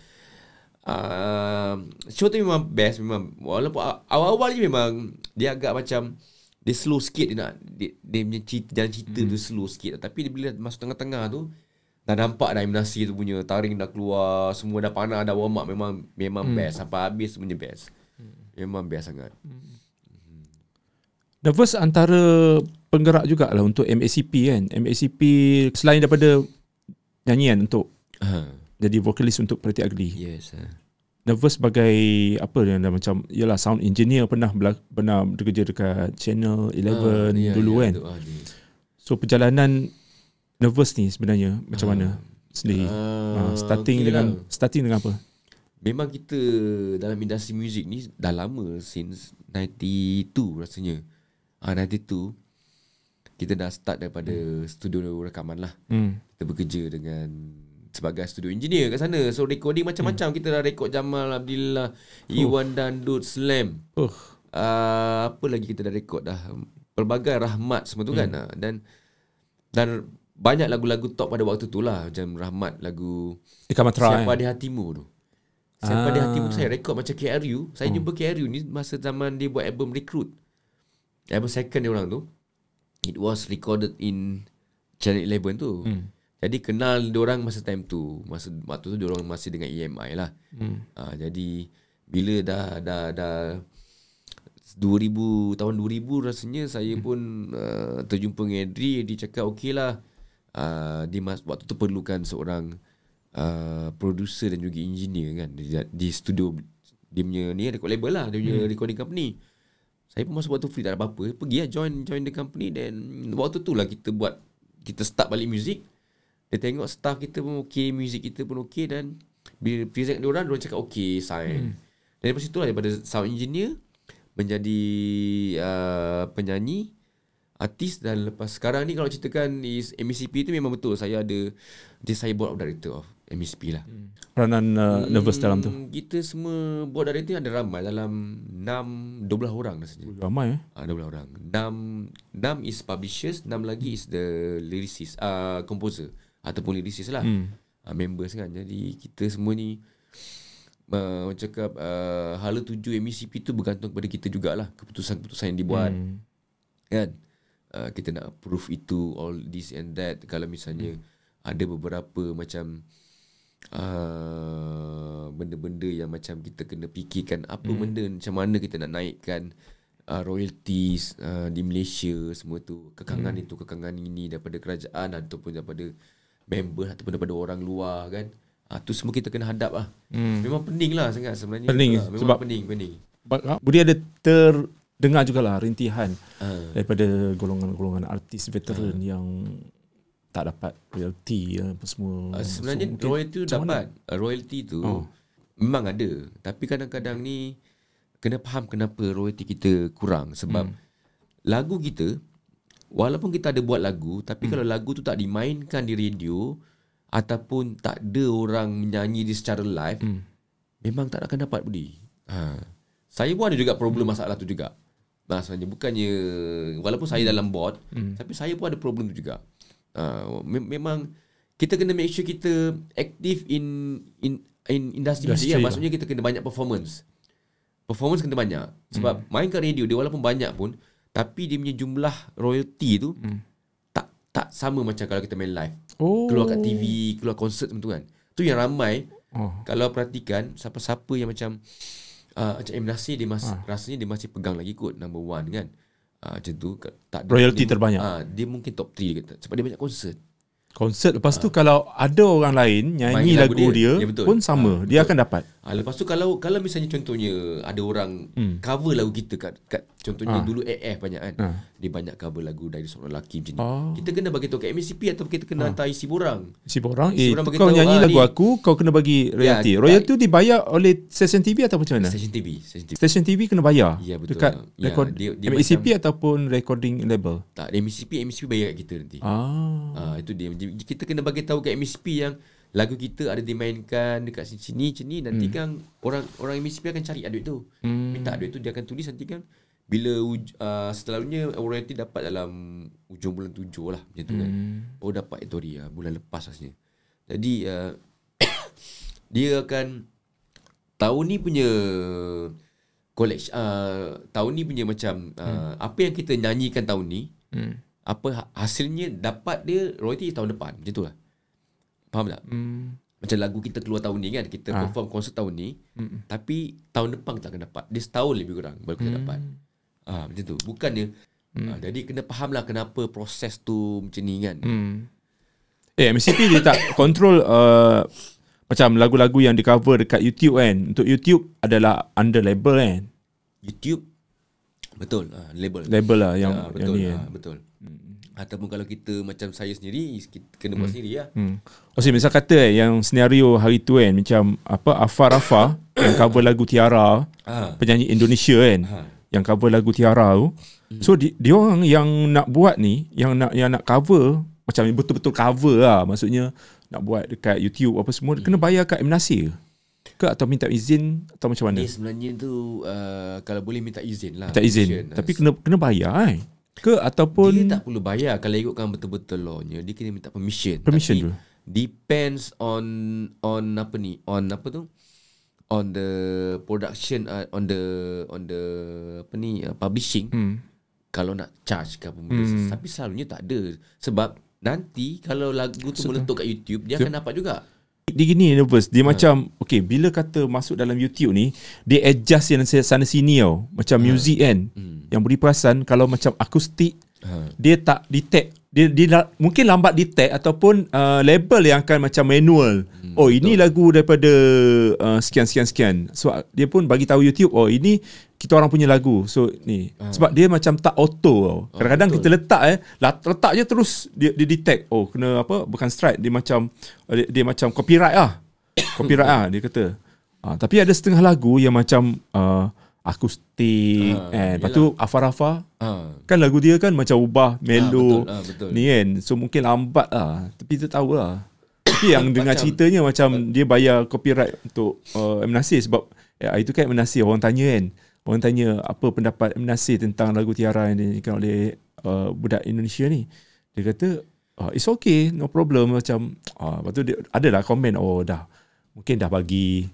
Speaker 1: Ah, show tu memang best memang walaupun awal-awal je memang dia agak macam dia slow sikit dia nak dia, dia punya cerita jalan cerita
Speaker 2: Hmm.
Speaker 1: tu slow sikit tapi dia bila masuk tengah-tengah tu dah nampak dah Im Nasir tu punya taring dah keluar semua dah panas dah warm up memang memang
Speaker 2: Hmm.
Speaker 1: best sampai habis semuanya best. Memang best sangat.
Speaker 2: Nervous antara penggerak jugalah untuk MACP kan. MACP selain daripada nyanyian untuk
Speaker 1: Ha.
Speaker 2: jadi vokalis untuk Pretty Ugly.
Speaker 1: Yes. Uh.
Speaker 2: Nervous sebagai apa yang dah macam yalah sound engineer pernah pernah bekerja dekat Channel 11 dulu kan.
Speaker 1: Ah,
Speaker 2: So perjalanan nervous ni sebenarnya macam mana sendiri? Uh, starting
Speaker 1: okay
Speaker 2: dengan
Speaker 1: lah.
Speaker 2: starting dengan apa?
Speaker 1: Memang kita dalam industri muzik ni dah lama since 92 rasanya. Ah 92 kita dah start daripada hmm. studio rekaman lah.
Speaker 2: Hmm.
Speaker 1: Kita bekerja dengan sebagai studio engineer kat sana. So recording macam-macam. Kita dah record Jamal Abdillah, Iwan Dandut, Slam.
Speaker 2: Oh,
Speaker 1: Uh, apa lagi kita dah record dah? Pelbagai rahmat semua tu kan? Ah, dan dan banyak lagu-lagu top pada waktu tu lah. Macam rahmat lagu
Speaker 2: Ikan Matra
Speaker 1: Siapa
Speaker 2: kan?
Speaker 1: di hatimu tu. Siapa di
Speaker 2: Ah.
Speaker 1: hatimu tu saya rekod macam KRU Saya jumpa KRU ni masa zaman dia buat album Recruit. Album second dia orang tu. It was recorded in Channel 11 tu.
Speaker 2: Hmm.
Speaker 1: Jadi kenal dia orang masa time tu. Masa waktu tu dia orang masih dengan EMI lah.
Speaker 2: Hmm.
Speaker 1: ha, Jadi Bila dah dah dah 2000 tahun 2000 rasanya saya pun uh, terjumpa dengan Edri dia cakap okey lah. Uh, dia mas, waktu tu perlukan seorang uh, producer dan juga engineer kan. Di, di studio dia punya ni record label lah. Dia punya hmm. recording company. Saya pun masa waktu free tak ada apa-apa. Pergi lah join join the company. Dan waktu tu lah kita buat kita start balik music dia tengok staff kita pun okey music kita pun okey dan bila present dia orang dia orang cakap okey sign hmm. dan daripada situ lah daripada sound engineer menjadi uh, penyanyi artis dan lepas sekarang ni kalau ceritakan is MECP tu memang betul saya ada dia saya board of director of MECP lah. Hmm.
Speaker 2: Peranan uh, nervous dalam tu.
Speaker 1: Kita semua board director ada ramai dalam 6 12 orang rasanya.
Speaker 2: Ramai eh.
Speaker 1: Ah 12 orang. 6 6 is publishers, 6 lagi is the lyricist, uh, composer ataupun lyricist lah.
Speaker 2: Hmm.
Speaker 1: Uh, members kan. Jadi kita semua ni uh, orang cakap uh, hala tuju MECP tu bergantung kepada kita jugalah keputusan-keputusan yang dibuat
Speaker 2: Hmm.
Speaker 1: kan uh, kita nak approve itu all this and that kalau misalnya hmm. ada beberapa macam uh, benda-benda yang macam kita kena fikirkan apa hmm. benda macam mana kita nak naikkan uh, royalties uh, di Malaysia semua tu kekangan hmm. itu kekangan ini daripada kerajaan ataupun daripada member ataupun daripada orang luar kan Ah tu semua kita kena hadap lah. Hmm. Memang pening lah sangat sebenarnya.
Speaker 2: Pening,
Speaker 1: Ah, memang
Speaker 2: sebab-
Speaker 1: pening, pening.
Speaker 2: Ba- Budi ada terdengar jugalah rintihan
Speaker 1: Ah.
Speaker 2: daripada golongan-golongan artis veteran yang tak dapat royalty ya, apa semua.
Speaker 1: Uh, sebenarnya
Speaker 2: mungkin
Speaker 1: royalty tu
Speaker 2: mana?
Speaker 1: dapat. Uh, royalty tu
Speaker 2: oh.
Speaker 1: memang ada. Tapi kadang-kadang ni kena faham kenapa royalty kita kurang sebab hmm. lagu kita walaupun kita ada buat lagu tapi hmm. kalau lagu tu tak dimainkan di radio ataupun tak ada orang menyanyi di secara live hmm. memang tak akan dapat budi. Ha. Saya pun ada juga problem masalah tu juga. Maksudnya bukannya walaupun saya dalam board hmm. tapi saya pun ada problem tu juga. Uh, me- memang kita kena make sure kita aktif in in in industri ya.
Speaker 2: lah.
Speaker 1: Maksudnya kita kena banyak performance. Performance kena banyak. Sebab hmm. main kat radio dia walaupun banyak pun tapi dia punya jumlah royalty tu hmm. tak tak sama macam kalau kita main live.
Speaker 2: Oh.
Speaker 1: Keluar kat TV, keluar konsert macam tu kan. Tu yang ramai
Speaker 2: Oh.
Speaker 1: kalau perhatikan siapa-siapa yang macam uh, macam M Nasir dia masih
Speaker 2: Ah.
Speaker 1: rasanya dia masih pegang lagi kot number one kan. Uh, macam tu tak
Speaker 2: Royalty
Speaker 1: dia,
Speaker 2: terbanyak.
Speaker 1: Ah, dia mungkin top 3 kata sebab dia banyak konsert.
Speaker 2: Konsert lepas tu kalau ada orang lain nyanyi lagu,
Speaker 1: lagu
Speaker 2: dia,
Speaker 1: dia. Ya, betul.
Speaker 2: pun sama,
Speaker 1: Ah,
Speaker 2: dia akan dapat.
Speaker 1: Ah, lepas tu kalau kalau misalnya contohnya ada orang
Speaker 2: Hmm.
Speaker 1: cover lagu kita kat, kat contohnya
Speaker 2: Ah.
Speaker 1: dulu AF banyak kan.
Speaker 2: Ah.
Speaker 1: Dia banyak cover lagu dari seorang lelaki macam ni.
Speaker 2: Oh.
Speaker 1: Kita kena bagi tahu kat MCP atau kita kena hantar isi borang.
Speaker 2: Si orang,
Speaker 1: Si
Speaker 2: eh
Speaker 1: orang bagi
Speaker 2: kau nyanyi
Speaker 1: ah,
Speaker 2: lagu
Speaker 1: ni-
Speaker 2: aku, kau kena bagi royalty.
Speaker 1: Ya,
Speaker 2: royalty tu dibayar oleh stesen TV atau macam mana?
Speaker 1: Stesen TV, stesen TV.
Speaker 2: Stesen TV kena bayar
Speaker 1: Ya, betul.
Speaker 2: dekat
Speaker 1: Ya,
Speaker 2: record
Speaker 1: dia- dia
Speaker 2: MACP ataupun recording label.
Speaker 1: Tak, MCP MCP bayar kat kita nanti.
Speaker 2: Ah.
Speaker 1: Ah itu dia. Kita kena bagi tahu kat MSP yang lagu kita ada dimainkan dekat sini sini sini nanti kan orang orang MSP akan cari duit tu.
Speaker 2: Hmm.
Speaker 1: Minta duit tu dia akan tulis nanti kan bila uj, uh, selalunya royalty dapat dalam ujung bulan tujuh lah macam tu kan.
Speaker 2: Hmm.
Speaker 1: Oh dapat itu dia bulan lepas rasanya. Jadi uh, dia akan tahun ni punya collection uh, tahun ni punya macam uh, apa yang kita nyanyikan tahun ni
Speaker 2: Hmm.
Speaker 1: apa ha- hasilnya dapat dia royalty tahun depan macam tu lah faham tak
Speaker 2: Hmm.
Speaker 1: macam lagu kita keluar tahun ni kan kita
Speaker 2: Ah.
Speaker 1: perform konsert tahun ni
Speaker 2: Mm-mm.
Speaker 1: tapi tahun depan kita akan dapat dia setahun lebih kurang baru kita dapat ah macam tu bukannya ah, jadi kena faham lah kenapa proses tu macam ni kan
Speaker 2: Hmm. Eh MCP dia tak control uh, Macam lagu-lagu yang di cover dekat YouTube kan. Untuk YouTube adalah under label kan.
Speaker 1: YouTube betul ah, label.
Speaker 2: Label lah yang, yang
Speaker 1: betul
Speaker 2: ni
Speaker 1: ah,
Speaker 2: kan.
Speaker 1: betul. Ataupun kalau kita macam saya sendiri kita kena buat sendiri lah.
Speaker 2: Hmm. Maksudnya misal kata eh, yang senario hari tu kan macam apa Afar Afar yang cover lagu Tiara,
Speaker 1: Ah.
Speaker 2: penyanyi Indonesia kan.
Speaker 1: Ha.
Speaker 2: Yang cover lagu Tiara tu. So di, dia orang yang nak buat ni, yang nak yang nak cover macam betul-betul cover lah. Maksudnya nak buat dekat YouTube apa semua kena bayar kat M Nasir ke atau minta izin atau macam mana?
Speaker 1: Dia sebenarnya tu uh, kalau boleh minta izin lah.
Speaker 2: Minta izin.
Speaker 1: Permission.
Speaker 2: Tapi kena kena bayar kan? Ke ataupun
Speaker 1: dia tak perlu bayar kalau ikutkan betul-betul lawnya dia kena minta permission.
Speaker 2: Permission
Speaker 1: Tapi
Speaker 2: tu.
Speaker 1: Depends on on apa ni? On apa tu? On the production uh, on the on the apa ni uh, publishing.
Speaker 2: hmm.
Speaker 1: Kalau nak charge ke apa benda.
Speaker 2: Hmm.
Speaker 1: Tapi selalunya tak ada. Sebab nanti kalau lagu tu meletup kat YouTube dia akan dapat juga.
Speaker 2: dia gini nervous.
Speaker 1: Ha.
Speaker 2: Dia macam okay bila kata masuk dalam YouTube ni dia adjust yang sana sini tau. Macam music kan.
Speaker 1: Ha. Hmm.
Speaker 2: Yang beri perasan kalau macam akustik
Speaker 1: Ha.
Speaker 2: dia tak detect dia, dia mungkin lambat detect ataupun uh, label yang akan macam manual. Hmm, oh ini lagu daripada uh, sekian sekian sekian. So uh, dia pun bagi tahu YouTube oh ini kita orang punya lagu. So ni sebab dia macam tak auto tau. Kadang-kadang kita letak eh letak je terus dia, dia detect oh kena apa bukan strike dia macam dia, dia macam copyright ah. copyright ah dia kata. Ah, tapi ada setengah lagu yang macam uh, akustik
Speaker 1: Ah,
Speaker 2: eh. Lepas tu Afar-Afar
Speaker 1: Ha.
Speaker 2: Kan lagu dia kan macam ubah melo
Speaker 1: betul, ah, betul.
Speaker 2: ni kan. So mungkin lambat lah. Tapi kita tahu lah. Tapi yang dengar
Speaker 1: Macam-
Speaker 2: ceritanya macam dia bayar copyright untuk uh, M. Nasir sebab ya, itu kan M. Nasir orang tanya kan. Orang tanya apa pendapat M. Nasir tentang lagu Tiara yang dinyanyikan oleh uh, budak Indonesia ni. Dia kata uh, it's okay, no problem macam uh, lepas tu dia adalah komen oh dah mungkin dah bagi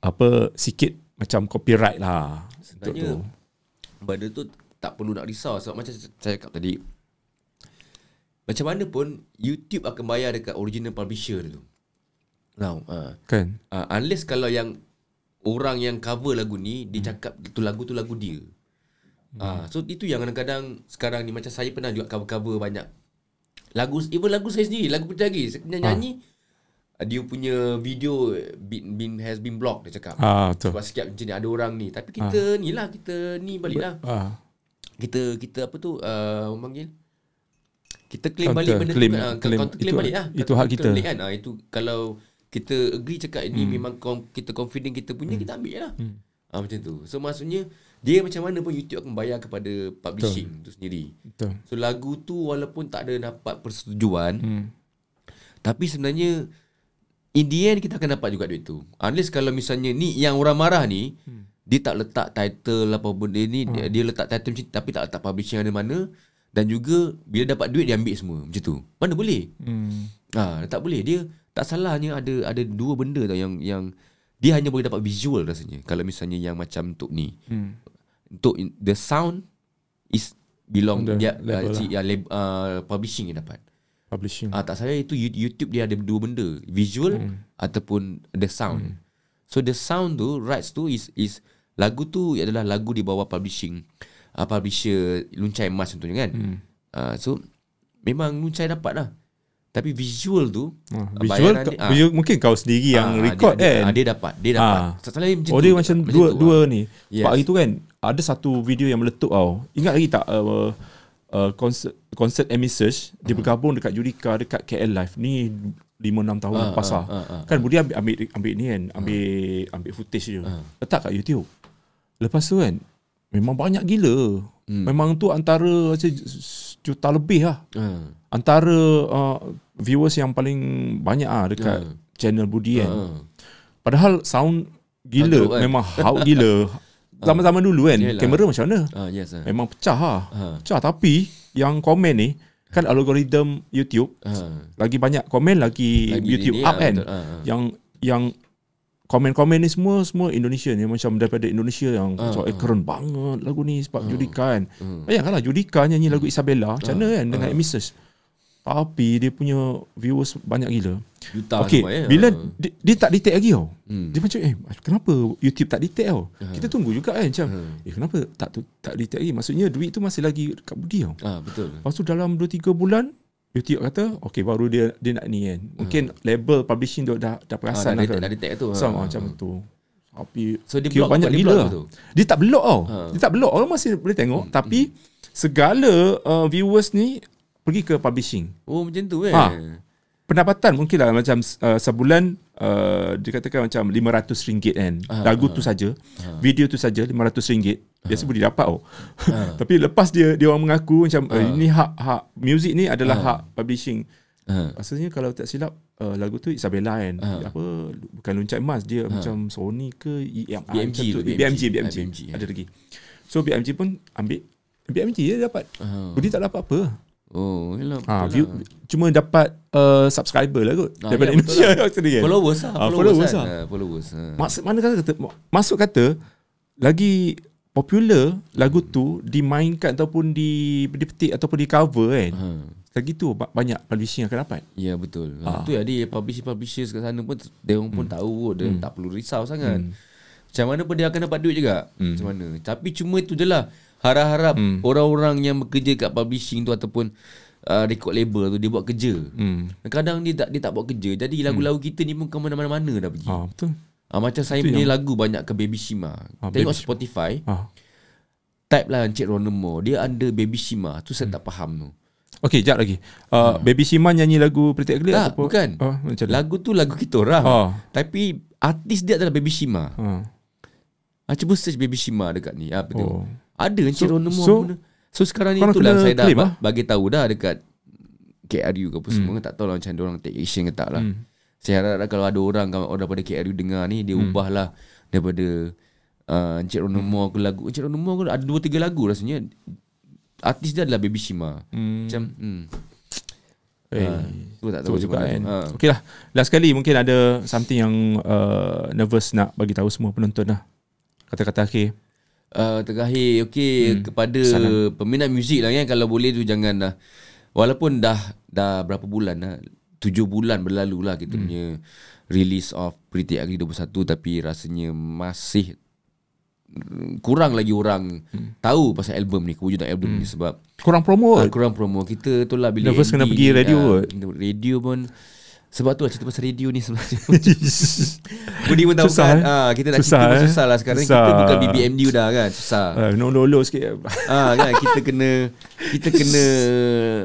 Speaker 2: apa sikit macam copyright lah.
Speaker 1: Sebenarnya
Speaker 2: tu.
Speaker 1: benda tu tak perlu nak risau sebab macam saya cakap tadi macam mana pun YouTube akan bayar dekat original publisher tu. Now, uh,
Speaker 2: Kan?
Speaker 1: uh, unless kalau yang orang yang cover lagu ni dia cakap tu lagu tu lagu dia. Ah, so itu yang kadang-kadang sekarang ni macam saya pernah juga cover-cover banyak lagu even lagu saya sendiri, lagu putih lagi. Saya nyanyi uh, dia punya video been, been has been blocked dia cakap.
Speaker 2: Ah betul.
Speaker 1: Sebab sikit macam ni ada orang ni. Tapi kita ni lah kita ni balik lah.
Speaker 2: Ah.
Speaker 1: Kita kita apa tu uh, panggil kita claim
Speaker 2: Counter,
Speaker 1: balik benda
Speaker 2: claim,
Speaker 1: tu kan. Ah,
Speaker 2: claim.
Speaker 1: counter claim
Speaker 2: Itu-
Speaker 1: balik lah.
Speaker 2: itu hak
Speaker 1: claim
Speaker 2: kita.
Speaker 1: Balik kan. Ah, itu kalau kita agree cakap ini memang kom- kita confident kita punya kita ambil lah. Ah, macam tu. So maksudnya dia macam mana pun YouTube akan bayar kepada publishing tu sendiri.
Speaker 2: Betul.
Speaker 1: So lagu tu walaupun tak ada dapat persetujuan
Speaker 2: Hmm.
Speaker 1: tapi sebenarnya in the end kita akan dapat juga duit tu. Unless kalau misalnya ni yang orang marah ni hmm. dia tak letak title apa benda ni dia, dia letak title macam tapi tak letak publishing ada mana dan juga bila dapat duit dia ambil semua macam tu. Mana boleh?
Speaker 2: Hmm.
Speaker 1: Ha, tak boleh. Dia tak salahnya ada ada dua benda tau yang yang dia hanya boleh dapat visual rasanya. Kalau misalnya yang macam untuk ni.
Speaker 2: Hmm.
Speaker 1: Untuk the sound is belong dia uh, si, uh, uh, publishing yang dapat.
Speaker 2: Publishing.
Speaker 1: Ah tak saya itu You- YouTube dia ada dua benda, visual
Speaker 2: Hmm.
Speaker 1: ataupun the sound. So the sound tu rights tu is is lagu tu adalah lagu di bawah publishing uh, publisher Luncai Mas contohnya kan.
Speaker 2: Hmm.
Speaker 1: Uh, so memang Luncai dapat lah. Tapi visual tu
Speaker 2: Ah,
Speaker 1: ah,
Speaker 2: visual, kau,
Speaker 1: dia-
Speaker 2: visual mungkin kau sendiri yang
Speaker 1: ah,
Speaker 2: record
Speaker 1: dia,
Speaker 2: kan.
Speaker 1: Dia, dia dapat, dia dapat.
Speaker 2: Ah.
Speaker 1: Salah macam
Speaker 2: oh
Speaker 1: tu.
Speaker 2: dia macam dua
Speaker 1: tu,
Speaker 2: dua
Speaker 1: ah.
Speaker 2: ni.
Speaker 1: Yes.
Speaker 2: Pak hari tu kan ada satu video yang meletup tau. Ingat lagi tak uh, uh, konsert konsert Amy Search dia bergabung dekat Judika dekat KL Live ni 5 6 tahun
Speaker 1: Ah,
Speaker 2: lepas
Speaker 1: ah,
Speaker 2: lah.
Speaker 1: ah, ah,
Speaker 2: Kan Budi ambil, ambil ambil ni kan, ambil ambil footage je. Letak kat YouTube. Lepas tu kan memang banyak gila.
Speaker 1: Hmm.
Speaker 2: Memang tu antara macam juta lebih lah.
Speaker 1: Ah.
Speaker 2: Antara uh, viewers yang paling banyak ah dekat
Speaker 1: Ah.
Speaker 2: channel Budi kan.
Speaker 1: Ah.
Speaker 2: Padahal sound gila,
Speaker 1: kan?
Speaker 2: memang hau gila. Zaman-zaman dulu kan,
Speaker 1: Yelah.
Speaker 2: kamera macam mana?
Speaker 1: Ah, yes. Ah.
Speaker 2: Memang pecah lah.
Speaker 1: Ah.
Speaker 2: Pecah tapi yang komen ni kan algoritma YouTube
Speaker 1: Ah.
Speaker 2: lagi banyak komen lagi,
Speaker 1: Lagi
Speaker 2: YouTube up
Speaker 1: ah,
Speaker 2: kan.
Speaker 1: Ah, ah.
Speaker 2: Yang yang komen-komen ni semua semua Indonesia ni macam daripada Indonesia yang
Speaker 1: Ah,
Speaker 2: uh, eh, keren banget lagu ni sebab Judika kan.
Speaker 1: Hmm.
Speaker 2: Bayangkanlah Judika nyanyi lagu Isabella, macam mana kan dengan
Speaker 1: ah.
Speaker 2: Emisus. Tapi dia punya viewers banyak gila.
Speaker 1: Juta semua, eh.
Speaker 2: bila dia, dia tak detect lagi tau.
Speaker 1: Hmm.
Speaker 2: Dia macam eh kenapa YouTube tak detect tau? Kita tunggu juga kan macam
Speaker 1: Hmm.
Speaker 2: eh kenapa tak tu, tak detect lagi? Maksudnya duit tu masih lagi dekat budi tau.
Speaker 1: Ah, betul.
Speaker 2: Lepas tu dalam 2 3 bulan YouTube kata okay baru dia dia nak ni kan. Mungkin label publishing tu dah dah
Speaker 1: Ah,
Speaker 2: perasan
Speaker 1: dah,
Speaker 2: lah
Speaker 1: detect,
Speaker 2: kan.
Speaker 1: dah detect tu.
Speaker 2: Sama
Speaker 1: Ah.
Speaker 2: macam tu. Tapi
Speaker 1: So, dia block
Speaker 2: banyak?
Speaker 1: Dia
Speaker 2: gila.
Speaker 1: block tu?
Speaker 2: Dia tak block tau.
Speaker 1: Ha.
Speaker 2: Dia tak block orang masih boleh tengok tapi segala uh, viewers ni pergi ke publishing.
Speaker 1: Oh macam tu eh.
Speaker 2: Ha. Pendapatan mungkin lah macam uh, sebulan uh, dikatakan macam RM500 kan.
Speaker 1: Ah,
Speaker 2: Lagu tu saja, video tu saja RM500. Biasa boleh dapat oh. Tapi lepas dia dia orang mengaku macam uh, ini hak hak music ni adalah hak publishing.
Speaker 1: Ha.
Speaker 2: Rasanya kalau tak silap uh, lagu tu Isabella kan.
Speaker 1: Ha.
Speaker 2: Apa bukan loncat emas dia macam Sony ke EMI
Speaker 1: BMG
Speaker 2: tu. BMG
Speaker 1: BMG.
Speaker 2: BMG,
Speaker 1: Ah, BMG,
Speaker 2: Ada lagi. So BMG pun ambil BMG dia dapat.
Speaker 1: Ah.
Speaker 2: Dia tak dapat apa.
Speaker 1: Oh, yalah.
Speaker 2: Ha,
Speaker 1: betul
Speaker 2: view,
Speaker 1: lah.
Speaker 2: cuma dapat uh, subscriber lah kot
Speaker 1: Ah,
Speaker 2: daripada
Speaker 1: ya,
Speaker 2: Indonesia
Speaker 1: lah.
Speaker 2: actually kan.
Speaker 1: Followers lah.
Speaker 2: Ah,
Speaker 1: Followers,
Speaker 2: followers
Speaker 1: kan.
Speaker 2: lah.
Speaker 1: Ah, Followers. ha.
Speaker 2: Maksud mana kata, kata masuk kata lagi popular lagu tu dimainkan ataupun di dipetik ataupun di cover kan.
Speaker 1: Ha.
Speaker 2: Lagi tu ba- banyak publishing yang akan dapat.
Speaker 1: Ya betul.
Speaker 2: Ah.
Speaker 1: Ha. Tu ya dia publisher-publishers kat sana pun dia orang pun tahu kot dia tak perlu risau sangat. Macam mana pun dia akan dapat duit juga. Macam mana. Tapi cuma itu je lah. Harap-harap orang-orang yang bekerja kat publishing tu ataupun uh, record label tu dia buat kerja.
Speaker 2: Hmm.
Speaker 1: Kadang dia tak dia tak buat kerja. Jadi lagu-lagu kita ni pun ke mana-mana dah pergi.
Speaker 2: Ha, betul.
Speaker 1: Ah, macam saya punya lagu banyak ke Baby Shima.
Speaker 2: Ah,
Speaker 1: Tengok
Speaker 2: Baby.
Speaker 1: Spotify,
Speaker 2: Ha.
Speaker 1: type lah Encik Ronemo. Dia under Baby Shima. Tu saya tak faham tu.
Speaker 2: Okey, jap lagi. Uh, Baby Shima nyanyi lagu Pretty Ugly
Speaker 1: Tak,
Speaker 2: ataupun
Speaker 1: bukan.
Speaker 2: Oh, macam?
Speaker 1: Lagu tu lagu kita orang.
Speaker 2: Oh.
Speaker 1: Tapi artis dia adalah Baby Shima.
Speaker 2: Ha.
Speaker 1: Ah, cuba search Baby Shima dekat ni. Apa tu?
Speaker 2: Oh.
Speaker 1: Ada Encik
Speaker 2: So-
Speaker 1: Ronemo.
Speaker 2: so-
Speaker 1: So, so sekarang ni itulah saya dah
Speaker 2: claim,
Speaker 1: ba-
Speaker 2: ah?
Speaker 1: bagi tahu dah dekat KRU ke apa semua. Tak tahu lah macam orang take action ke tak lah.
Speaker 2: Hmm.
Speaker 1: Saya harap lah kalau ada orang orang daripada KRU dengar ni dia
Speaker 2: Hmm.
Speaker 1: ubah lah daripada uh, Encik Ronemo ke lagu. Encik Ronemo ke ada dua tiga lagu rasanya. Artis dia adalah Baby Shima.
Speaker 2: Hmm.
Speaker 1: Macam hmm.
Speaker 2: Eh,
Speaker 1: Ah, tu tak tahu
Speaker 2: juga kan.
Speaker 1: mana. Ha.
Speaker 2: Okey lah. Last kali mungkin ada something yang uh, nervous nak bagi tahu semua penonton lah. Kata-kata akhir.
Speaker 1: Uh, terakhir okey hmm. kepada
Speaker 2: Salam.
Speaker 1: peminat muzik lah kan kalau boleh tu jangan dah walaupun dah dah berapa bulan dah tujuh bulan berlalu lah kita hmm. punya release of Pretty Ugly 21 tapi rasanya masih kurang lagi orang hmm. tahu pasal album ni kewujudan album hmm. ni sebab
Speaker 2: Kurang promo
Speaker 1: uh,
Speaker 2: kot.
Speaker 1: kurang promo kita tu lah bila
Speaker 2: Nervous kena pergi radio
Speaker 1: uh, radio pun sebab tu lah cerita pasal radio ni sebenarnya Budi pun tahu
Speaker 2: Susah,
Speaker 1: kan?
Speaker 2: eh?
Speaker 1: ah, Kita nak
Speaker 2: Susah,
Speaker 1: cerita pun
Speaker 2: eh?
Speaker 1: susah lah Sekarang.
Speaker 2: Susah.
Speaker 1: kita bukan BBMD dah kan? Susah.
Speaker 2: Uh, no sikit.
Speaker 1: Ah kan? Kita kena kita kena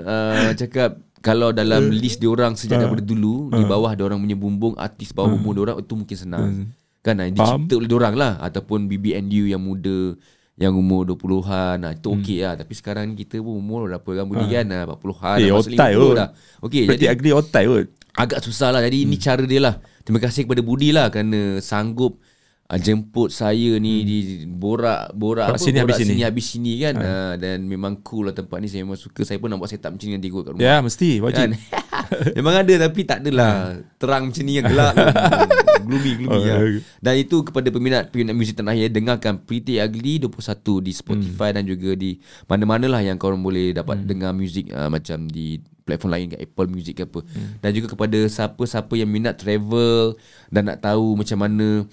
Speaker 1: uh, cakap kalau dalam list dia orang sejak daripada dulu di bawah dia orang punya bumbung artis bawah bumbung dia orang itu mungkin senang. Kan? Ah, dicipta oleh dia orang lah. Ataupun BBNU yang muda yang umur 20-an nah, itu okey lah. Tapi sekarang kita pun umur berapa kan? Budi kan? Ah, 40-an
Speaker 2: Eh, otai
Speaker 1: 50
Speaker 2: kot.
Speaker 1: dah. Okey jadi
Speaker 2: ugly otai kot.
Speaker 1: Agak susah lah. Jadi ini cara dia lah. Terima kasih kepada Budi lah kerana sanggup uh, jemput saya ni di borak borak apa
Speaker 2: sini,
Speaker 1: borak
Speaker 2: habis sini.
Speaker 1: sini habis sini kan. Uh, dan memang cool lah tempat ni. Saya memang suka. Saya pun nak buat setup macam ni nanti kot kat rumah.
Speaker 2: Ya, mesti. Wajib.
Speaker 1: kan? Memang ada tapi tak adalah. Terang macam ni yang gelap gloomy gloomy
Speaker 2: Oh,
Speaker 1: ya.
Speaker 2: okay.
Speaker 1: dan itu kepada peminat peminat muzik tanah air dengarkan Pretty Ugly 21 di Spotify dan juga di mana-mana lah yang korang boleh dapat dengar muzik uh, macam di platform lain Apple Music ke apa dan juga kepada siapa-siapa yang minat travel dan nak tahu macam mana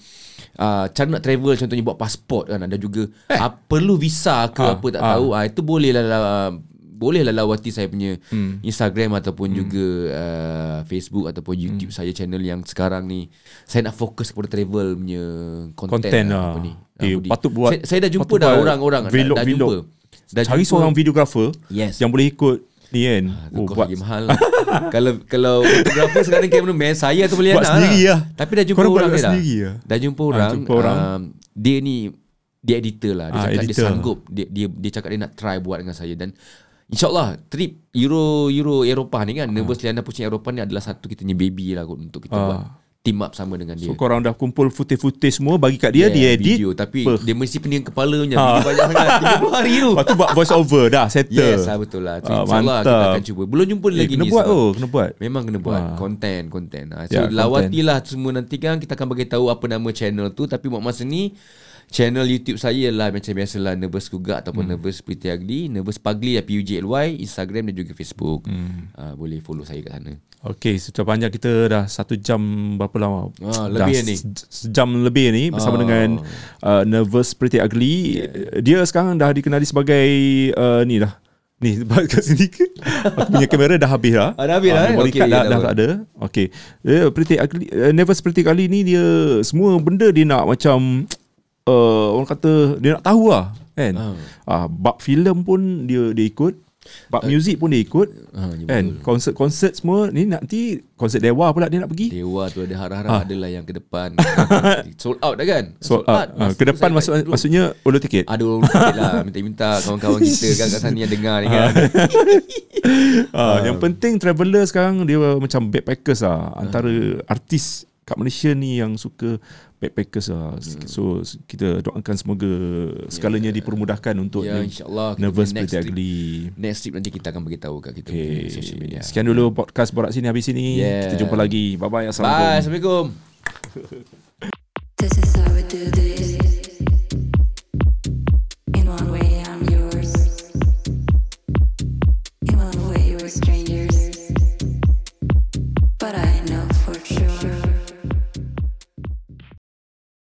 Speaker 1: uh, cara nak travel contohnya buat pasport kan ada juga eh. uh, perlu visa ke
Speaker 2: Ah,
Speaker 1: apa tak
Speaker 2: ah.
Speaker 1: tahu ah itu boleh lah uh, boleh lah lawati saya punya hmm. Instagram ataupun hmm. juga uh, Facebook ataupun YouTube hmm. saya channel yang sekarang ni saya nak fokus kepada travel punya content,
Speaker 2: Content
Speaker 1: lah,
Speaker 2: lah.
Speaker 1: apa ni.
Speaker 2: Eh,
Speaker 1: Budi.
Speaker 2: patut buat-
Speaker 1: saya, saya dah jumpa dah orang-orang dah,
Speaker 2: vlog-
Speaker 1: dah
Speaker 2: vlog.
Speaker 1: jumpa dah
Speaker 2: Cari
Speaker 1: jumpa.
Speaker 2: seorang videographer
Speaker 1: Yes.
Speaker 2: yang boleh ikut ni kan.
Speaker 1: Oh,
Speaker 2: Oh,
Speaker 1: buat lagi mahal. kalau kalau fotografer sekarang kameraman saya atau boleh
Speaker 2: Buat sendiri lah.
Speaker 1: Tapi dah jumpa
Speaker 2: Korang
Speaker 1: orang dia dah.
Speaker 2: sendiri lah.
Speaker 1: Dah jumpa orang.
Speaker 2: jumpa orang.
Speaker 1: Um, dia ni dia editor lah. Dia
Speaker 2: Ah,
Speaker 1: cakap dia
Speaker 2: editor.
Speaker 1: sanggup. Dia, dia dia cakap dia nak try buat dengan saya dan InsyaAllah trip Euro Euro Eropah ni kan Nervous Liana Pusing Eropah ni adalah satu kita punya baby lah kot untuk kita
Speaker 2: Ah.
Speaker 1: buat team up sama dengan
Speaker 2: So
Speaker 1: dia.
Speaker 2: korang dah kumpul footage-footage semua bagi kat dia, dia edit.
Speaker 1: video tapi
Speaker 2: Apa?
Speaker 1: dia mesti pening kepala punya
Speaker 2: Ha.
Speaker 1: banyak sangat 30 hari tu.
Speaker 2: Lepas tu buat voice over dah settle.
Speaker 1: Yes, ah, betul lah. So,
Speaker 2: Ah,
Speaker 1: InsyaAllah kita
Speaker 2: mantap.
Speaker 1: akan cuba. Belum jumpa
Speaker 2: Eh,
Speaker 1: lagi
Speaker 2: kena
Speaker 1: ni
Speaker 2: buat oh, kena buat.
Speaker 1: Memang kena buat
Speaker 2: Ah.
Speaker 1: Content Content ha. So
Speaker 2: Ya,
Speaker 1: ya, lawatilah semua nanti kan Kita akan bagi tahu Apa nama channel tu Tapi buat masa ni Channel YouTube saya lah Macam biasalah Nervous Kuga Ataupun hmm. Nervous Pretty Ugly Nervous Pugly P-U-J-L-Y Instagram dan juga Facebook hmm. ha, Boleh follow saya kat sana
Speaker 2: Okey, sudah panjang kita dah satu jam berapa lama?
Speaker 1: Ah,
Speaker 2: dah
Speaker 1: lebih ni.
Speaker 2: se- Sejam lebih ni bersama
Speaker 1: Ah.
Speaker 2: dengan uh, Nervous Pretty Ugly. Dia sekarang dah dikenali sebagai uh, ni dah Ni sebab kat sini ke Aku punya kamera dah habis lah
Speaker 1: Ah, dah habis dah, eh?
Speaker 2: Memory
Speaker 1: Okey,
Speaker 2: card dah,
Speaker 1: tak
Speaker 2: dah tak ada Okay eh, Pretty ugly, uh, Never Pretty kali ni dia Semua benda dia nak macam uh, Orang kata Dia nak tahu lah Kan
Speaker 1: Ah.
Speaker 2: ah. Bab filem pun dia dia ikut Bab music pun dia ikut
Speaker 1: Ah,
Speaker 2: Kan Konsert-konsert semua Ni nanti Konsert Dewa pula dia nak pergi
Speaker 1: Dewa tu ada harap-harap
Speaker 2: Ah.
Speaker 1: adalah yang ke depan. Sold out dah kan?
Speaker 2: So uh, uh, Ke depan maksud, maksudnya Ulu tiket
Speaker 1: ada orang sikit lah minta-minta kawan-kawan kita kan kat sana yang dengar ni kan.
Speaker 2: Ah, yang penting traveller sekarang dia macam backpackers lah. Antara artis kat Malaysia ni yang suka backpackers lah. So kita doakan semoga segalanya dipermudahkan untuk
Speaker 1: ya
Speaker 2: ni
Speaker 1: insyaAllah
Speaker 2: nervous
Speaker 1: next trip,
Speaker 2: ugly.
Speaker 1: next trip nanti kita akan beritahu kat kita
Speaker 2: Okay.
Speaker 1: social media.
Speaker 2: Sekian dulu podcast Borak Sini habis sini.
Speaker 1: Yeah.
Speaker 2: Kita jumpa lagi. Bye bye. Assalamualaikum.
Speaker 1: Bye. Assalamualaikum.
Speaker 4: This is how we do this.